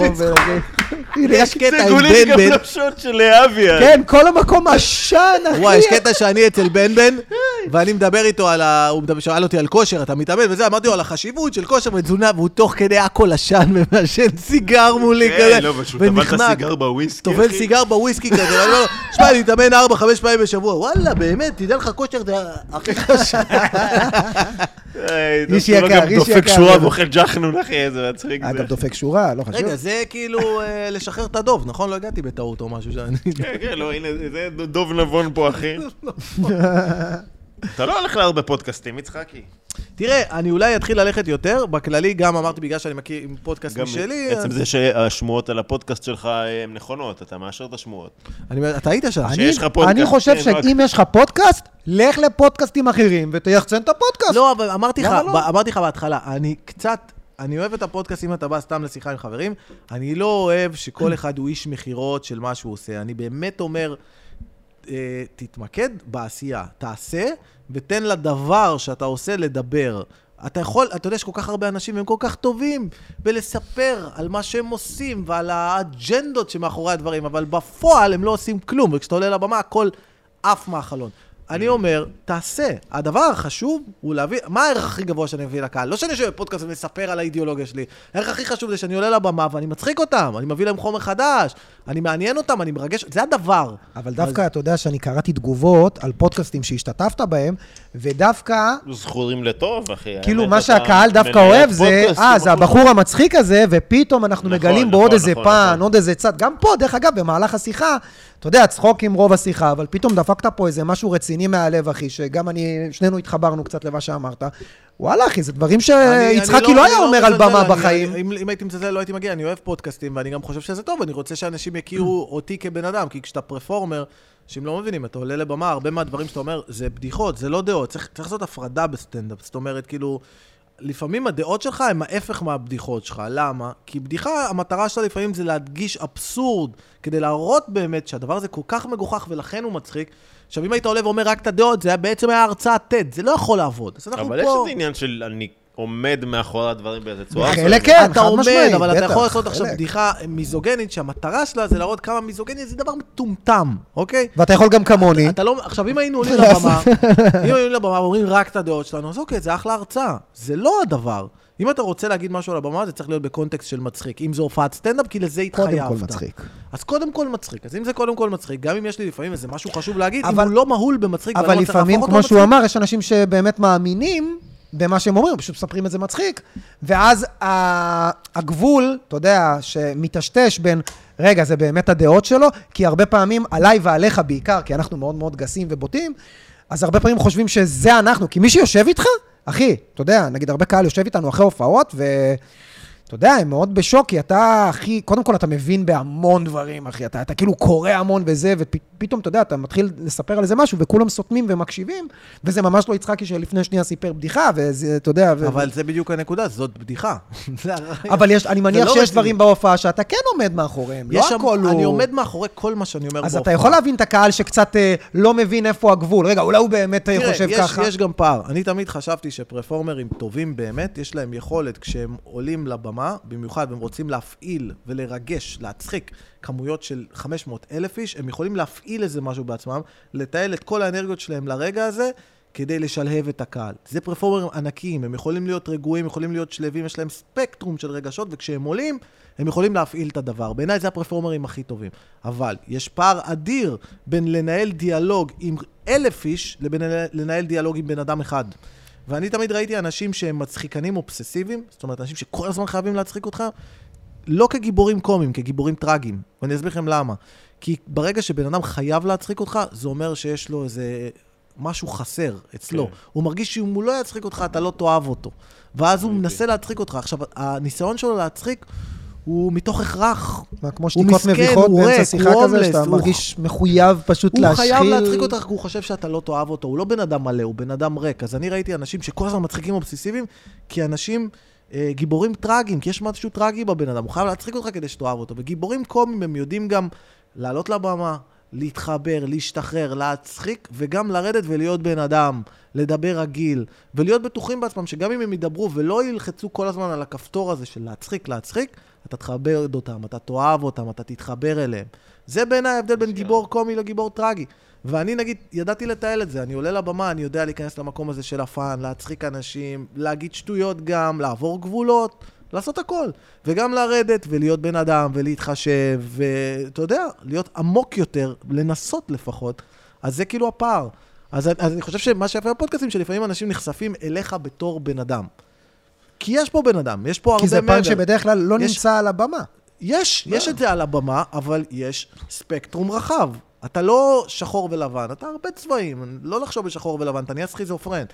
קטע עם גוליש בן גם בן. לא שוט של אבי. אז. כן, כל המקום עשן, אחי. וואי, יש קטע שאני אצל בן בן, ואני מדבר איתו על ה... הוא שאל אותי על כושר, אתה מתאמן וזה, אמרתי לו על החשיבות של כושר ותזונה, והוא תוך כדי הכל עשן ומעשן סיגר מולי כזה, כן, לא, פשוט טבל את הסיגר בוויסקי, טובל. סיגר בוויסקי כזה, ואני אומר לו, שמע, אני מתאמן 4-5 פעמים בשבוע, וואלה, באמת, תדע לך כושר זה הכי חשוב. אה, איש דווקא יקר, איש דופק יקר. שורה ואוכל ג'חנון, אחי, איזה מצחיק זה. אגב, דופק שורה, לא חשוב. רגע, זה כאילו אה, לשחרר את הדוב, נכון? לא הגעתי בטעות או משהו שאני... כן, כן, לא, הנה, זה דוב נבון פה, אחי. אתה לא הולך להרבה פודקאסטים, יצחקי. תראה, אני אולי אתחיל ללכת יותר, בכללי גם אמרתי בגלל שאני מכיר עם פודקאסט גם משלי, עצם אז- זה שהשמועות על הפודקאסט שלך הן נכונות, אתה מאשר את השמועות. אני- אתה היית שם. אני- שיש לך פודקאסט, אני חושב כן, רק- שאם יש לך פודקאסט, לך לפודקאסטים אחרים ותייחצן את הפודקאסט. לא, אבל אמרתי לך, לא? אמרתי לך בהתחלה, אני קצת, אני אוהב את הפודקאסט אם אתה בא סתם לשיחה עם חברים, אני לא אוהב שכל אחד הוא איש מכירות של מה שהוא עושה. אני באמת אומר, אה, תתמקד בעשייה, תעשה, ותן לדבר שאתה עושה לדבר. אתה יכול, אתה יודע, יש כל כך הרבה אנשים, הם כל כך טובים בלספר על מה שהם עושים ועל האג'נדות שמאחורי הדברים, אבל בפועל הם לא עושים כלום, וכשאתה עולה לבמה, הכל עף מהחלון. אני אומר, תעשה. הדבר החשוב הוא להביא, מה הערך הכי גבוה שאני מביא לקהל? לא שאני יושב בפודקאסט ומספר על האידיאולוגיה שלי. הערך הכי חשוב זה שאני עולה לבמה ואני מצחיק אותם, אני מביא להם חומר חדש, אני מעניין אותם, אני מרגש, זה הדבר. אבל דווקא, אתה יודע שאני קראתי תגובות על פודקאסטים שהשתתפת בהם, ודווקא, זכורים לטוב, אחי. כאילו, מה שהקהל דווקא אוהב זה, אה, זה בחור- הבחור המצחיק הזה, ופתאום אנחנו נכון, מגלים בו נכון, עוד איזה נכון, פן, נכון. עוד איזה צד. גם פה, דרך אגב, במהלך השיחה, אתה יודע, צחוק עם רוב השיחה, אבל פתאום דפקת פה איזה משהו רציני מהלב, אחי, שגם אני, שנינו התחברנו קצת למה שאמרת. וואלה, אחי, זה דברים שיצחקי לא אני היה אומר על במה בחיים. אם הייתי מזלזל, לא הייתי מגיע, אני אוהב פודקאסטים, ואני גם חושב שזה טוב, אני רוצה שאנשים יכירו אותי כבן אדם, כי כשאתה פרפורמר, שהם לא מבינים, אתה עולה לבמה, הרבה מהדברים שאתה אומר, זה בדיחות, זה לא דעות, צריך לעשות הפרדה בסטנדאפ, זאת אומרת, כאילו... לפעמים הדעות שלך הן ההפך מהבדיחות שלך, למה? כי בדיחה, המטרה שלה לפעמים זה להדגיש אבסורד, כדי להראות באמת שהדבר הזה כל כך מגוחך ולכן הוא מצחיק. עכשיו, אם היית עולה ואומר רק את הדעות, זה בעצם היה הרצאת TED, זה לא יכול לעבוד. אז אנחנו אבל יש פה... איזה עניין של אני עומד מאחורי הדברים באיזה צורה. בחלק מסוימת. כן, אתה חד עומד, משמעית, אבל אתה יכול לעשות עכשיו חלק. בדיחה מיזוגנית, שהמטרה שלה זה להראות כמה מיזוגניה זה דבר מטומטם, אוקיי? ואתה יכול גם כמוני. אתה לא, עכשיו, אם היינו עולים לבמה, אם היינו עולים לבמה ואומרים רק את הדעות שלנו, אז אוקיי, זה אחלה הרצאה. זה לא הדבר. אם אתה רוצה להגיד משהו על הבמה, זה צריך להיות בקונטקסט של מצחיק. אם זו הופעת סטנדאפ, כי לזה התחייבת. קודם כל מצחיק. אז קודם כל מצחיק. אז אם זה קודם כל מצחיק, גם אם יש לי לפעמים איזה משהו חשוב להגיד, אם אבל- הוא לא מהול במצחיק, אבל לפעמים, כמו שהוא למצחיק, אמר, יש אנשים שבאמת מאמינים במה שהם אומרים, פשוט מספרים את זה מצחיק. ואז הגבול, אתה יודע, שמטשטש בין, רגע, זה באמת הדעות שלו, כי הרבה פעמים, עליי ועליך בעיקר, כי אנחנו מאוד מאוד גסים ובוטים, אז הרבה פעמים חושבים שזה אנחנו, כי מי שיושב איתך, אחי, אתה יודע, נגיד הרבה קהל יושב איתנו אחרי הופעות, ו... אתה יודע, הם מאוד בשוק, כי אתה, אחי, קודם כל אתה מבין בהמון דברים, אחי, אתה, אתה כאילו קורא המון וזה, ופתאום, אתה יודע, אתה מתחיל לספר על איזה משהו, וכולם סותמים ומקשיבים, וזה ממש לא יצחקי שלפני שנייה סיפר בדיחה, וזה, אתה יודע... ו... אבל זה בדיוק הנקודה, זאת בדיחה. אבל יש, אני מניח לא שיש. דברים בהופעה שאתה כן עומד מאחוריהם, לא שם- הכל הוא... אני עומד מאחורי כל מה שאני אומר אז בהופעה. אתה יכול להבין את הקהל שקצת אה, לא מבין איפה הגבול. רגע, אולי הוא באמת אה, תראה, חושב יש, ככה. יש גם פער. אני תמיד חשבתי שפרפורמרים טובים באמת, יש להם יכולת כשהם עולים לבמה, במיוחד והם רוצים להפעיל ולרגש, להצחיק כמויות של 500 אלף איש, הם יכולים להפעיל איזה משהו בעצמם, לתעל את כל האנרגיות שלהם לרגע הזה, כדי לשלהב את הקהל. זה פרפורמרים ענקיים, הם יכולים להיות רגועים, יכולים להיות שלווים, יש להם ספקטרום של רגשות, וכשהם עולים, הם יכולים להפעיל את הדבר. בעיניי זה הפרפורמרים הכי טובים. אבל יש פער אדיר בין לנהל דיאלוג עם אלף איש לבין לנהל דיאלוג עם בן אדם אחד. ואני תמיד ראיתי אנשים שהם מצחיקנים אובססיביים, זאת אומרת, אנשים שכל הזמן חייבים להצחיק אותך, לא כגיבורים קומיים, כגיבורים טראגיים. ואני אסביר לכם למה. כי ברגע שבן אדם חייב להצחיק אותך, זה אומר שיש לו איזה משהו חסר אצלו. כן. הוא מרגיש שאם הוא לא יצחיק אותך, אתה לא תאהב אותו. ואז הוא אמיתי. מנסה להצחיק אותך. עכשיו, הניסיון שלו להצחיק הוא מתוך הכרח. מה, כמו הוא שתיקות מביכות הוא באמצע שיחה הוא כזה, שאתה הוא- מרגיש מחויב פשוט הוא להשחיל... חייב להצחיק אותך, הוא חושב שאתה לא תאהב אותו. הוא לא בן אדם מלא, הוא בן אדם ריק. אז אני ראיתי אנשים שכל הזמן מצחיקים אובססיביים, כי אנשים אה, גיבורים טראגיים, כי יש משהו טרגי בבן אדם. הוא חייב להצחיק אותך כדי שתאהב אותו. וגיבורים קומיים, הם יודעים גם לעלות לבמה, להתחבר, להשתחרר, להצחיק, וגם לרדת ולהיות בן אדם, לדבר רגיל, ולהיות בטוחים בעצמם שגם אם הם ידברו ולא ילחצו כל הזמן על הכפתור הזה של להצחיק, להצחיק, אתה תכבד אותם, אתה תאהב אותם, אתה תתחבר אליהם. זה בעיניי ההבדל בין גיבור קומי לגיבור טרגי. ואני נגיד, ידעתי לתעל את זה, אני עולה לבמה, אני יודע להיכנס למקום הזה של הפאן, להצחיק אנשים, להגיד שטויות גם, לעבור גבולות, לעשות הכל. וגם לרדת ולהיות בן אדם ולהתחשב, ואתה יודע, להיות עמוק יותר, לנסות לפחות. אז זה כאילו הפער. אז, אז אני חושב שמה שיפה בפודקאסטים, שלפעמים אנשים נחשפים אליך בתור בן אדם. כי יש פה בן אדם, יש פה הרבה כי זה מעבר. פן שבדרך כלל לא יש- נמצא על הבמה. יש, יש את זה על הבמה, אבל יש ספקטרום רחב. אתה לא שחור ולבן, אתה הרבה צבעים. לא לחשוב בשחור ולבן, אתה נהיה סכיזופרן.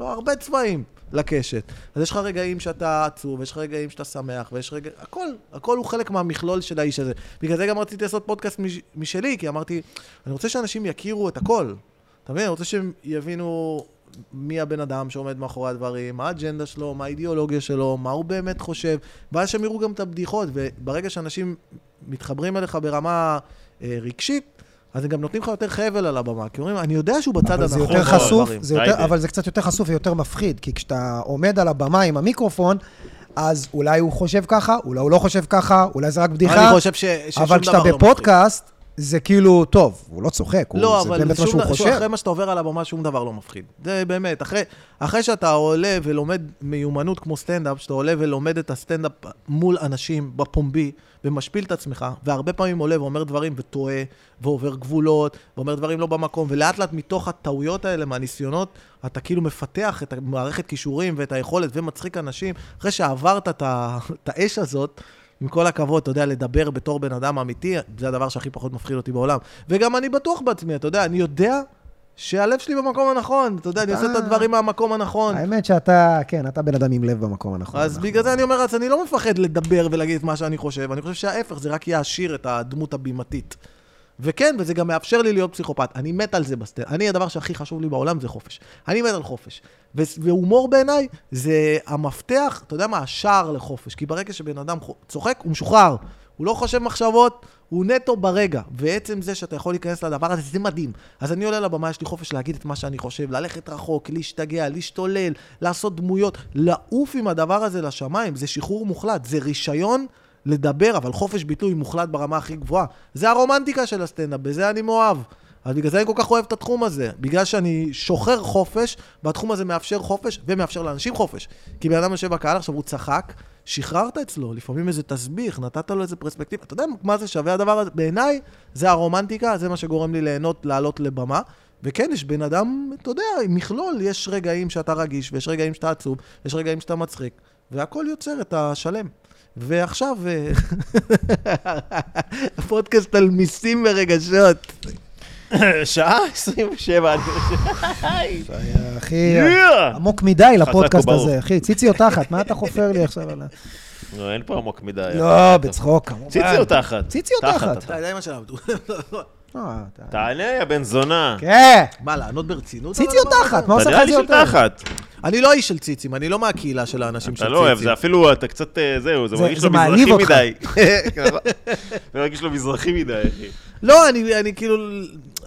לא, הרבה צבעים לקשת. אז יש לך רגעים שאתה עצוב, יש לך רגעים שאתה שמח, ויש רגעים... הכל, הכל הוא חלק מהמכלול של האיש הזה. בגלל זה גם רציתי לעשות פודקאסט מש... משלי, כי אמרתי, אני רוצה שאנשים יכירו את הכל. אתה מבין? אני רוצה שהם יבינו מי הבן אדם שעומד מאחורי הדברים, מה האג'נדה שלו, מה האידיאולוגיה שלו, מה הוא באמת חושב, ואז שהם יראו גם את הבדיחות, וברגע שאנשים מתחברים אליך ברמה אה, רגשית, אז הם גם נותנים לך יותר חבל על הבמה, כי אומרים, אני יודע שהוא בצד אבל זה הנכון. יותר חשוף, בדברים." זה יותר. אבל זה קצת יותר חשוף ויותר מפחיד, כי כשאתה עומד על הבמה עם המיקרופון, אז אולי הוא חושב ככה, אולי הוא לא חושב ככה, אולי זה רק בדיחה, אני חושב ש... ששום אבל דבר כשאתה לא מפחיד. בפודקאסט, זה כאילו, טוב, הוא לא צוחק, הוא, לא, זה אבל באמת מה שהוא חושב. אחרי מה שאתה עובר על הבמה, שום דבר לא מפחיד. זה באמת, אחרי, אחרי שאתה עולה ולומד מיומנות כמו סטנדאפ, שאתה עולה ולומד את הסטנדאפ מול אנשים בפומבי, ומשפיל את עצמך, והרבה פעמים עולה ואומר דברים וטועה, ועובר גבולות, ואומר דברים לא במקום, ולאט לאט מתוך הטעויות האלה, מהניסיונות, אתה כאילו מפתח את המערכת כישורים ואת היכולת ומצחיק אנשים. אחרי שעברת את האש הזאת, עם כל הכבוד, אתה יודע, לדבר בתור בן אדם אמיתי, זה הדבר שהכי פחות מפחיד אותי בעולם. וגם אני בטוח בעצמי, אתה יודע, אני יודע שהלב שלי במקום הנכון, אתה יודע, אני עושה את הדברים מהמקום הנכון. האמת שאתה, כן, אתה בן אדם עם לב במקום הנכון. אז בגלל זה אני אומר, אז אני לא מפחד לדבר ולהגיד את מה שאני חושב, אני חושב שההפך, זה רק יעשיר את הדמות הבימתית. וכן, וזה גם מאפשר לי להיות פסיכופת. אני מת על זה בסטנדאפ. אני, הדבר שהכי חשוב לי בעולם זה חופש. אני מת על חופש. ו- והומור בעיניי זה המפתח, אתה יודע מה, השער לחופש. כי ברגע שבן אדם צוחק, הוא משוחרר. הוא לא חושב מחשבות, הוא נטו ברגע. ועצם זה שאתה יכול להיכנס לדבר הזה, זה מדהים. אז אני עולה לבמה, יש לי חופש להגיד את מה שאני חושב, ללכת רחוק, להשתגע, להשתולל, לעשות דמויות, לעוף עם הדבר הזה לשמיים. זה שחרור מוחלט, זה רישיון לדבר, אבל חופש ביטוי מוחלט ברמה הכי גבוהה. זה הרומנטיקה של הסטנדאפ, בזה אני מאוהב. אז בגלל זה אני כל כך אוהב את התחום הזה. בגלל שאני שוחר חופש, והתחום הזה מאפשר חופש, ומאפשר לאנשים חופש. כי בן אדם יושב בקהל, עכשיו הוא צחק, שחררת אצלו, לפעמים איזה תסביך, נתת לו איזה פרספקטיבה. אתה יודע מה זה שווה הדבר הזה? בעיניי, זה הרומנטיקה, זה מה שגורם לי ליהנות לעלות לבמה. וכן, יש בן אדם, אתה יודע, עם מכלול, יש רגעים שאתה רגיש, ויש רגעים שאתה עצוב, יש רגעים שאתה מצחיק, והכל יוצר את השלם. ועכשיו, אה, פודקאסט על מיסים ורגשות. שעה 27, אני חושב. היה, אחי, יאה! עמוק מדי לפודקאסט. הזה, אחי. ציצי או תחת, מה אתה חופר לי עכשיו על ה... לא, אין פה עמוק מדי. לא, בצחוק, כמובן. ציצי או תחת? ציצי או תחת? אתה יודע מה שלנו. אתה- תענה, יא בן זונה. כן. מה, לענות ברצינות? ציצי או מה- תחת? מה אתה עושה לך נראה את לי זה של? תחת. אני לא איש של ציצים, אני לא מהקהילה של האנשים של אתה ציצים. לא אוהב, זה אפילו, אתה קצת, אה, זהו, זה זה- מרגיש זה לו מזרחי. מדי. זה מרגיש לו מזרחי מדי, אחי. לא, אני, אני כאילו,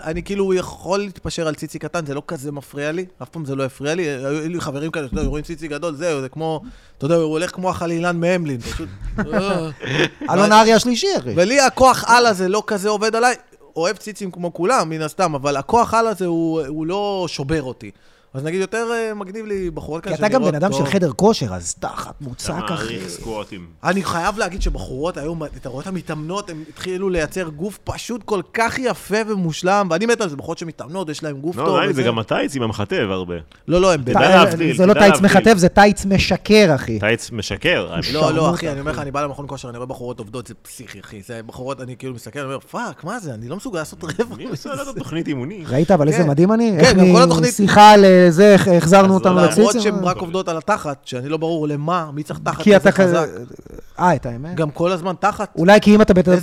אני כאילו יכול להתפשר על ציצי קטן, זה לא כזה מפריע לי, אף פעם זה לא הפריע לי. היו לי חברים כאלה, אתה יודע, רואים ציצי גדול, זהו, זה כמו, אתה יודע, הוא הולך כמו החלילן מהמלין, פשוט... אה. אלון אריה השלישי, אחי. ולי הכוח על הזה לא כזה עובד עליי. אוהב ציצים כמו כולם, מן הסתם, אבל הכוח על הזה הוא, הוא לא שובר אותי. אז נגיד יותר אה, מגניב לי בחורות כי כאלה אתה גם בן אדם של טוב. חדר כושר, אז תחת מוצק, אחי. מעריך סקואטים. אני חייב להגיד שבחורות היום, אתה רואה את המתאמנות, הם התחילו לייצר גוף פשוט כל כך יפה ומושלם, ואני מת על זה, בחורות שמתאמנות, יש להם גוף טוב. לא, נראה לי זה. גם הטייץ עם המחטב הרבה. לא, לא, הם... תדע להבדיל, זה לא טייץ. מחטב, זה טייץ משקר, אחי. טייץ משקר. לא, לא, אחי, אני אומר לך, אני בא למכון כושר, אני רואה בחורות עובדות, זה פסיכי, אחי. זה בחורות, אני כאילו מסתכל, אני אומר, fuck, מה זה? אני לא מסוגל לעשות רבע. מי עושה לו את התוכנית אימונים? ראית אבל איזה כן. מדהים אני? כן, איך גם כל התוכנית- משיחה אה, זה, החזרנו אותנו לא, למרות לציצים? שהן רק עובדות על התחת, שאני לא ברור למה, מי צריך תחת כי אתה כזה. חזק. אה, את האמת? גם כל הזמן תחת. אולי כי אם אתה בטעות...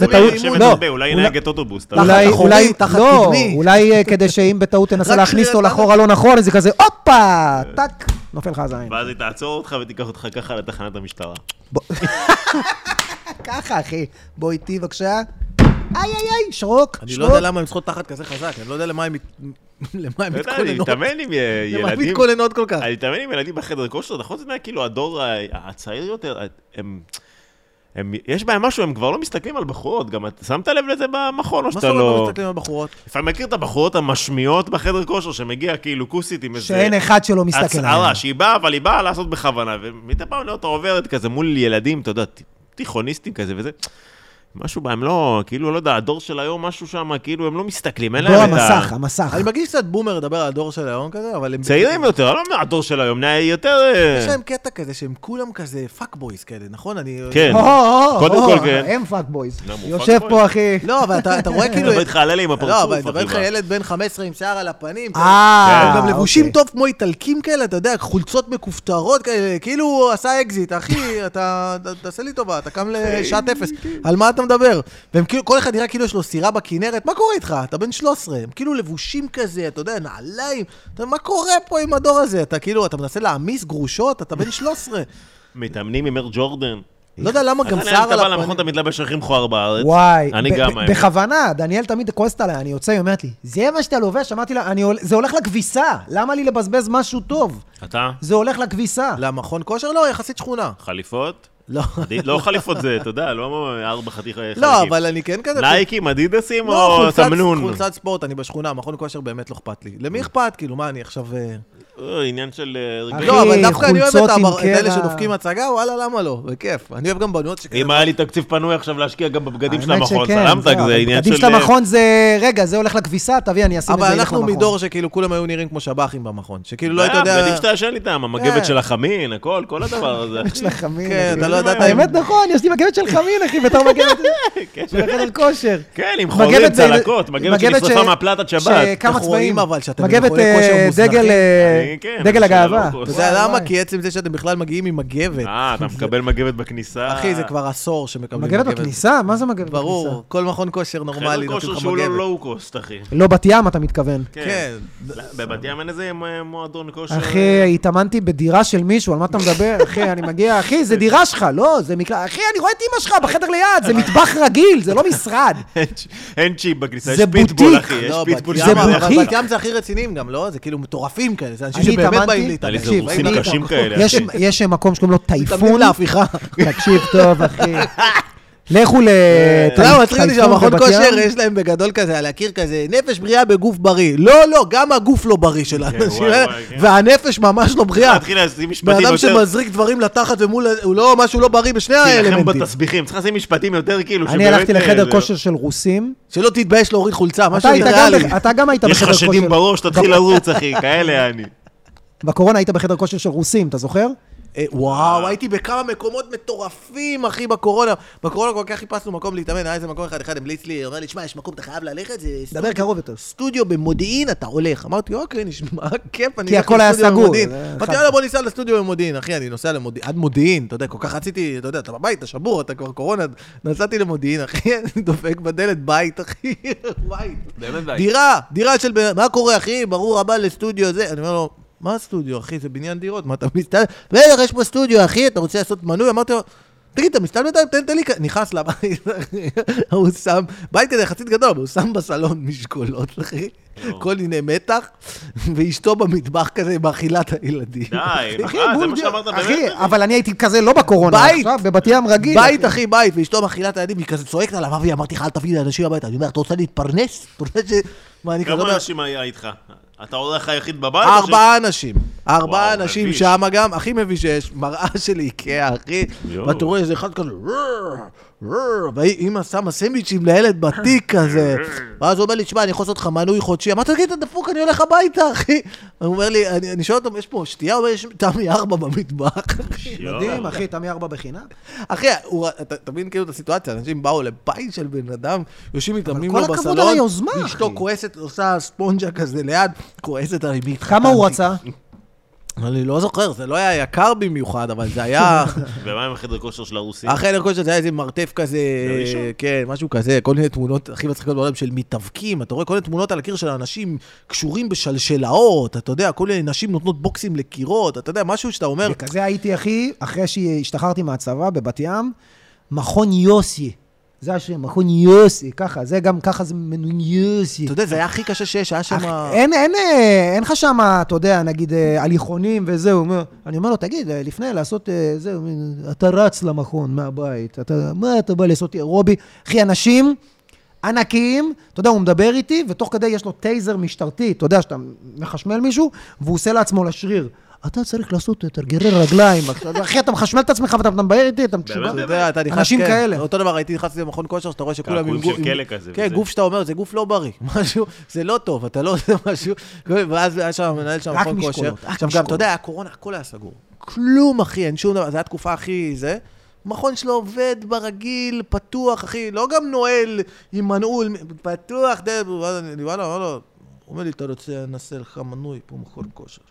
לא, אולי אולי- נהגת אוטובוס. תחת לא- אולי, אחורי, תחת לא, קדמי. אולי אה, כדי שאם בטעות תנסה להכניס אותו שנייה, לאחורה לא נכון, אז זה כזה, הופה, טאק, נופל לך הזין. ואז היא תעצור אותך ותיקח אותך ככה לתחנת המשטרה. ככה, אחי. בוא איתי בבקשה. איי, איי, איי, שרוק, אני שרוק. לא יודע למה הן צריכות תחת כזה חזק, אני לא יודע למה הן למה אני מתכוננות. מתאמן עם אה, למה הן ילדים. מתכוננות כל כך? אני מתאמן עם ילדים בחדר כושר, נכון? זה נראה כאילו הדור הצעיר יותר, הם... הם, יש בהם משהו, הם כבר לא מסתכלים על בחורות, גם אתה שמת לב לזה במכון, או מה שאתה זאת אומרת לא לא... מסתכלים על בחורות? לפעמים מכיר את הבחורות המשמיעות בחדר כושר, שמגיע כאילו כוסית עם איזה... שאין אחד שלא מסתכל הצהרה, עליה. שהיא באה, אבל היא באה לעשות בכוונה, ומדי פעם אתה עוברת כזה מול ילדים, אתה יודע, תיכוניסטים כזה וזה. משהו בהם לא, כאילו, לא יודע, הדור של היום, משהו שם, כאילו, הם לא מסתכלים, אין בוא, להם את ה... המסך, המסך. אני מרגיש קצת boomer לדבר על הדור של היום כזה, אבל הם... צעירים יותר, לא מהדור של היום, נהיה יותר... אה, יש להם קטע כזה שהם כולם כזה fuck boys כאלה, נכון? אני... כן. קודם כל, כן. הם fuck boys. יושב fuck פה? אחי. לא, אבל אתה רואה אני כאילו... מדבר איתך על אלה עם הפרצוף, לא, אבל אני מדבר אחי, איתך? ילד בן 15 עם שיער על הפנים. אה, הם גם לבושים אוקיי. טוב כמו איטלקים כאלה, אתה יודע, חולצות מכופתרות כאלה, כאילו עשה אקזיט, אחי, אתה, תעשה לי טובה, אתה קם לשעת אפס, על מה אתה מדבר? והם כאילו, כל אחד נראה כאילו יש לו סירה בכנרת, מה קורה איתך? אתה בן 13, הם כאילו לבושים כזה, אתה יודע, נעליים, אתה, מה קורה פה עם הדור הזה? אתה כאילו, אתה מנסה להעמיס גרושות, אתה בן 13. מתאמנים עם אר ג'ורדן. לא יודע למה גם שיער על הפנים. אתה מתלבש הכי מכוער בארץ. וואי, אני גם. בכוונה, דניאל תמיד כועסת עליי, אני יוצא, היא אומרת לי, זה מה שאתה לובש? אמרתי לה, "אני הול- זה הולך לכביסה, למה לי לבזבז משהו טוב? אתה? זה הולך לכביסה. למכון כושר? לא, יחסית שכונה. חליפות? לא. לא חליפות זה, אתה יודע, לא ארבע חתיכי חלקים. לא, אבל אני כן כזה... נייקים, אדידסים לא, או חולצת- תמנון? חולצת ספורט, אני בשכונה, מכון כושר באמת לא אכפת לי. למי אכפת? כאילו, מה, אני עכשיו... אה, אה, עניין של אה, אחי, רגעים. לא, אבל דווקא אני אוהב את אלה. שדופקים הצגה, וואלה, למה לא? בכיף. אני אוהב גם בנות שכאלה... אם היה לי תקציב פנוי עכשיו להשקיע גם בבגדים של המכון, סלמת, זה אבל עניין של... בגדים של המכון זה, רגע, זה הולך לכביסה, תביא, אני אשים את זה אבל ילך אנחנו למכון. מדור שכאילו כולם היו נראים כמו שב"חים במכון. שכאילו לא היית אה, יודע... בגדים שאתה ישן איתם, כן. המגבת של החמין, הכל, כל הדבר הזה. יש לה חמין. כן. אתה לא ידעת... האמת נכון, יש לי מגבת של חמין, אחי, בתור מגבת של כושר. כן, עם חורים, צלקות, מגבת מהפלטת שבת. שכמה צבעים. אבל שאתם כושר אה, מוזנחים? כן, דגל הגאווה. הלוקוס. אתה יודע למה? כי עצם זה שאתם בכלל מגיעים עם מגבת. אה, אתה מקבל מגבת בכניסה. אחי, זה כבר עשור שמקבלים מגבת בכניסה? מה זה מגבת בכניסה? ברור, כל מכון כושר נורמלי חדר נותן כושר לך שהוא לא מגבת. לואו-קוסט, אחי. לא בת ים, אתה מתכוון. כן. לא, בבת ים אין איזה מועדון כושר. אחי, התאמנתי בדירה של מישהו, על מה אתה מדבר? אחי, אני מגיע, אחי, זה דירה שלך, לא, זה מקלט. אחי, אני רואה את אמא שלך בחדר ליד, זה מטבח רגיל, זה לא משרד. אין צ'יפ בכניסה, זה יש פיטבול. אחי, יש לא, פיטבול זה בוטיק. בת ים זה הכי רציניים גם, לא? זה כאילו מטורפים כאלה, זה אנשים אני שבאמת התאמנתי- באים להתאמן. רוסים אני- קשים כאלה, יש-. יש מקום שקוראים לו טייפון. להפיכה. תקשיב טוב, אחי. לכו ל... אתה יודע, מצחיק אותי שהמכון כושר. יש להם בגדול כזה, על הקיר כזה, נפש בריאה בגוף בריא. לא, לא, גם הגוף לא בריא של האנשים וואי, האלה, כן. והנפש ממש לא בריאה. להתחיל לשים בן משפטים אדם יותר... שמזריק דברים לתחת ומול, הוא לא, משהו לא בריא בשני תילחם האלמנטים. בתסביכים, צריך לשים משפטים יותר כאילו, אני הלכתי אה, לחדר כושר של רוסים. שלא תתבייש להוריד חולצה, משהו אתה היית גם ריאלי. אתה גם היית יש בחדר לך כושר. שדים בראש, תתחיל לרוץ, אחי, כאלה אני. בקורונה היית בחדר כושר של רוסים, אתה זוכר? אה, וואו, הייתי בכמה מקומות מטורפים, אחי, בקורונה. בקורונה כל כך חיפשנו מקום להתאמן, היה איזה מקום אחד, אחד המליץ לי, אומר לי, שמע, יש מקום, אתה חייב ללכת, זה דבר קרוב יותר. סטודיו במודיעין, אתה הולך. אמרתי, אוקיי, נשמע כיף, אני כי אלך הכל היה לסטודיו סגור, במודיעין. זה אמרתי. יאללה, בוא ניסע לסטודיו במודיעין. אחי, אני נוסע למודיעין, עד מודיעין, אתה יודע, כל כך רציתי, אתה יודע, אתה בבית, אתה שבור, אתה כבר קורונה, נסעתי למודיעין, אחי, אני דופק בדלת, בית, אחי, בית. באמת בית. דירה, דירה של. מה קורה, אחי? ברור הבא לסטודיו זה. אני אומר לו, מה הסטודיו, אחי? זה בניין דירות, מה אתה מסתכל? בטח, יש פה סטודיו, אחי, אתה רוצה לעשות מנוי? אמרתי לו, תגיד, אתה מסתכל בינתיים? תן לי... כ-" נכנס לבית, הוא שם, בית כזה יחסית גדול, אבל הוא שם בסלון משקולות, אחי. כל מיני מתח, ואשתו במטבח כזה מאכילה את הילדים. די, אחי, אה, זה מה שאמרת אחי, באמת? אבל אני הייתי כזה לא בקורונה. עכשיו בבת ים רגיל. בית, אחי, בית, ואשתו מאכילה את הילדים, היא כזה צועקת עליו, אבי, אמרתי לך, אל תביא לאנשים הביתה. אני אומר, אתה רוצה להתפרנס? אתה רוצה ש... מה, אני כזה כמה אנשים היה איתך? אתה האורח היחיד בבית? או ש- ארבעה אנשים. ארבעה אנשים. שם גם, הכי מביש שיש, מראה של איקאה, אחי. ואתה רואה איזה אחד כזה, ואימא שמה סנדוויצ'ים לילד בתיק כזה. ואז הוא אומר לי, תשמע, אני יכול לעשות לך מנוי חודשי. אמרתי, תגיד, אתה דפוק, אני הולך הביתה, אחי. הוא אומר לי, אני אני שואל אותו, יש פה שתייה? הוא אומר, יש תמי ארבע במטבח. מדהים, אחי, תמי ארבע בחינם. אחי, הוא- אתה מבין כאילו את הסיטואציה, אנשים באו לבית של בן אדם, יושבים מתאמנים כל לו הכבוד בסלון, על היוזמה, ואשתו אחי. כועסת, עושה ספונג'ה כזה ליד, כועסת עליי, מי כמה הוא רצה? אני לא זוכר, זה לא היה יקר במיוחד, אבל זה היה... ומה עם החדר כושר של הרוסים? החדר כושר זה היה איזה מרתף כזה? כן, משהו כזה, כל מיני תמונות הכי מצחיקות בעולם של מתאבקים, אתה רואה כל מיני תמונות על הקיר של אנשים קשורים בשלשלאות, אתה יודע, כל מיני נשים נותנות בוקסים לקירות, אתה יודע, משהו שאתה אומר, וכזה הייתי, אחי, אחרי שהשתחררתי מהצבא בבת ים, מכון יוסי. זה השם, מכון יוסי, ככה, זה גם, ככה זה מנוי יוסי. אתה יודע, זה היה הכי קשה שיש, היה שם... אין, אין, אה, אין לך שם, אתה יודע, נגיד, אה, הליכונים וזהו. אני אומר לו, תגיד, אה, לפני לעשות זהו, אתה רץ למכון מהבית, אתה, מה אתה בא לעשות אירובי? אחי, אנשים ענקיים, אתה יודע, הוא מדבר איתי, ותוך כדי יש לו טייזר משטרתי, אתה יודע, שאתה מחשמל מישהו, והוא עושה לעצמו לשריר. אתה צריך לעשות תרגילי רגליים. אתה- אחי, אתה מחשמל את עצמך ואתה מדבר איתי, אתה משוגע. אתה יודע, אתה נכנס, אנשים כן. כאלה. אותו דבר, הייתי נכנס למכון כושר, שאתה רואה שכולם קעקועים עם גוף... של כלא כזה כן. גוף שאתה אומר, זה גוף לא בריא. משהו, זה לא טוב, אתה לא עושה משהו... ואז היה שם מנהל שם מכון כושר. עכשיו גם. אתה יודע, הקורונה, הכל היה סגור. כלום, אחי, אין שום דבר, זו הייתה התקופה הכי זה. מכון שלו עובד ברגיל, פתוח, אחי, לא גם נועל עם מנעול, פתוח, וואלה, וואלה, הוא אומר לי, אתה רוצה, נעשה לך מנוי פה מכון כושר.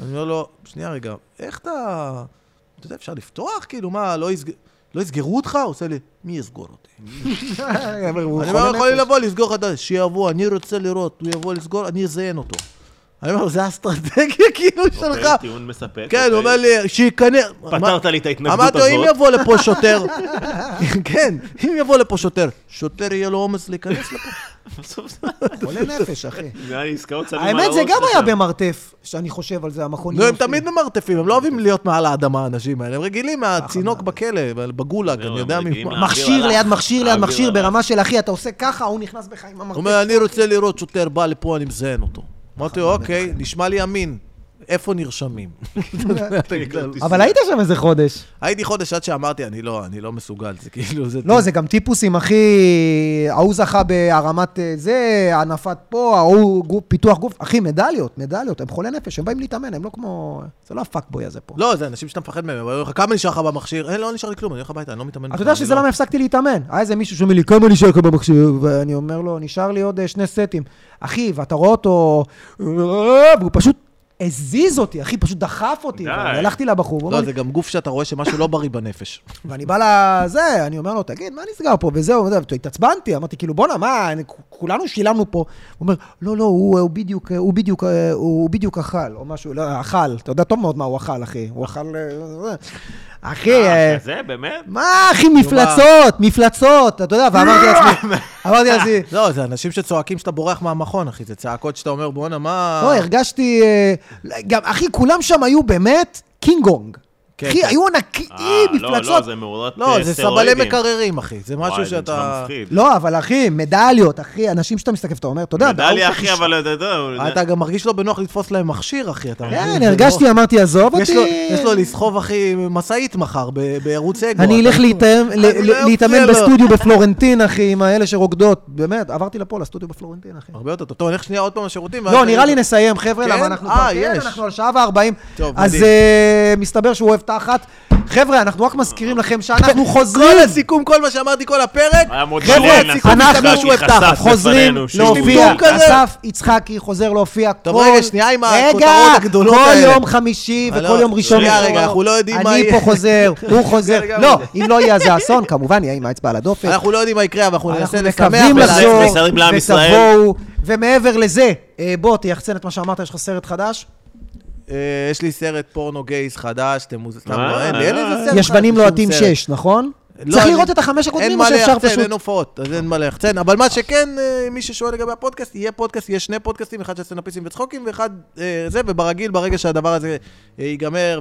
אני אומר לו, שנייה רגע, איך אתה... אתה יודע, אפשר לפתוח? כאילו, מה, לא, יסג... לא יסגרו אותך? הוא עושה לי, מי יסגור אותי? אני אומר, יכולים. לבוא, לסגור לך. שיבוא, אני רוצה לראות, הוא יבוא לסגור, אני אזיין אותו. אני אומר, זה האסטרטגיה כאילו שלך. אוקיי, טיעון מספק. כן, הוא אוקיי. אומר לי, שייכנס. פתרת לי את ההתנגדות אמרתי לו, אם הזאת. יבוא לפה שוטר, כן, אם יבוא לפה שוטר, שוטר יהיה לו אומץ להיכנס לפה. בסוף זה- חולה נפש, אחי. נראה לי עסקאות שמים על האמת, זה גם היה. במרתף, שאני חושב על זה, המכון נו, הם. תמיד במרתפים, הם לא אוהבים להיות מעל האדמה, האנשים האלה. הם רגילים מהצינוק. בכלא, בגולאג, אני יודע ממה. לה- מכשיר ליד. מכשיר ליד מכשיר. ברמה של אחי, אתה עושה ככה, הוא נכנס בך עם הוא המרתף. אומר, אני רוצה לראות שוטר בא לפה, אני מזיין אותו. אמרתי לו, אוקיי, נשמע לי אמין. איפה נרשמים? אבל היית שם איזה חודש. הייתי חודש עד שאמרתי, אני לא, אני לא מסוגל, זה כאילו, זה... לא, זה גם טיפוסים, אחי, ההוא זכה בהרמת אה, זה, הנפת פה, ההוא פיתוח גוף, אחי, מדליות, מדליות, הם חולי נפש, הם באים להתאמן, הם לא כמו... זה לא הפאקבוי הזה פה. לא, זה אנשים שאתה מפחד מהם, הם אומרים לך, כמה נשאר לך במכשיר? אין, לא נשאר לי כלום, אני הולך הביתה, אני לא מתאמן. אתה יודע שזה לא- למה הפסקתי להתאמן. היה איזה מישהו שאומר לי, כמה נשאר לך במכשיר? ואני אומר לו, נשאר לי עוד אה, שני סטים. אחי, ואתה רואה אותו, והוא פשוט הזיז אותי, אחי, פשוט דחף אותי. די. והלכתי לבחור, לא, זה גם גוף שאתה רואה שמשהו לא בריא בנפש. ואני בא לזה, אני אומר לו, תגיד, מה נסגר פה? וזהו, וזה, התעצבנתי, אמרתי, כאילו, בואנה, מה, אני- כולנו שילמנו פה. הוא אומר, לא, לא, הוא, הוא בדיוק, הוא בדיוק, הוא בדיוק אכל, או משהו, לא, אכל, אתה יודע טוב מאוד מה הוא אכל, אחי. הוא אכל... אחי, אה, אה, כזה, באמת? מה, אחי, מפלצות, מפלצות, אתה יודע, ואמרתי לעצמי, אמרתי לעצמי, לא, זה אנשים שצועקים שאתה בורח מהמכון, אחי, זה צעקות שאתה אומר, בואנה, מה... לא, הרגשתי, אה, גם, אחי, כולם שם היו באמת קינגונג. כן, אחי, כן. היו ענקיים, אה, לא, לא, מפלצות. זה מאורת לא, אה, זה. סבלי מקררים, אחי, זה וואי, משהו זה נשמע שאתה... מפחיד. לא, אבל אחי, מדליות, אחי, אנשים שאתה מסתכל ואתה אומר, אתה יודע, מדליה, אתה- אחי, אבל אתה יודע... אתה גם מרגיש לא בנוח לתפוס להם מכשיר, אחי, אתה מבין? כן, הרגשתי, לא- אמרתי, עזוב יש לו- אותי. יש לו לסחוב, אחי, משאית מחר בערוץ אגו. אני אתה- אלך לא להתאמן. בסטודיו בפלורנטין, אחי, עם האלה שרוקדות. באמת, עברתי לפה, לסטודיו בפלורנטין, אחי. הרבה יותר טוב. טוב, נלך שנייה עוד פעם לשירותים. לא, נראה לי נסיים, חבר'ה, כן? למה אנחנו אה, כבר... כן, יש. אנחנו על שעה וארבעים. טוב, אז מדהים. אה, מסתבר שהוא אוהב תחת. חבר'ה, אנחנו רק מזכירים לכם שאנחנו חוזרים. כל הסיכום, כל מה שאמרתי כל הפרק, חבר'ה, אנחנו חשף חשף בפנינו חוזרים. להופיע. אסף יצחקי חוזר להופיע כל... טוב, רגע, שנייה עם הכותרות רגע, הגדולות כל האלה. יום חמישי וכל לא, יום ראשון. שנייה, רגע. אנחנו לא יודעים מה אני יהיה. פה חוזר, הוא חוזר. רגע, לא. אם לא יהיה זה אסון, כמובן יהיה עם האצבע על הדופק. אנחנו לא יודעים מה יקרה, אבל אנחנו ננסה אנחנו לשמח מקווים ולעשות. לחזור, מסרים לעם ישראל. ותבואו. ומעבר לזה, אה, בוא, תייחצן את מה שאמרת, יש לך סרט חדש? אה, יש לי סרט פורנו גייס חדש, אתם מוז... סתם, אה, לא, אין לי, אין לי איזה סרט. יש בנים חדש, לוהטים. 6, נכון? לא, צריך לראות את החמש הקודמים, או מה שאפשר פשוט... אין הופעות, אז אין מה ליחצן. אבל מה שכן, אה, מי ששואל לגבי הפודקאסט, יהיה פודקאסט, יהיה שני פודקאסטים, אחד של סטנדאפיסטים וצחוקים, ואחד אה, זה, וברגיל, ברגע שהדבר הזה אה, ייגמר,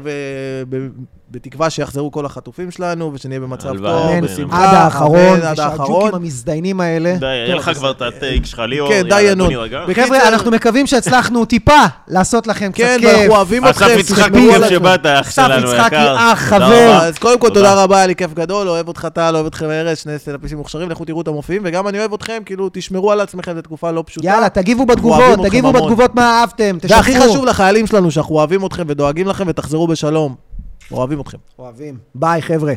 ובתקווה שיחזרו כל החטופים שלנו, ושנהיה במצב. טוב. בשמחה. עד האחרון, עד האחרון. ושהג'וקים המזדיינים האלה... די, יהיה לך כבר את הטייק שלך, ליאור. כן, די, ינון. חבר'ה, אנחנו מקווים שהצלחנו טיפה לעשות לכם קצת כן, כיף. ואנחנו אוהבים אסף אתכם, יצחקי, על כיף עצמכם. שבאת, אח אסף שלנו, יצחקי, יקר. אח, תודה חבר. רבה. אז קודם כל, תודה. רבה, היה לי כיף גדול, אוהב אותך טל, אוהב אתכם ארז, שני סטנדאפיסטים מוכשרים, לכו תראו את המופיעים, וגם אני אוהב אתכם, כאילו, תשמרו על עצמכם, זו תקופה לא פשוטה. יאללה, תגיבו בתגובות, תגיבו. בתגובות מה אהבתם, תשתפו. והכי חשוב לחיילים שלנו, שאנחנו אוהבים אתכם ודואגים לכם, ותחזרו בשלום. אוהבים אתכם. אוהבים. ביי, חבר'ה.